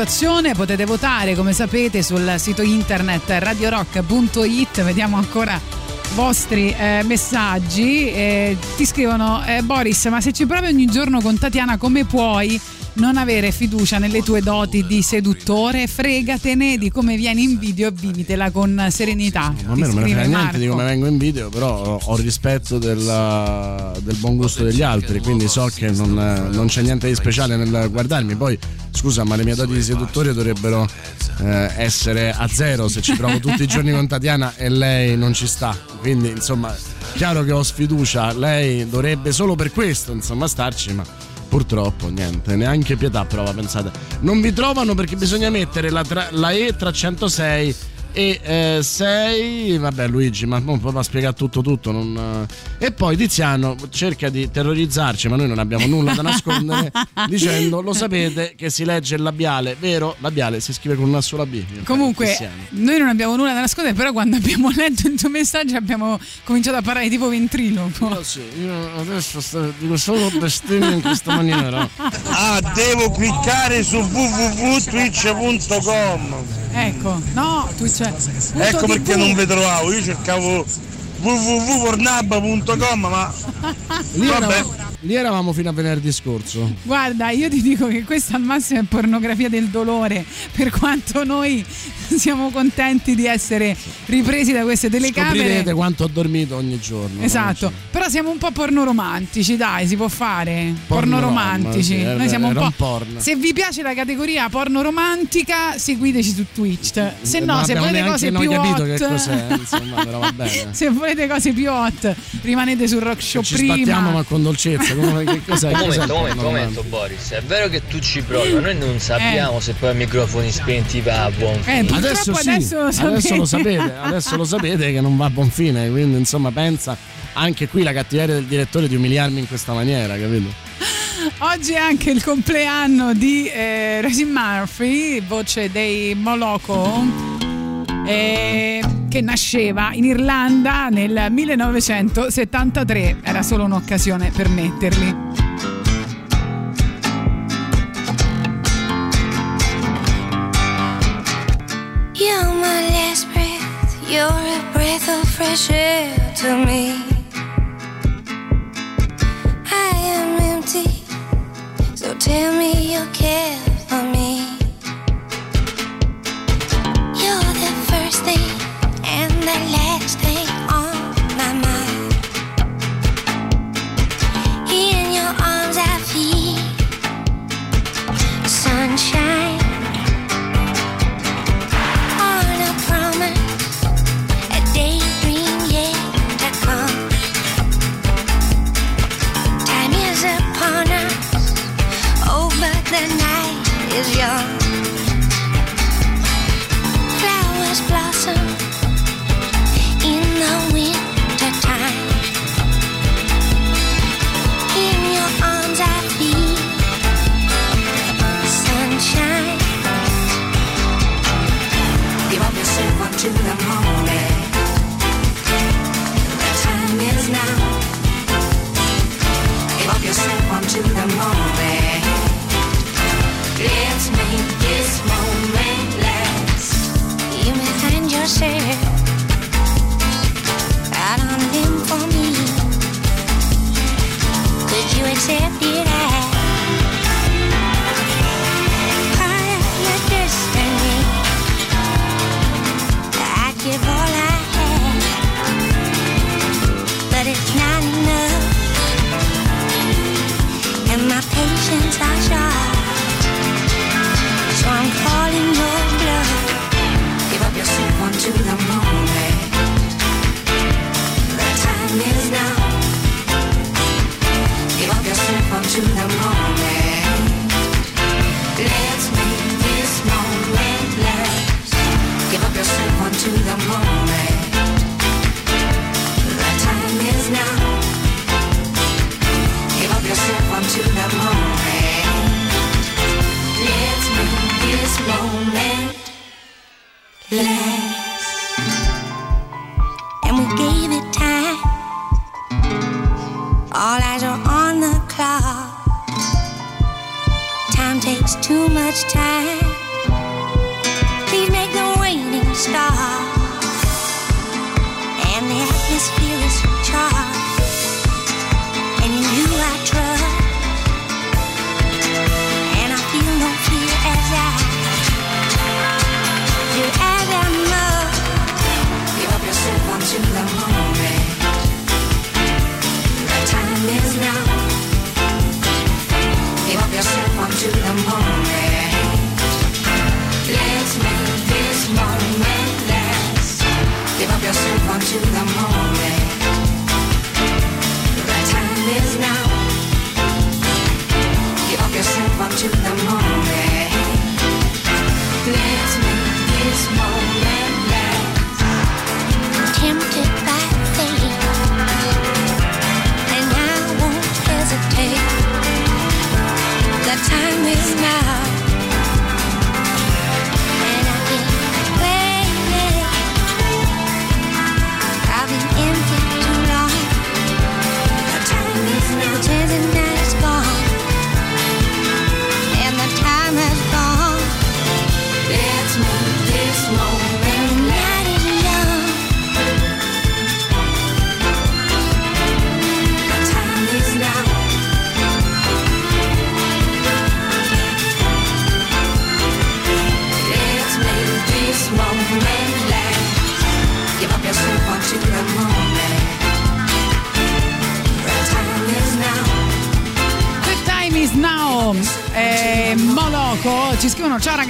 alta rotazione potete votare come sapete sul sito internet radiorock.it vediamo ancora vostri eh, messaggi. Eh, ti scrivono eh, Boris ma se ci provi ogni giorno con Tatiana come puoi non avere fiducia nelle tue doti di seduttore? Fregatene di come vieni in video e vivitela con serenità. A Ti me non me ne frega niente di come vengo in video, però ho- ho rispetto della- del buon gusto degli altri, quindi so che non, non c'è niente di speciale nel guardarmi. Poi, scusa, ma le mie doti di seduttore dovrebbero eh, essere a zero se ci provo tutti i giorni con Tatiana e lei non ci sta. Quindi, insomma, chiaro che ho sfiducia, lei dovrebbe solo per questo, insomma, starci, ma Purtroppo niente, neanche pietà prova, pensate. Non vi trovano perché bisogna mettere la, tra- la E tra 106 e 6. vabbè Luigi, ma non può spiegare tutto tutto. non, eh. E poi Tiziano cerca di terrorizzarci, ma noi non abbiamo nulla da nascondere, dicendo lo sapete che si legge il labiale, vero? Labiale si scrive con una sola B. Comunque, noi non abbiamo nulla da nascondere, però quando abbiamo letto il tuo messaggio abbiamo cominciato a parlare tipo ventriloquo. sì, io adesso sto- dico solo bestemmie in questa maniera. Ah, devo cliccare su www.twitch.com. Ecco, no, Twitch. Punto Ecco perché non vi trovavo, io cercavo www.pornab.com ma vabbè. Lì eravamo fino a venerdì scorso. Guarda, io ti dico che questa al massimo è pornografia del dolore, per quanto noi siamo contenti di essere ripresi da queste telecamere. Scoprirete quanto ho dormito ogni giorno. Esatto, però siamo un po' pornoromantici, dai, si può fare. Porno Pornoromantici. rom, sì, Noi siamo un po'. un porno. Se vi piace la categoria porno romantica, seguiteci su Twitch. Se no, Non se volete cose più hot, che cos'è, insomma, però va bene. se volete cose più hot, rimanete sul rock show Ci prima. ma con dolcezza. Come, che cos'è? Un momento, un porno momento, momento, Boris. È vero che tu ci provi, ma noi non sappiamo se poi a microfoni spenti va a buon fine. Eh, Adesso sì, adesso lo sapete. adesso lo sapete, adesso lo sapete che non va a buon fine, quindi insomma pensa anche qui la cattiveria del direttore di umiliarmi in questa maniera, capito? Oggi è anche il compleanno di eh, Rosie Murphy, voce dei Moloko, eh, che nasceva in Irlanda nel 1973. Era solo un'occasione per metterli. You're my last breath, you're a breath of fresh air to me. I am empty, so tell me you care for me. And the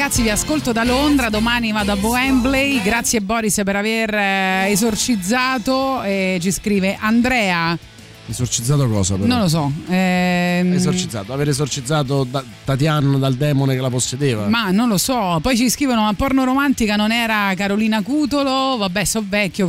ragazzi vi ascolto da Londra domani vado a Wembley grazie Boris per aver eh, esorcizzato e ci scrive Andrea Esorcizzato cosa però? non lo so ehm, Esorcizzato, aver esorcizzato da- Tatiana dal demone che la possedeva. Ma non lo so, poi ci scrivono: Ma porno romantica non era Carolina Cutolo? Vabbè, so vecchio,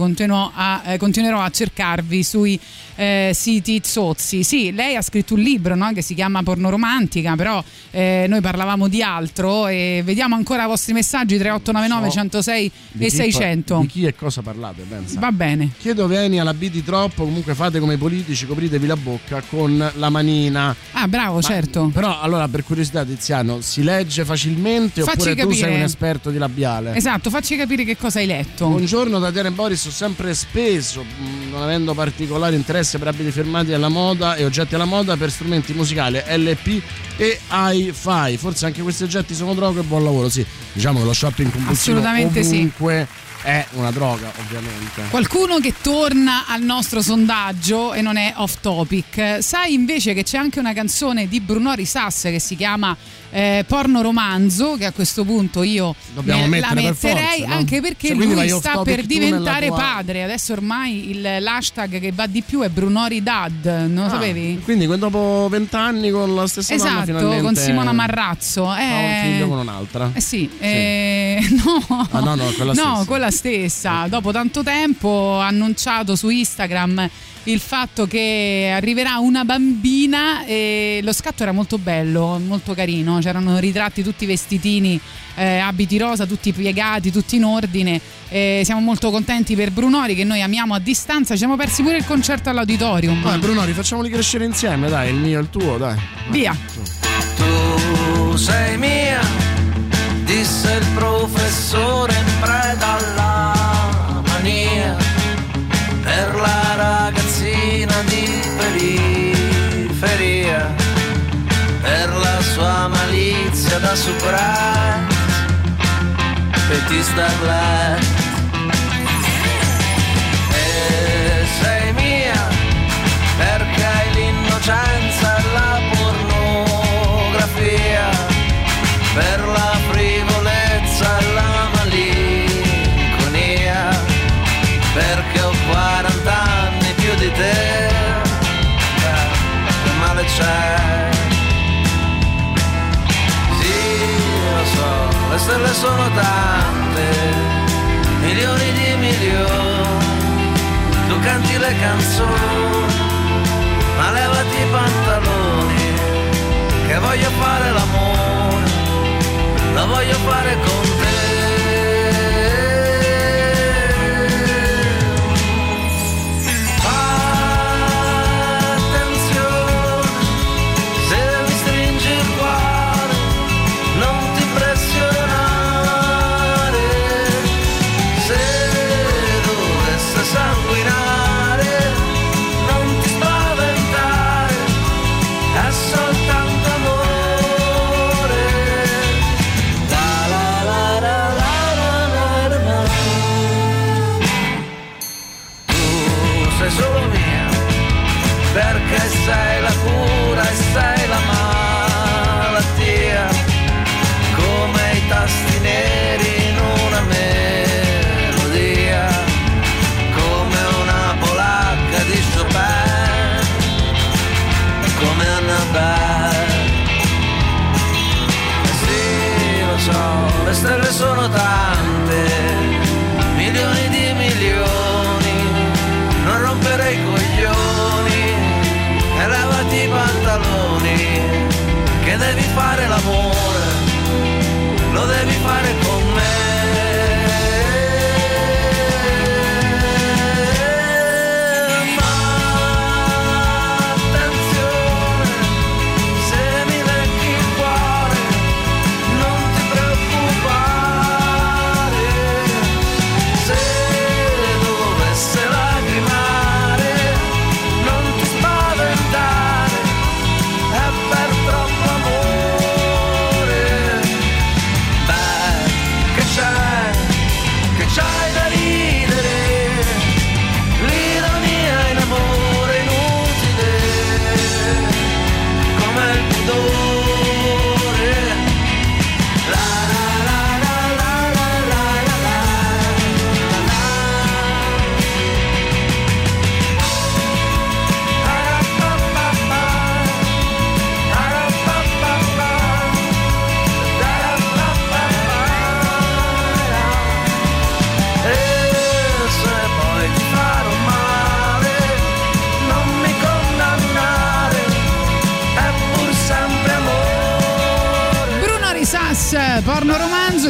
a- eh, continuerò a cercarvi sui eh, siti zozzi. Sì, lei ha scritto un libro no? che si chiama Porno romantica, però eh, noi parlavamo di altro e vediamo ancora i vostri messaggi 3899 So 106 Di e chi 600. pa- di chi e cosa parlate, pensa. Va bene. Chiedo Veni alla B di troppo, comunque fate come i politici, copritevi la bocca con la manina. Ah, bravo, certo. Però allora per curiosità Tiziano, si legge facilmente Facci oppure tu capire. sei un esperto di labiale? Esatto, facci capire che cosa hai letto. Buongiorno Tatiana e Boris, ho sempre speso, non avendo particolare interesse per abiti firmati alla moda e oggetti alla moda, per strumenti musicali LP e hi-fi. Forse anche questi oggetti sono droga e buon lavoro, sì. Diciamo che lo shopping compulsivo Assolutamente sì. ovunque è una droga, ovviamente. Qualcuno che torna al nostro sondaggio e non è off topic. Sai invece che c'è anche una canzone di Bruno Risas che si chiama eh, Porno Romanzo, che a questo punto io Dobbiamo me- la mettere per metterei forza, no? anche perché Cioè, lui sta per diventare padre. Adesso ormai il, l'hashtag che va di più è Brunori Dad, non lo Ah, sapevi? Quindi dopo vent'anni con la stessa Esatto, finalmente con Simona Marrazzo. ha un Eh, figlio con un'altra. eh sì, eh, no, Ah, no, no, quella no, stessa. quella stessa. Dopo tanto tempo ha annunciato su Instagram il fatto che arriverà una bambina e lo scatto era molto bello, molto carino, c'erano ritratti tutti vestitini, eh, abiti rosa, tutti piegati, tutti in ordine. Eh, siamo molto contenti per Brunori che noi amiamo a distanza, ci siamo persi pure il concerto all'auditorium. Dai Bruno, rifacciamoli crescere insieme, dai, il mio e il tuo, dai. Via. Tu superare, Petit Starlet. E sei mia, perché l'innocenza sono tante, milioni di milioni, tu canti le canzoni, ma levati i pantaloni, che voglio fare l'amore, lo voglio fare con te.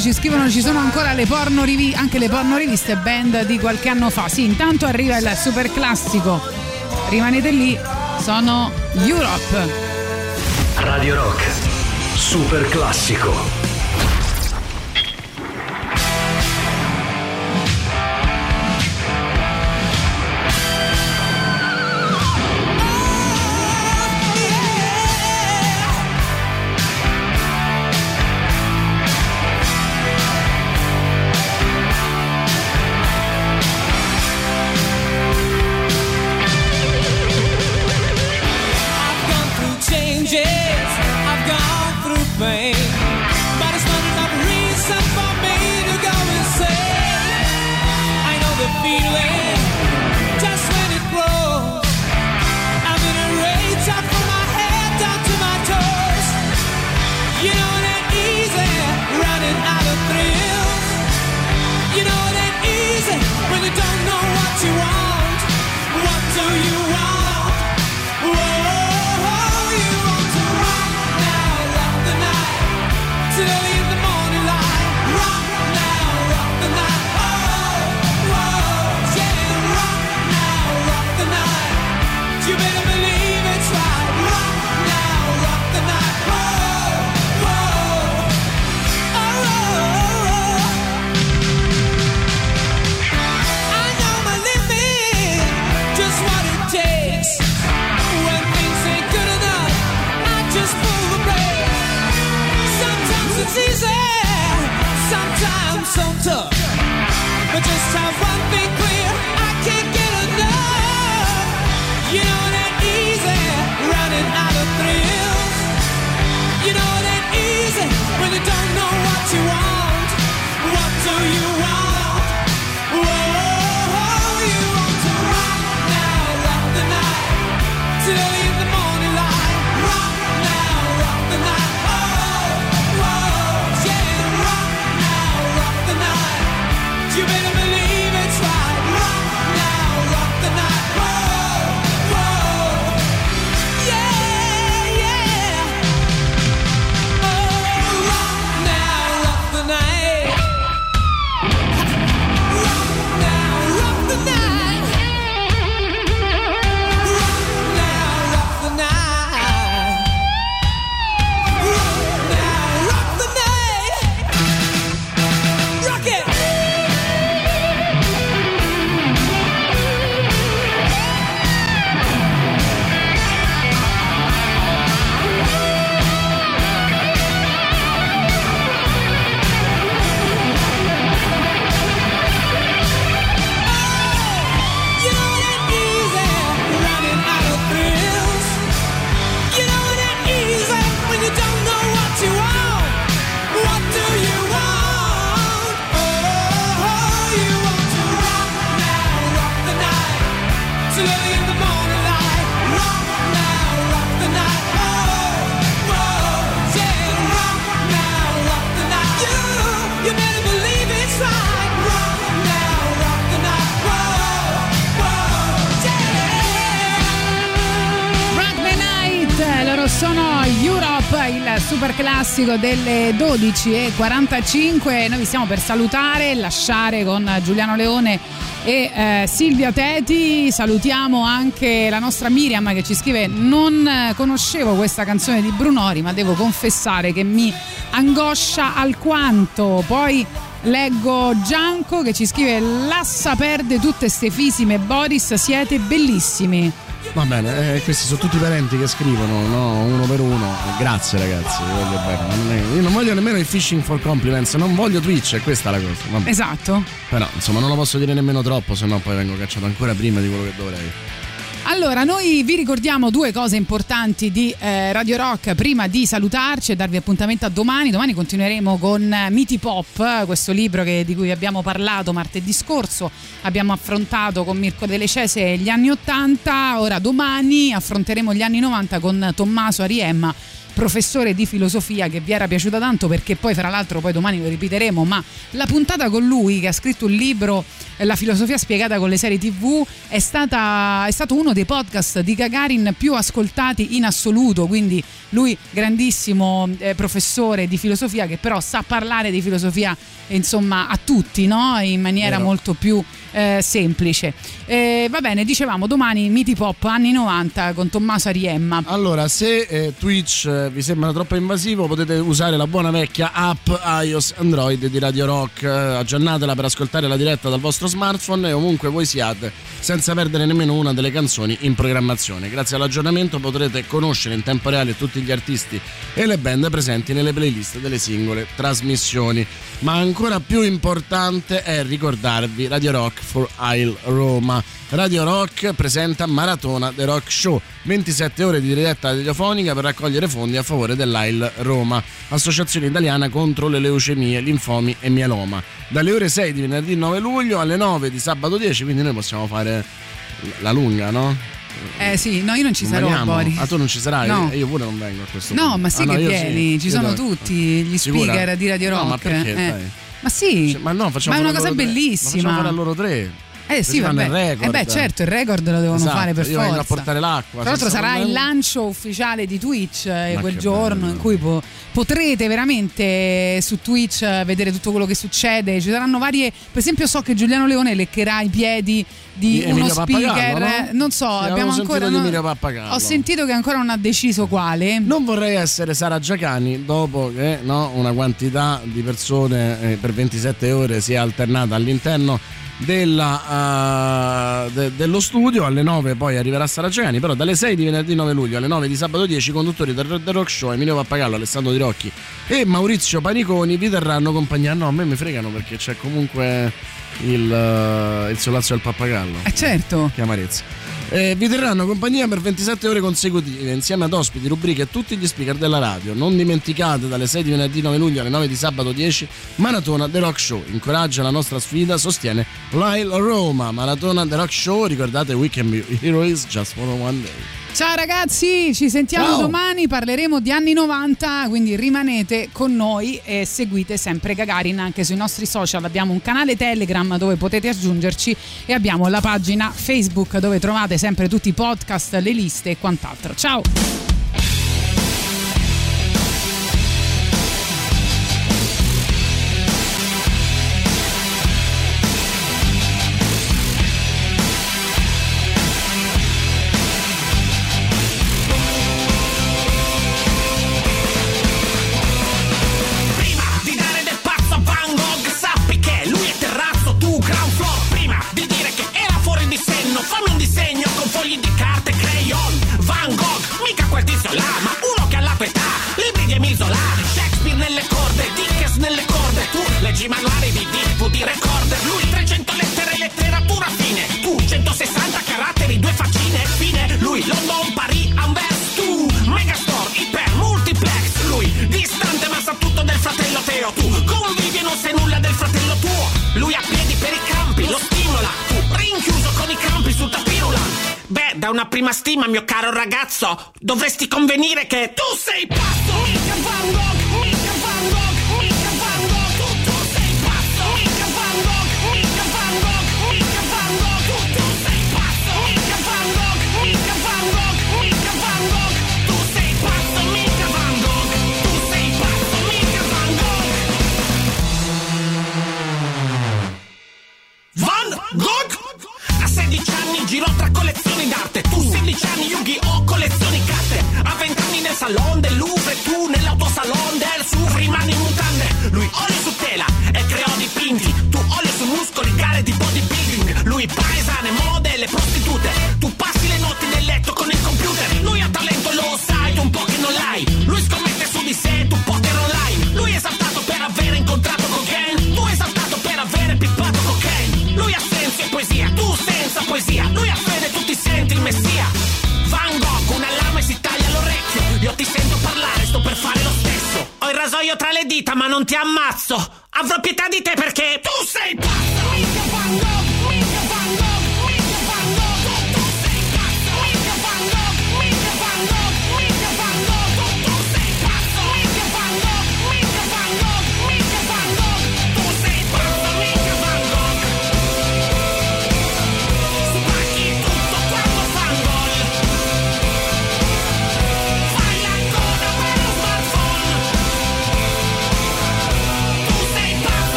Ci scrivono ci sono ancora le porno rivi- anche le porno riviste band di qualche anno fa. Sì, intanto arriva il super classico. Rimanete lì, sono Europe. Radio Rock. Super classico. Classico delle 12.45. Noi vi stiamo per salutare, lasciare con Giuliano Leone e eh, Silvia Teti. Salutiamo anche la nostra Miriam che ci scrive: Non eh, conoscevo questa canzone di Brunori, ma devo confessare che mi angoscia alquanto. Poi leggo Gianco che ci scrive: Lassa perde tutte ste fisime, Boris, siete bellissimi. Va bene, eh, questi sono tutti parenti che scrivono, no? Uno per uno. Grazie ragazzi, vi voglio bene. Non è- io non voglio nemmeno il phishing for compliments, non voglio Twitch, è questa la cosa. Vabbè. Esatto. Però insomma non lo posso dire nemmeno troppo, se no poi vengo cacciato ancora prima di quello che dovrei. Allora, noi vi ricordiamo due cose importanti di eh, Radio Rock prima di salutarci e darvi appuntamento a domani. Domani continueremo con eh, Miti Pop, questo libro che- di cui abbiamo parlato martedì scorso. Abbiamo affrontato con Mirko Delle Cese gli anni 80, ora domani affronteremo gli anni 90 con Tommaso Ariemma professore di filosofia che vi era piaciuta tanto perché poi fra l'altro poi domani lo ripeteremo ma la puntata con lui che ha scritto un libro la filosofia spiegata con le serie TV, è, stata, è stato uno dei podcast di Gagarin più ascoltati in assoluto, quindi lui grandissimo eh, professore di filosofia che però sa parlare di filosofia insomma a tutti no? in maniera Vero. molto più eh, semplice. Eh, va bene, dicevamo domani Miti Pop anni 90 con Tommaso Ariemma. Allora, se eh, Twitch eh, vi sembra troppo invasivo, potete usare la buona vecchia app iOS Android di Radio Rock. Eh, aggiornatela per ascoltare la diretta dal vostro smartphone e ovunque voi siate, senza perdere nemmeno una delle canzoni in programmazione. Grazie all'aggiornamento potrete conoscere in tempo reale tutti gli artisti e le band presenti nelle playlist delle singole trasmissioni. Ma ancora più importante è ricordarvi Radio Rock for Isle Roma. Radio Rock presenta Maratona The Rock Show, 27 ore di diretta radiofonica per raccogliere fondi a favore dell'AIL Roma, associazione italiana contro le leucemie, linfomi e mieloma. Dalle ore 6 di venerdì 9 luglio alle 9 di sabato 10, quindi noi possiamo fare la lunga, no? Eh sì, no, io non ci sarò, Veniamo? Boris. Ah, tu non ci sarai? No. E io pure non vengo a questo No, punto. ma sì Ah, no, che vieni, ci Io sono tutti gli Sicura? speaker di Radio Rock. No, ma perché? eh. Ma sì, Ma no, facciamo ma è una cosa loro tre. Ma bellissima. Facciamo fare a loro tre. Eh sì, vabbè. il record. Eh beh, certo, il record lo devono Esatto, fare per io forza. a portare l'acqua. Tra l'altro sarà il problemi. lancio ufficiale di Twitch eh, quel giorno bello. in cui po- potrete veramente su Twitch eh, vedere tutto quello che succede. Ci saranno varie, per esempio so che Giuliano Leone leccherà i piedi di, Di uno speaker, no? eh, non so, Sì, abbiamo ancora Pappagallo. Ho sentito che ancora non ha deciso quale. Non vorrei essere Sara Giacani dopo che no, una quantità di persone eh, per 27 ore si è alternata all'interno della, eh, de- dello studio. Alle 9 poi arriverà Sara Giacani, però dalle 6 di venerdì 9 luglio alle 9 di sabato 10 i conduttori del, del Rock Show, Emilio Pappagallo, Alessandro Di Rocchi e Maurizio Paniconi vi terranno compagnia. No, a me mi fregano perché c'è comunque il, eh, il solazzo del pappagallo. Eh certo. Che amarezza. Eh, vi terranno compagnia per 27 ore consecutive insieme ad ospiti, rubriche e tutti gli speaker della radio. Non dimenticate dalle 6 di venerdì 9 luglio alle 9 di sabato 10 Maratona The Rock Show. Incoraggia la nostra sfida, sostiene Lyle Roma. Maratona The Rock Show, ricordate We Can Be Heroes Just for One Day. Ciao ragazzi, ci sentiamo Ciao. domani, parleremo di anni 90, quindi rimanete con noi e seguite sempre Gagarin anche sui nostri social. Abbiamo un canale Telegram dove potete aggiungerci e abbiamo la pagina Facebook dove trovate sempre tutti i podcast, le liste e quant'altro. Ciao!